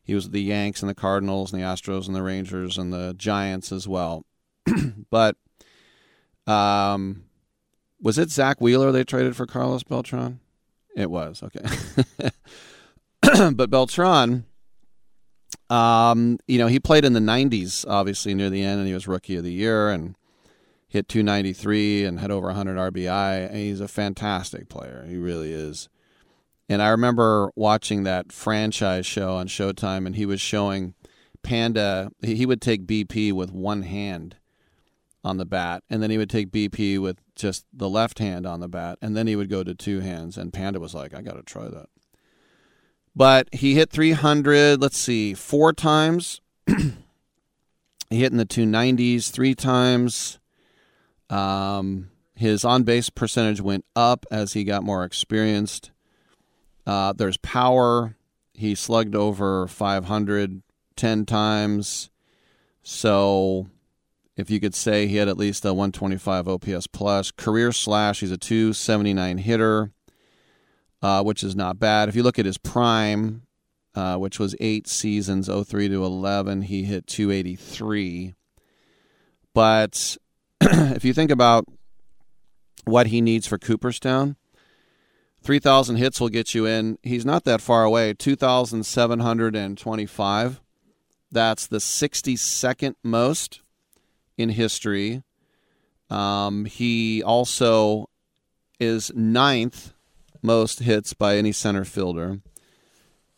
[SPEAKER 2] he was the Yanks and the Cardinals and the Astros and the Rangers and the Giants as well. but um, was it Zack Wheeler they traded for Carlos Beltran? It was okay. but Beltran, um, you know, he played in the '90s, obviously near the end, and he was Rookie of the Year and hit 293 and had over 100 RBI. And he's a fantastic player. He really is. And I remember watching that franchise show on Showtime, and he was showing Panda. He would take BP with one hand on the bat, and then he would take BP with just the left hand on the bat, and then he would go to two hands. And Panda was like, "I got to try that." But he hit 300. Let's see, four times. he hit in the 290s three times. Um, his on base percentage went up as he got more experienced. Uh, there's power. He slugged over 500 10 times. So if you could say he had at least a 125 OPS plus. Career slash, he's a 279 hitter, uh, which is not bad. If you look at his prime, uh, which was eight seasons, 03 to 11, he hit 283. But if you think about what he needs for Cooperstown, 3,000 hits will get you in. He's not that far away, 2,725. That's the 62nd most in history. Um, he also is ninth most hits by any center fielder.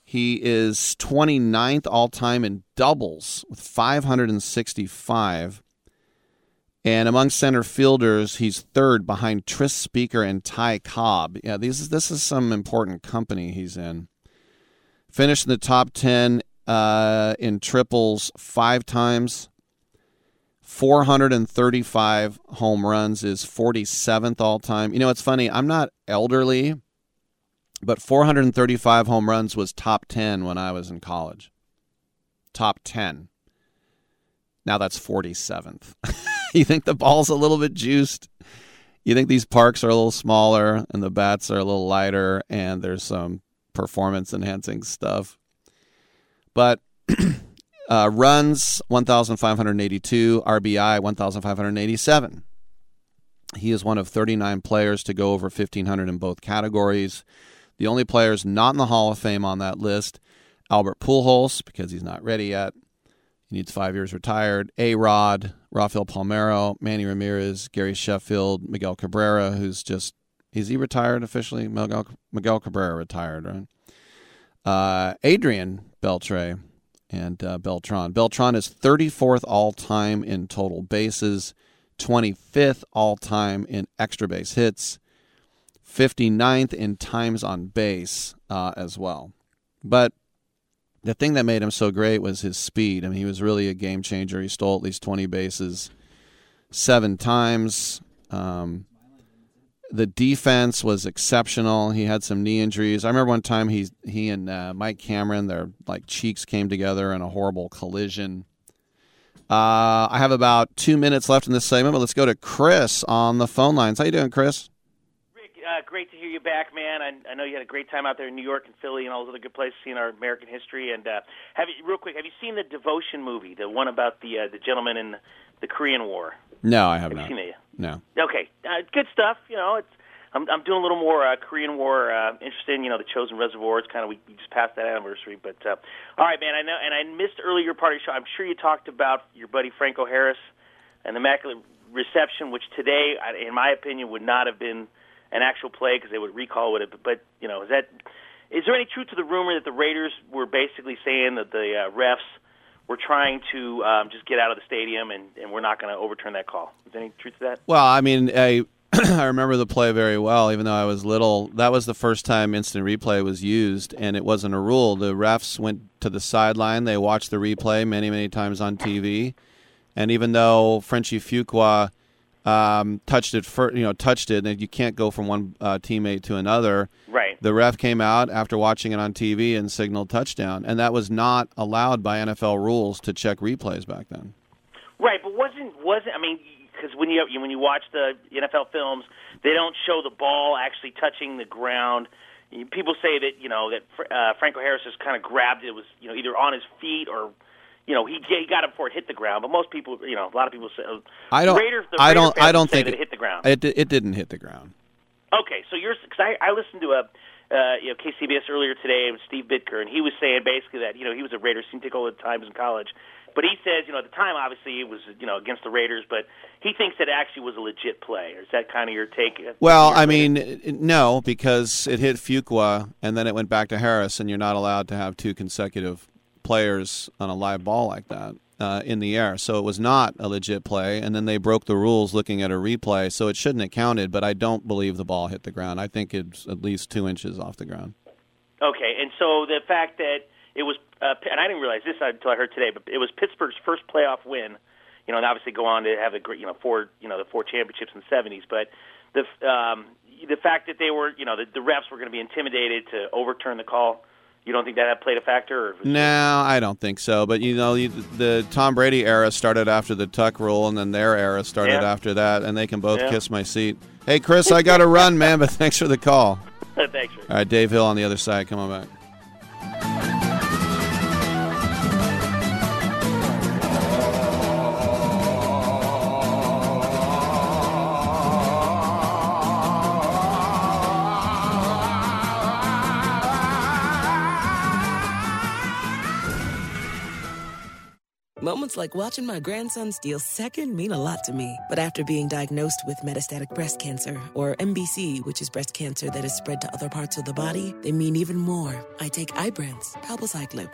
[SPEAKER 2] He is 29th all time in doubles with 565. And among center fielders, he's third behind Tris Speaker and Ty Cobb. Yeah, these is, this is some important company he's in. Finished in the top 10 uh, in triples five times. 435 home runs is 47th all time. You know, it's funny. I'm not elderly, but 435 home runs was top 10 when I was in college. Top 10. Now that's 47th. you think the ball's a little bit juiced? You think these parks are a little smaller and the bats are a little lighter and there's some performance enhancing stuff? But Uh, runs 1,582, RBI 1,587. He is one of 39 players to go over 1,500 in both categories. The only players not in the Hall of Fame on that list Albert Pujols, because he's not ready yet. He needs five years retired. A Rod, Rafael Palmeiro, Manny Ramirez, Gary Sheffield, Miguel Cabrera, who's just, is he retired officially? Miguel, Miguel Cabrera retired, right? Uh, Adrian Beltre and uh, Beltran. Beltran is 34th all time in total bases, 25th all time in extra base hits, 59th in times on base uh, as well. But the thing that made him so great was his speed. I mean, he was really a game changer. He stole at least 20 bases seven times. Um, the defense was exceptional. He had some knee injuries. I remember one time he he and uh, Mike Cameron, their like cheeks came together in a horrible collision. Uh, I have about two minutes left in this segment, but let's go to Chris on the phone lines. How you doing, Chris?
[SPEAKER 56] Great to hear you back, man. I, I know you had a great time out there in New York and Philly and all those other good places, seeing our American history. And uh, have you, real quick, have you seen the Devotion movie, the one about the uh, the gentleman in the Korean War?
[SPEAKER 2] No, I have
[SPEAKER 56] Have you
[SPEAKER 2] not.
[SPEAKER 56] seen it?
[SPEAKER 2] No.
[SPEAKER 56] Okay, uh, good stuff. You know, it's I'm I'm doing a little more uh, Korean War uh, interested in you know the Chosin Reservoir. It's kind of we, we just passed that anniversary, but uh, all right, man. I know, and I missed earlier part of the show. I'm sure you talked about your buddy Franco Harris and the Immaculate Reception, which today, in my opinion, would not have been an actual play because they would recall it. But you know, is that is there any truth to the rumor that the Raiders were basically saying that the uh, refs were trying to um, just get out of the stadium and, and we're not going to overturn that call? Is there any truth to that?
[SPEAKER 2] Well, I mean, I I remember the play very well, even though I was little. That was the first time instant replay was used, and it wasn't a rule. The refs went to the sideline. They watched the replay many, many times on TV, and even though Frenchie Fuqua um, touched it, fir- you know, touched it, and you can't go from one uh, teammate to another.
[SPEAKER 56] Right.
[SPEAKER 2] The ref came out after watching it on TV and signaled touchdown, and that was not allowed by NFL rules to check replays back then.
[SPEAKER 56] Right, but wasn't wasn't I mean because when you when you watch the NFL films, they don't show the ball actually touching the ground. People say that you know that uh, Franco Harris just kind of grabbed it. It was you know either on his feet or you know he he got it before it hit the ground. But most people, you know, a lot of people say uh,
[SPEAKER 2] I don't.
[SPEAKER 56] Raiders,
[SPEAKER 2] I don't. I don't think
[SPEAKER 56] that it hit the ground.
[SPEAKER 2] It, it didn't hit the ground.
[SPEAKER 56] Okay, so you're because I, I listened to a uh, you know KCBS earlier today with Steve Bitker, and he was saying basically that you know he was a Raiders ticket all the times in college, but he says you know at the time obviously it was you know against the Raiders, but he thinks it actually was a legit play. Is that kind of your take?
[SPEAKER 2] Well, I mean, it- no, because it hit Fuqua and then it went back to Harris, and you're not allowed to have two consecutive players on a live ball like that uh, in the air. So it was not a legit play, and then they broke the rules looking at a replay, so it shouldn't have counted. But I don't believe the ball hit the ground. I think it's at least two inches off the ground.
[SPEAKER 56] Okay, and so the fact that it was, uh, and I didn't realize this until I heard today, but it was Pittsburgh's first playoff win. You know, and obviously go on to have the great, you know, four, you know, the four championships in the '70s. But the um, the fact that they were, you know, the, the refs were going to be intimidated to overturn the call. You don't think that played a factor? Or
[SPEAKER 2] No, I don't think so. But you know, you, the Tom Brady era started after the Tuck rule, and then their era started
[SPEAKER 56] Yeah.
[SPEAKER 2] after that, and they can both
[SPEAKER 56] Yeah.
[SPEAKER 2] kiss my seat. Hey, Chris, I got to run, man, but thanks for the call.
[SPEAKER 56] Thanks. Rick.
[SPEAKER 2] All right, Dave Hill on the other side. Come on back.
[SPEAKER 57] Moments like watching my grandson steal second mean a lot to me. But after being diagnosed with metastatic breast cancer, or MBC, which is breast cancer that is spread to other parts of the body, they mean even more. I take Ibrance, palbociclib.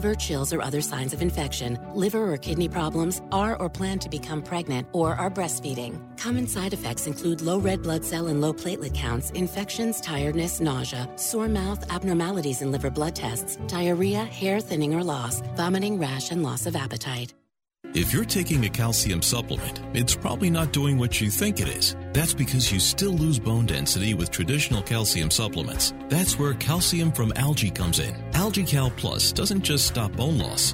[SPEAKER 49] fever, chills, or other signs of infection, liver or kidney problems, are or plan to become pregnant, or are breastfeeding. Common side effects include low red blood cell and low platelet counts, infections, tiredness, nausea, sore mouth, abnormalities in liver blood tests, diarrhea, hair thinning or loss, vomiting, rash, and loss of appetite.
[SPEAKER 58] If you're taking a calcium supplement, it's probably not doing what you think it is. That's because you still lose bone density with traditional calcium supplements. That's where calcium from algae comes in. AlgaeCal Plus doesn't just stop bone loss,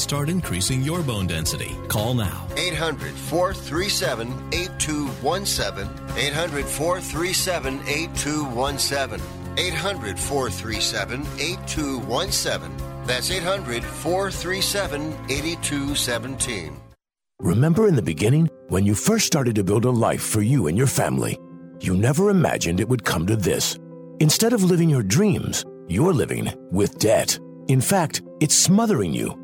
[SPEAKER 58] start increasing your bone density. Call now.
[SPEAKER 7] 800 437 8217. 800 437 8217. 800 437 8217. That's 800 437 8217.
[SPEAKER 59] Remember in the beginning, when you first started to build a life for you and your family, you never imagined it would come to this. Instead of living your dreams, you're living with debt. In fact, it's smothering you.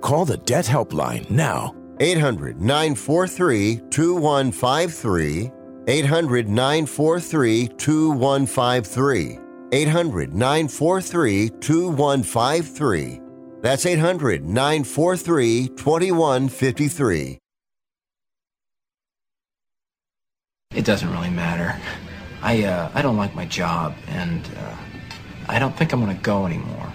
[SPEAKER 59] Call the Debt Helpline now.
[SPEAKER 7] 800 943 2153. 800 943 2153. 800 943 2153. That's 800 943 2153.
[SPEAKER 60] It doesn't really matter. I uh, I don't like my job, and uh, I don't think I'm gonna go anymore.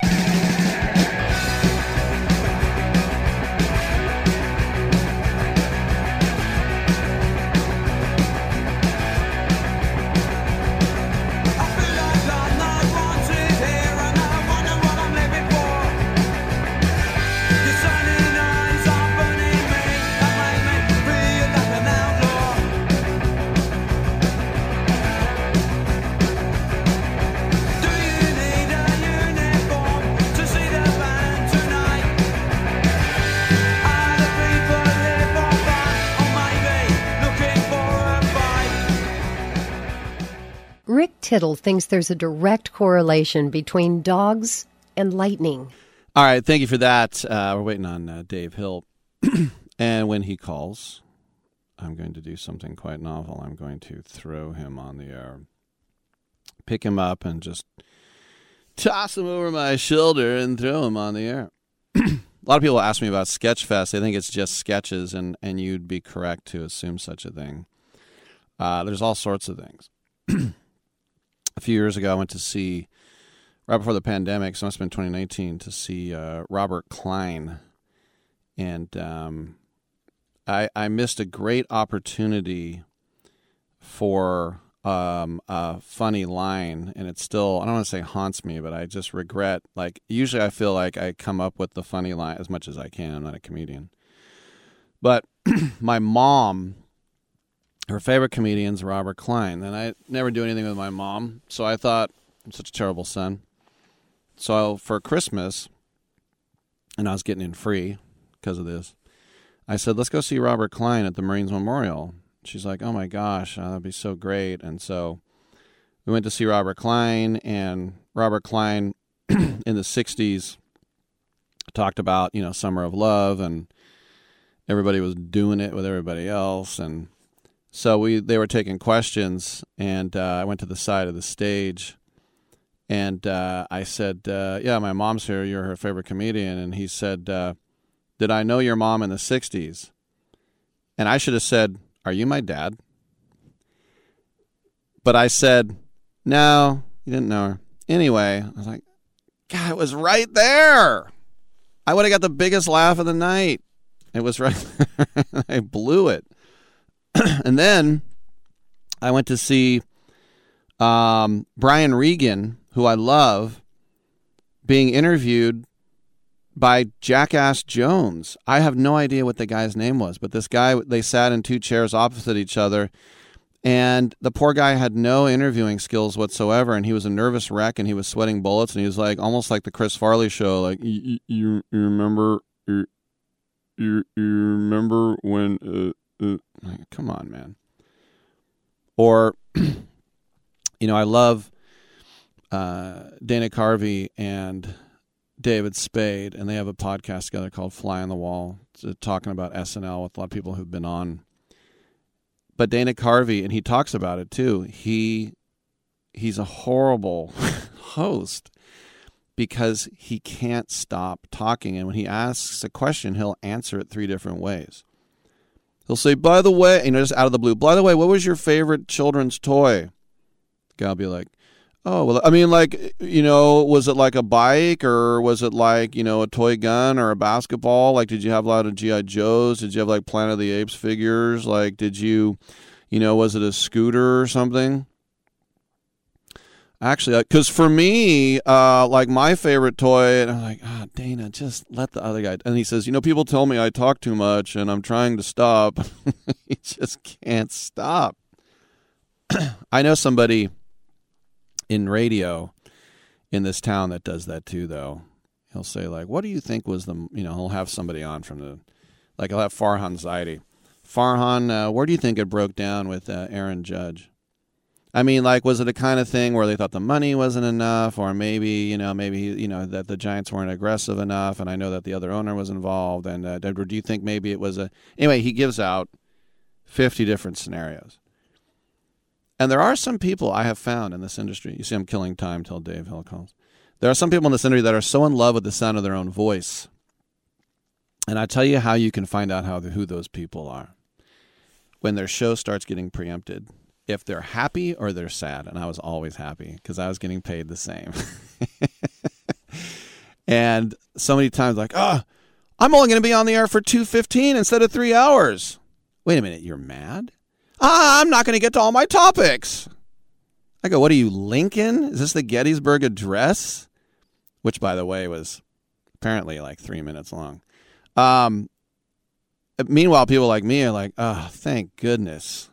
[SPEAKER 12] Tittle thinks there's a direct correlation between dogs and lightning.
[SPEAKER 2] All right, thank you for that. Uh, we're waiting on uh, Dave Hill. and when he calls, I'm going to do something quite novel. I'm going to throw him on the air, pick him up, and just toss him over my shoulder and throw him on the air. a lot of people ask me about Sketchfest. They think it's just sketches, and, and you'd be correct to assume such a thing. Uh, there's all sorts of things. a few years ago, I went to see, right before the pandemic, so it must have been 2019, to see uh, Robert Klein. And um, I, I missed a great opportunity for um, a funny line, and it still, I don't want to say haunts me, but I just regret, like, usually I feel like I come up with the funny line as much as I can. I'm not a comedian. But my mom her favorite comedian's Robert Klein, and I never do anything with my mom, so I thought I'm such a terrible son. So for Christmas, and I was getting in free because of this, I said, "Let's go see Robert Klein at the Marines Memorial." She's like, "Oh my gosh, uh, that'd be so great!" And so we went to see Robert Klein, and Robert Klein in the '60s talked about you know summer of love, and everybody was doing it with everybody else, and so we they were taking questions, and uh, I went to the side of the stage, and uh, I said, uh, "Yeah, my mom's here. You're her favorite comedian." And he said, uh, "Did I know your mom in the '60s?" And I should have said, "Are you my dad?" But I said, "No, you didn't know her." Anyway, I was like, "God, it was right there." I would have got the biggest laugh of the night. It was right. I blew it. and then I went to see um, Brian Regan, who I love, being interviewed by Jackass Jones. I have no idea what the guy's name was, but this guy, they sat in two chairs opposite each other. And the poor guy had no interviewing skills whatsoever, and he was a nervous wreck, and he was sweating bullets, and he was like almost like the Chris Farley show, like you, you, remember, you, you, remember when, come on, man. Or, you know, I love uh, Dana Carvey and David Spade, and they have a podcast together called Fly on the Wall, uh, talking about SNL with a lot of people who've been on. But Dana Carvey, and he talks about it too. He he's a horrible host because he can't stop talking, and when he asks a question, he'll answer it three different ways. He'll say, "By the way," you know, just out of the blue. By the way, what was your favorite children's toy? Guy will be like, Oh well, I mean, like you know, was it like a bike or was it like you know a toy gun or a basketball? Like, did you have a lot of GI Joes? Did you have like Planet of the Apes figures? Like, did you, you know, was it a scooter or something? Actually, because for me, uh, like my favorite toy, and I'm like, ah, Dana, just let the other guy. And he says, you know, people tell me I talk too much, and I'm trying to stop. he just can't stop. I know somebody in radio in this town that does that too though he'll say like what do you think was the you know he'll have somebody on from the like he'll have farhan zaidi farhan uh, where do you think it broke down with uh, aaron judge i mean like was it a kind of thing where they thought the money wasn't enough or maybe you know maybe you know that the giants weren't aggressive enough and i know that the other owner was involved and uh, do you think maybe it was a anyway he gives out 50 different scenarios and there are some people I have found in this industry. You see, I'm killing time till Dave Hill calls. There are some people in this industry that are so in love with the sound of their own voice. And I tell you how you can find out how who those people are. When their show starts getting preempted, if they're happy or they're sad, and I was always happy because I was getting paid the same. and so many times, like, oh, I'm only going to be on the air for two fifteen instead of three hours. Wait a minute, you're mad? ah, I'm not going to get to all my topics. I go, what are you, Lincoln? Is this the Gettysburg Address? Which, by the way, was apparently like three minutes long. Um, meanwhile, people like me are like, oh, thank goodness.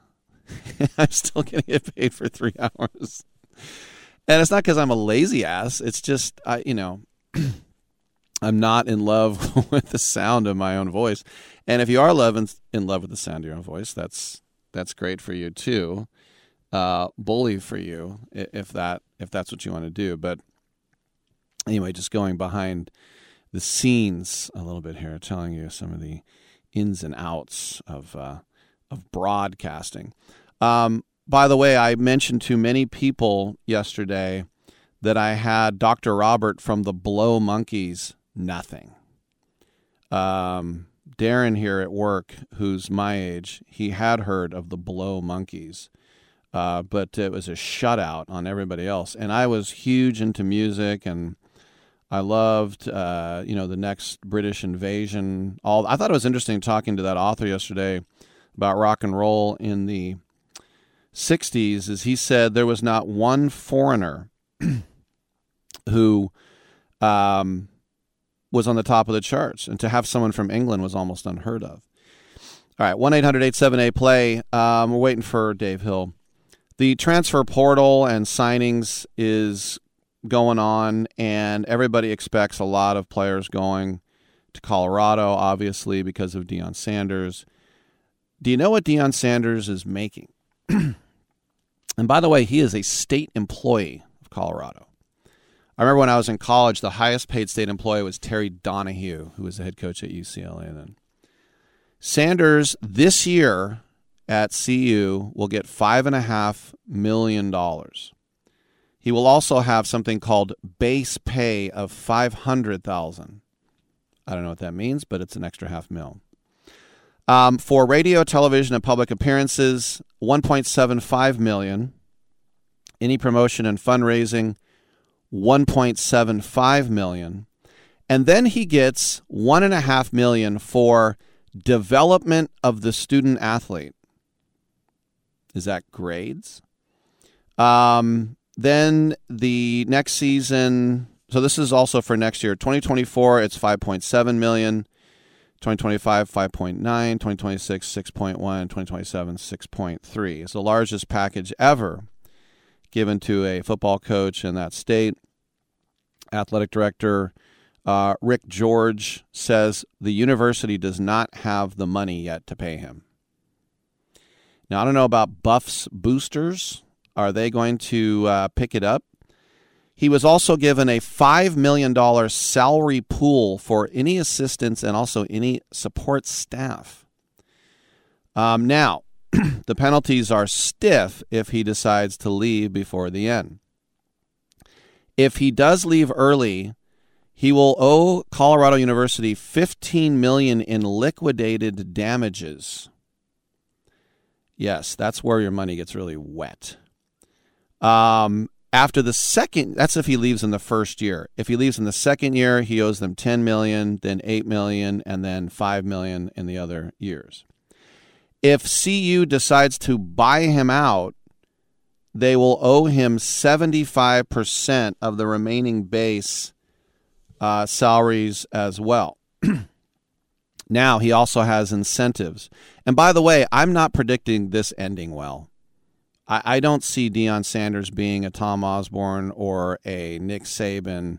[SPEAKER 2] I'm still going to get paid for three hours. And it's not because I'm a lazy ass. It's just, I, you know, I'm not in love with the sound of my own voice. And if you are love in, in love with the sound of your own voice, that's that's great for you too. Uh, bully for you if that if that's what you want to do. But anyway, just going behind the scenes a little bit here, telling you some of the ins and outs of uh, of broadcasting. Um, by the way, I mentioned to many people yesterday that I had Dr. Robert from the Blow Monkeys. Nothing. Um, Darren here at work, who's my age, he had heard of the Blow Monkeys, uh, but it was a shutout on everybody else. And I was huge into music, and I loved, uh, you know, the next British invasion. All I thought it was interesting talking to that author yesterday about rock and roll in the '60s. Is he said there was not one foreigner who. Um, was on the top of the charts, and to have someone from England was almost unheard of. All right, 1 800 878 play. Um, we're waiting for Dave Hill. The transfer portal and signings is going on, and everybody expects a lot of players going to Colorado, obviously, because of Deion Sanders. Do you know what Deion Sanders is making? and by the way, he is a state employee of Colorado. I remember when I was in college, the highest paid state employee was Terry Donahue, who was the head coach at UCLA then. Sanders this year at CU will get five and a half million dollars. He will also have something called base pay of five hundred thousand. I don't know what that means, but it's an extra half mil. Um, for radio, television, and public appearances, one point seven five million. Any promotion and fundraising, 1.75 million and then he gets one and a half million for development of the student athlete. Is that grades? Um, then the next season, so this is also for next year, 2024, it's 5.7 million. 2025 5.9 2026 6.1 2027 6.3 it's the largest package ever given to a football coach in that state. Athletic director uh, rick george says the university does not have the money yet to pay him. Now i don't know about buffs boosters. Are they going to uh, pick it up he was also given a $5 million salary pool for any assistants and also any support staff. Um, now, the penalties are stiff if he decides to leave before the end. If he does leave early, he will owe Colorado University 15 million in liquidated damages. Yes, that's where your money gets really wet. Um, after the second that's if he leaves in the first year. If he leaves in the second year he owes them 10 million then 8 million and then 5 million in the other years. If cu decides to buy him out they will owe him 75% of the remaining base uh, salaries as well. Now he also has incentives. And by the way i'm not predicting this ending well I, I don't see Deion Sanders being a Tom Osborne or a Nick Saban.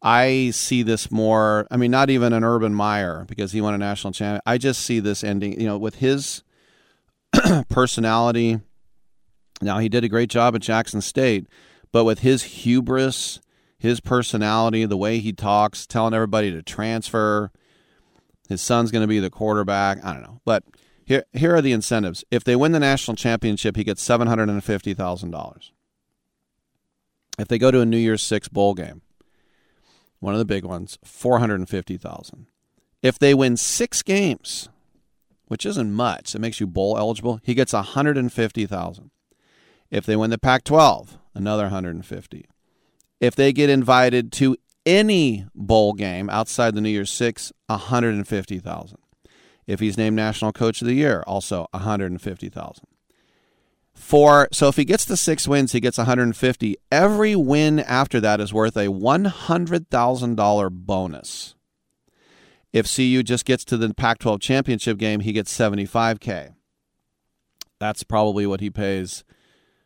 [SPEAKER 2] I see this more. I mean, not even an Urban Meyer because he won a national champion. I just see this ending. You know, with his personality. Now he did a great job at Jackson State, but with his hubris, his personality, the way he talks, telling everybody to transfer, his son's going to be the quarterback. I don't know, but here, here are the incentives. If they win the national championship, he gets seven hundred and fifty thousand dollars. If they go to a New Year's Six bowl game, one of the big ones, four hundred and fifty thousand. If they win six games, which isn't much, it makes you bowl eligible. He gets one hundred and fifty thousand. If they win the Pac-12, another 150. If they get invited to any bowl game outside the New Year's Six, 150,000. If he's named National Coach of the Year, also 150,000. For so if he gets the 6 wins, he gets 150. Every win after that is worth a $100,000 bonus. If CU just gets to the Pac-12 championship game, he gets 75k. That's probably what he pays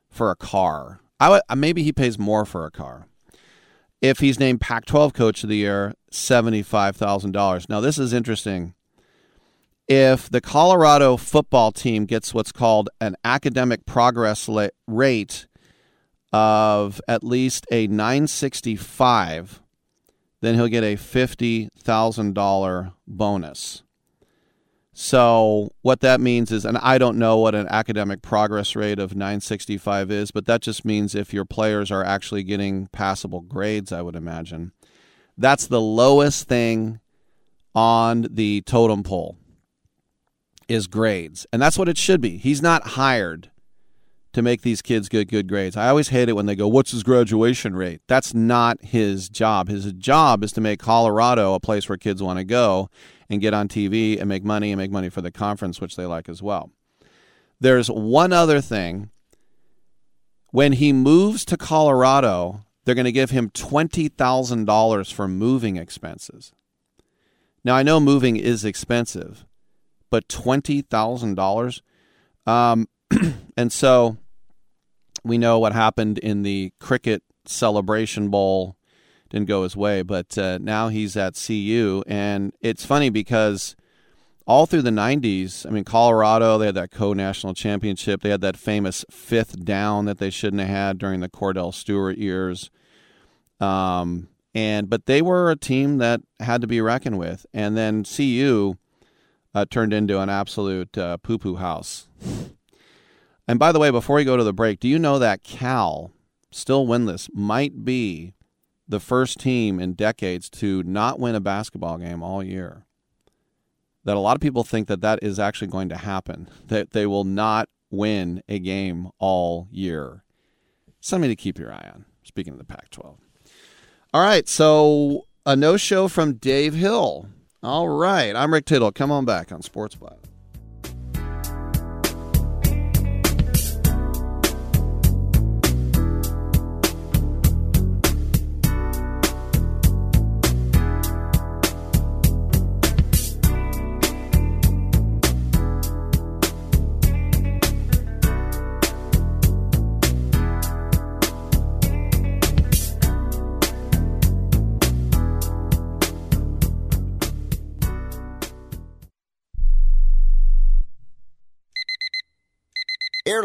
[SPEAKER 2] for a car. I would, maybe he pays more for a car. If he's named Pac-12 Coach of the Year, seventy-five thousand dollars. Now this is interesting if the Colorado football team gets what's called an academic progress rate of at least a 965, then he'll get a $50,000 bonus. So, what that means is, and I don't know what an academic progress rate of 965 is, but that just means if your players are actually getting passable grades, I would imagine. That's the lowest thing on the totem pole is grades. And that's what it should be. He's not hired to make these kids get good grades. I always hate it when they go, What's his graduation rate? That's not his job. His job is to make Colorado a place where kids want to go and get on TV and make money and make money for the conference, which they like as well. There's one other thing. When he moves to Colorado, they're going to give him $20,000 for moving expenses. Now, I know moving is expensive, but twenty thousand dollars. Um, and so we know what happened in the cricket celebration bowl didn't go his way, but uh, now he's at CU, and it's funny because all through the 90s, I mean, Colorado, they had that co national championship. They had that famous fifth down that they shouldn't have had during the Kordell Stewart years. Um, and but they were a team that had to be reckoned with. And then CU uh, turned into an absolute uh, poo poo house. And by the way, before we go to the break, do you know that Cal, still winless, might be the first team in decades to not win a basketball game all year? That a lot of people think that that is actually going to happen, that they will not win a game all year. Something to keep your eye on, speaking of the Pac 12. All right, so a no show from Dave Hill. All right. I'm Rick Tittle. Come on back on Sports.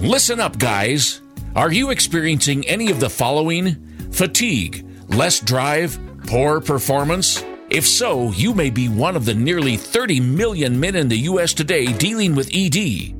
[SPEAKER 17] Listen up, guys. Are you experiencing any of the following? Fatigue, less drive, poor performance? If so, you may be one of the nearly 30 million men in the U.S. today dealing with ED.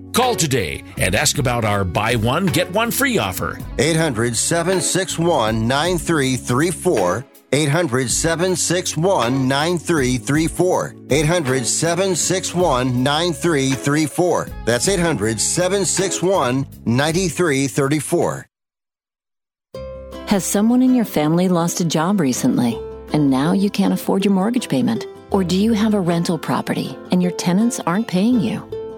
[SPEAKER 17] Call today and ask about our buy one, get one free offer.
[SPEAKER 7] 800 761 9334. 800 761 9334. 800 761 9334. That's 800 761 9334.
[SPEAKER 4] Has someone in your family lost a job recently and now you can't afford your mortgage payment? Or do you have a rental property and your tenants aren't paying you?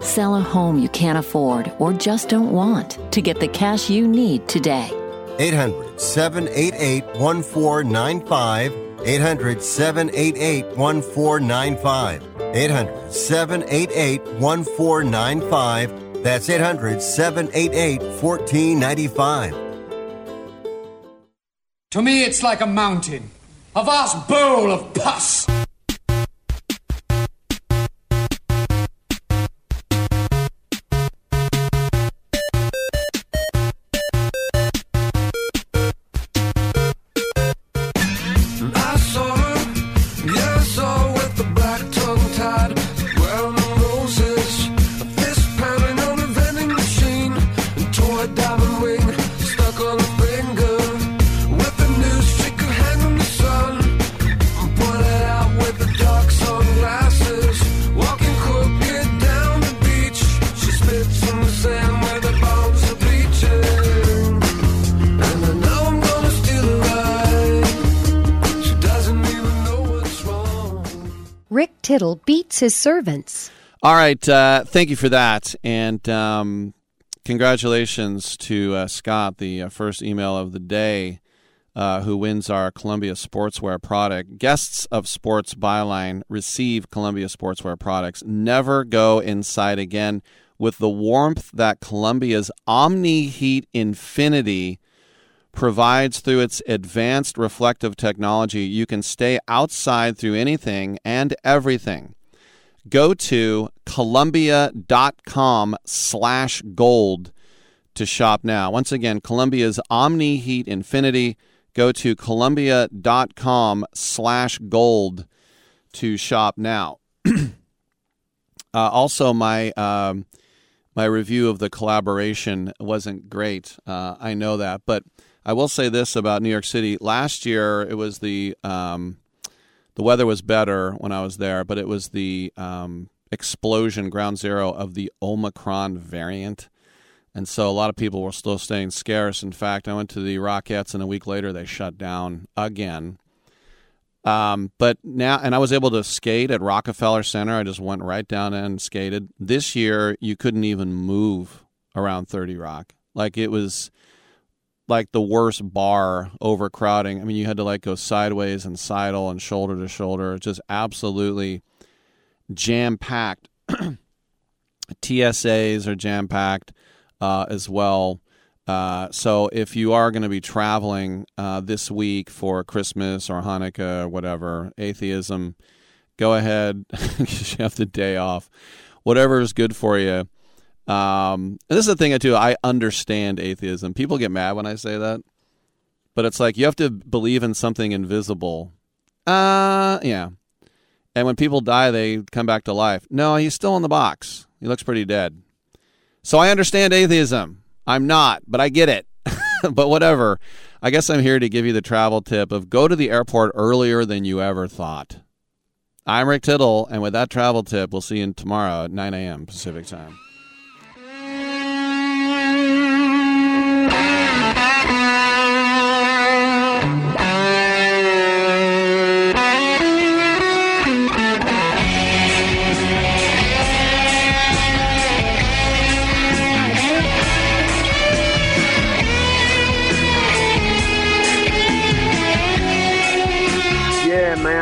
[SPEAKER 4] Sell a home you can't afford or just don't want to get the cash you need today.
[SPEAKER 7] 800 788 1495. 800 788 1495. 800 788 1495. That's 800 788 1495.
[SPEAKER 61] To me, it's like a mountain, a vast bowl of pus.
[SPEAKER 12] His servants.
[SPEAKER 2] All right. Uh, thank you for that. And um, congratulations to uh, Scott, the uh, first email of the day, uh, who wins our Columbia Sportswear product. Guests of Sports Byline receive Columbia Sportswear products. Never go inside again with the warmth that Columbia's Omni Heat Infinity provides through its advanced reflective technology. You can stay outside through anything and everything. Go to columbia.com slash gold to shop now. Once again, Columbia's Omni Heat Infinity. Go to columbia.com slash gold to shop now. uh, also, my um, my review of the collaboration wasn't great. Uh, I know that, but I will say this about New York City. Last year, it was the um, the weather was better when I was there, but it was the um, explosion, ground zero of the Omicron variant. And so a lot of people were still staying scarce. In fact, I went to the Rockettes, and a week later they shut down again. Um, but now, and I was able to skate at Rockefeller Center. I just went right down and skated. This year, you couldn't even move around 30 Rock. Like it was like the worst bar overcrowding. I mean, you had to like go sideways and sidle and shoulder to shoulder. Just absolutely jam packed. TSAs are jam packed uh, as well. Uh, so if you are going to be traveling uh, this week for Christmas or Hanukkah or whatever, atheism, go ahead. you have the day off. Whatever is good for you. Um, and this is the thing too. I understand atheism. People get mad when I say that, but it's like you have to believe in something invisible. Uh, yeah. And when people die, they come back to life. No, he's still in the box. He looks pretty dead. So I understand atheism. I'm not, but I get it. but whatever. I guess I'm here to give you the travel tip of go to the airport earlier than you ever thought. I'm Rick Tittle, and with that travel tip, we'll see you tomorrow at 9 a.m. Pacific time.